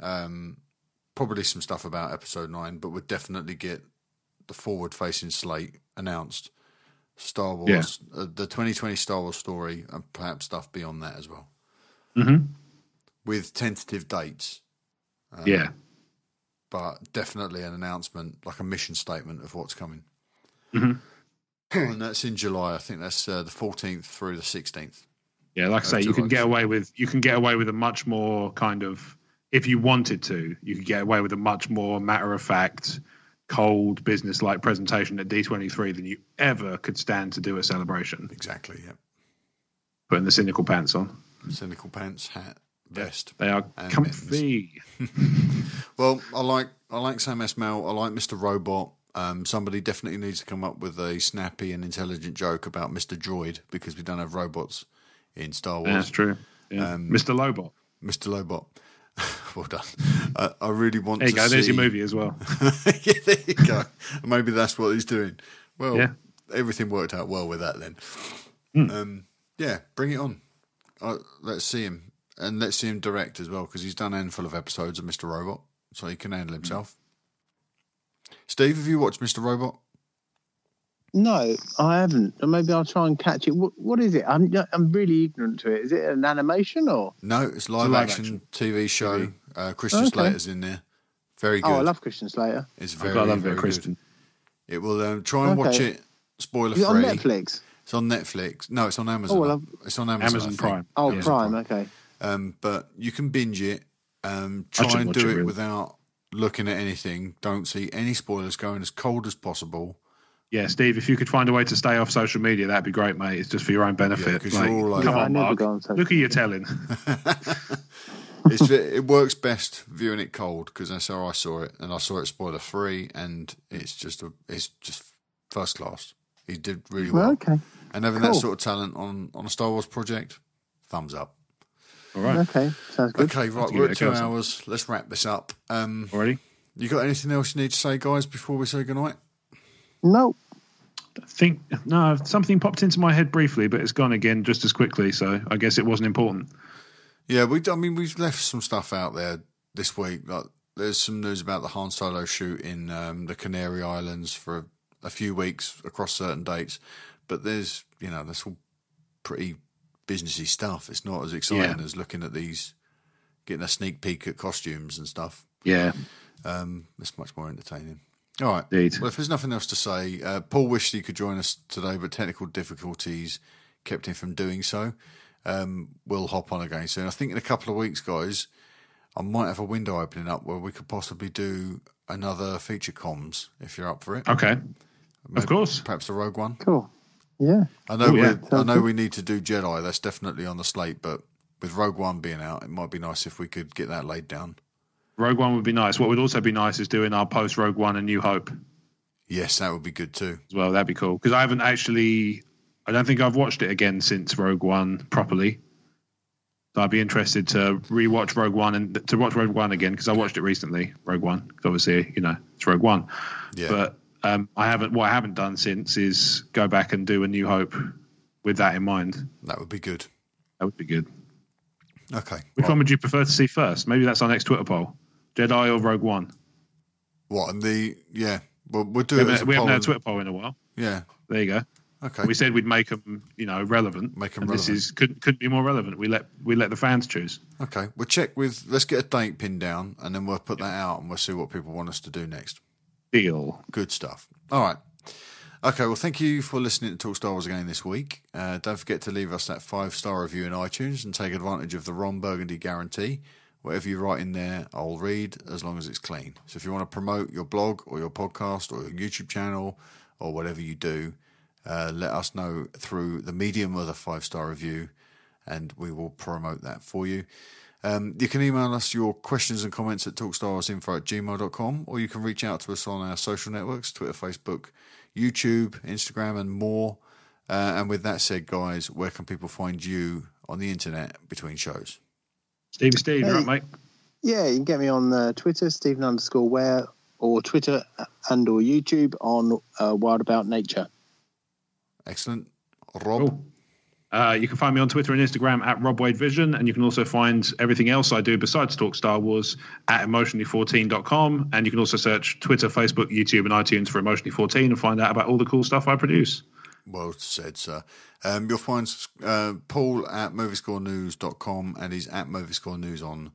um, probably some stuff about episode nine, but we'll definitely get the forward facing slate announced. Star Wars, uh, the 2020 Star Wars story, and perhaps stuff beyond that as well, hmm with tentative dates. Um, Yeah. But definitely an announcement, like a mission statement of what's coming. Mhm. [clears throat] and that's in July. I think that's uh, the 14th through the 16th. Yeah, like I say, you can get away with you can get away with a much more kind of if you wanted to, you could get away with a much more matter of fact, cold business like presentation at D twenty three than you ever could stand to do a celebration. Exactly. Yeah. putting the cynical pants on. Cynical pants, hat, vest. They are comfy. [laughs] Well, I like I like Sam Esmail. I like Mr. Robot. Um, somebody definitely needs to come up with a snappy and intelligent joke about Mr. Droid because we don't have robots in Star Wars. Yeah, that's true. Yeah. Um, Mr. Lobot. Mr. Lobot. [laughs] well done. I, I really want There you to go. see. There's your movie as well. [laughs] yeah, there you go. Maybe that's what he's doing. Well, Yeah. everything worked out well with that then. Hmm. Um, yeah, bring it on. Uh, let's see him. And let's see him direct as well because he's done a handful of episodes of Mr. Robot, so he can handle himself. Steve, have you watched Mr. Robot? No, I haven't. Maybe I'll try and catch it. What, what is it? I'm I'm really ignorant to it. Is it an animation or? No, it's live, live action, TV show. Uh, Christian Okay. Slater's in there. Very good. Oh, I love Christian Slater. It's very, got a love of very Christian. good. It will um, try and watch it spoiler free. on Netflix? It's on Netflix. No, it's on Amazon. Oh, well, it's on Amazon. Amazon Prime. Oh, Amazon Prime. Okay. Um, but you can binge it. Um, try and do it, it really. without looking at anything. Don't see any spoilers. Going as cold as possible. Yeah, Steve, if you could find a way to stay off social media, that'd be great, mate. It's just for your own benefit. 'cause you're all over come it. I on, never Mark. go on Look at you telling. [laughs] It's, it works best viewing it cold because that's how I saw it, and I saw it spoiler free, and it's just a, it's just first class. He did really well. Well, okay. And having that sort of talent on on a Star Wars project, thumbs up. All right. Okay. Sounds good. Okay, right, we're at two hours. Let's wrap this up. Um, Already? you got anything else you need to say, guys, before we say goodnight? No. I think no, something popped into my head briefly, but it's gone again just as quickly. So I guess it wasn't important. Yeah, we. I mean, we've left some stuff out there this week. Like, there's some news about the Han Solo shoot in um, the Canary Islands for a, a few weeks across certain dates, but there's you know that's all pretty businessy stuff. It's not as exciting Yeah. as looking at these, getting a sneak peek at costumes and stuff. Yeah. Um, it's much more entertaining. All right. Indeed. Well, if there's nothing else to say, uh, Paul wished he could join us today, but technical difficulties kept him from doing so. Um, we'll hop on again soon. I think in a couple of weeks, guys, I might have a window opening up where we could possibly do another feature comms if you're up for it. Okay. Maybe- Of course. Perhaps the Rogue One. Cool. Yeah. I know. Oh, yeah. I know we need to do Jedi. That's definitely on the slate. But with Rogue One being out, it might be nice if we could get that laid down. Rogue One would be nice. What would also be nice is doing our post Rogue One and New Hope Yes, that would be good too. as well. That'd be cool because I haven't actually. I don't think I've watched it again since Rogue One properly. So I'd be interested to rewatch Rogue One and to watch Rogue One again because I watched it recently. Rogue One, obviously, you know, it's Rogue One. Yeah. But um, I haven't. What I haven't done since is go back and do a New Hope with that in mind. That would be good. That would be good. Okay. Which Right. one would you prefer to see first? Maybe that's our next Twitter poll: Jedi or Rogue One. What and the yeah. Well, we'll do We it. haven't, we haven't had a Twitter poll in a while. Yeah. There you go. Okay. We said we'd make them, you know, relevant. Make 'em and This is couldn't couldn't be more relevant. We let we let the fans choose. Okay, we'll check with. Let's get a date pinned down, and then we'll put that out, and we'll see what people want us to do next. Deal. Good stuff. All right. Okay. Well, thank you for listening to Talk Star Wars again this week. Uh, don't forget to leave us that five star review in iTunes and take advantage of the Ron Burgundy guarantee. Whatever you write in there, I'll read as long as it's clean. So if you want to promote your blog or your podcast or your YouTube channel or whatever you do, uh, let us know through the medium of the five star review, and we will promote that for you. Um, you can email us your questions and comments at talkstarsinfo at gmail.com, or you can reach out to us on our social networks Twitter, Facebook, YouTube, Instagram, and more. Uh, and with that said, guys, where can people find you on the internet between shows? Stevie Steve, Hey. you right, mate? Yeah, you can get me on uh, Twitter, Stephen underscore where, or Twitter and or YouTube on uh, Wild About Nature. Excellent. Rob? Uh, you can find me on Twitter and Instagram at Rob Wade Vision, and you can also find everything else I do besides talk Star Wars at emotionally14.com. And you can also search Twitter, Facebook, YouTube, and iTunes for Emotionally 14 and find out about all the cool stuff I produce. Well said, sir. Um, you'll find uh, Paul at moviescorenews.com and he's at moviescorenews on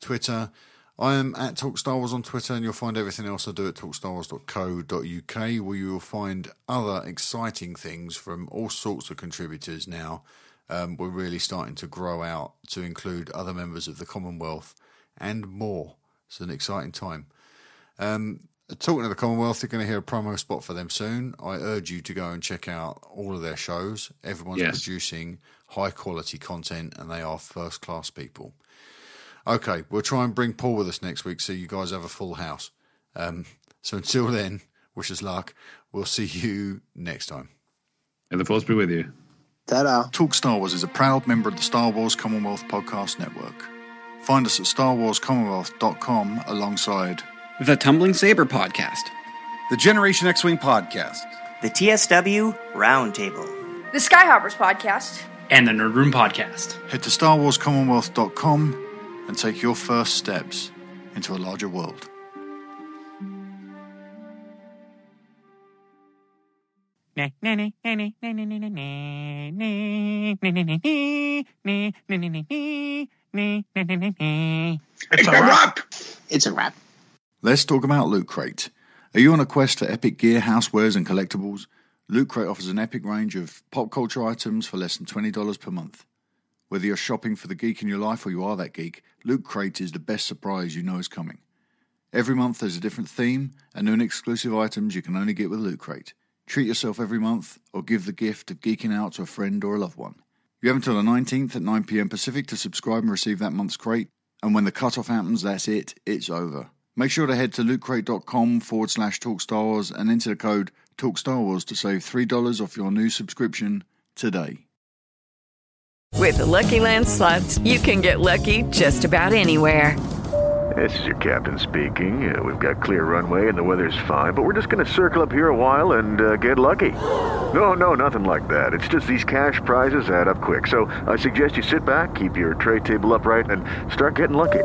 Twitter. I am at Talk Star Wars on Twitter, and you'll find everything else I do at talkstarwars.co.uk, where you will find other exciting things from all sorts of contributors now. Um, we're really starting to grow out to include other members of the Commonwealth and more. It's an exciting time. Um, talking of the Commonwealth, you're going to hear a promo spot for them soon. I urge you to go and check out all of their shows. Everyone's Yes. producing high quality content, and they are first class people. Okay, we'll try and bring Paul with us next week so you guys have a full house. Um, so until then, wish us luck. We'll see you next time. And the force be with you. Ta-da. Talk Star Wars is a proud member of the Star Wars Commonwealth Podcast Network. Find us at starwarscommonwealth.com alongside The Tumbling Saber Podcast, the Generation X Wing Podcast, the TSW Roundtable, the Skyhoppers Podcast, and the Nerd Room Podcast. Head to starwarscommonwealth.com and take your first steps into a larger world. It's a wrap. It's a wrap. Let's talk about Loot Crate. Are you on a quest for epic gear, housewares, and collectibles? Loot Crate offers an epic range of pop culture items for less than $20 per month. Whether you're shopping for the geek in your life or you are that geek, Loot Crate is the best surprise you know is coming. Every month there's a different theme and new and exclusive items you can only get with Loot Crate. Treat yourself every month or give the gift of geeking out to a friend or a loved one. You have until the 19th at 9pm Pacific to subscribe and receive that month's crate, and when the cutoff happens, that's it, it's over. Make sure to head to lootcrate.com forward slash talk Star Wars and enter the code Talk Star Wars to save $3 off your new subscription today. With the Lucky Land slots, you can get lucky just about anywhere. This is your captain speaking. Uh, we've got clear runway and the weather's fine, but we're just going to circle up here a while and uh, get lucky. No, no, nothing like that. It's just these cash prizes add up quick. So I suggest you sit back, keep your tray table upright, and start getting lucky.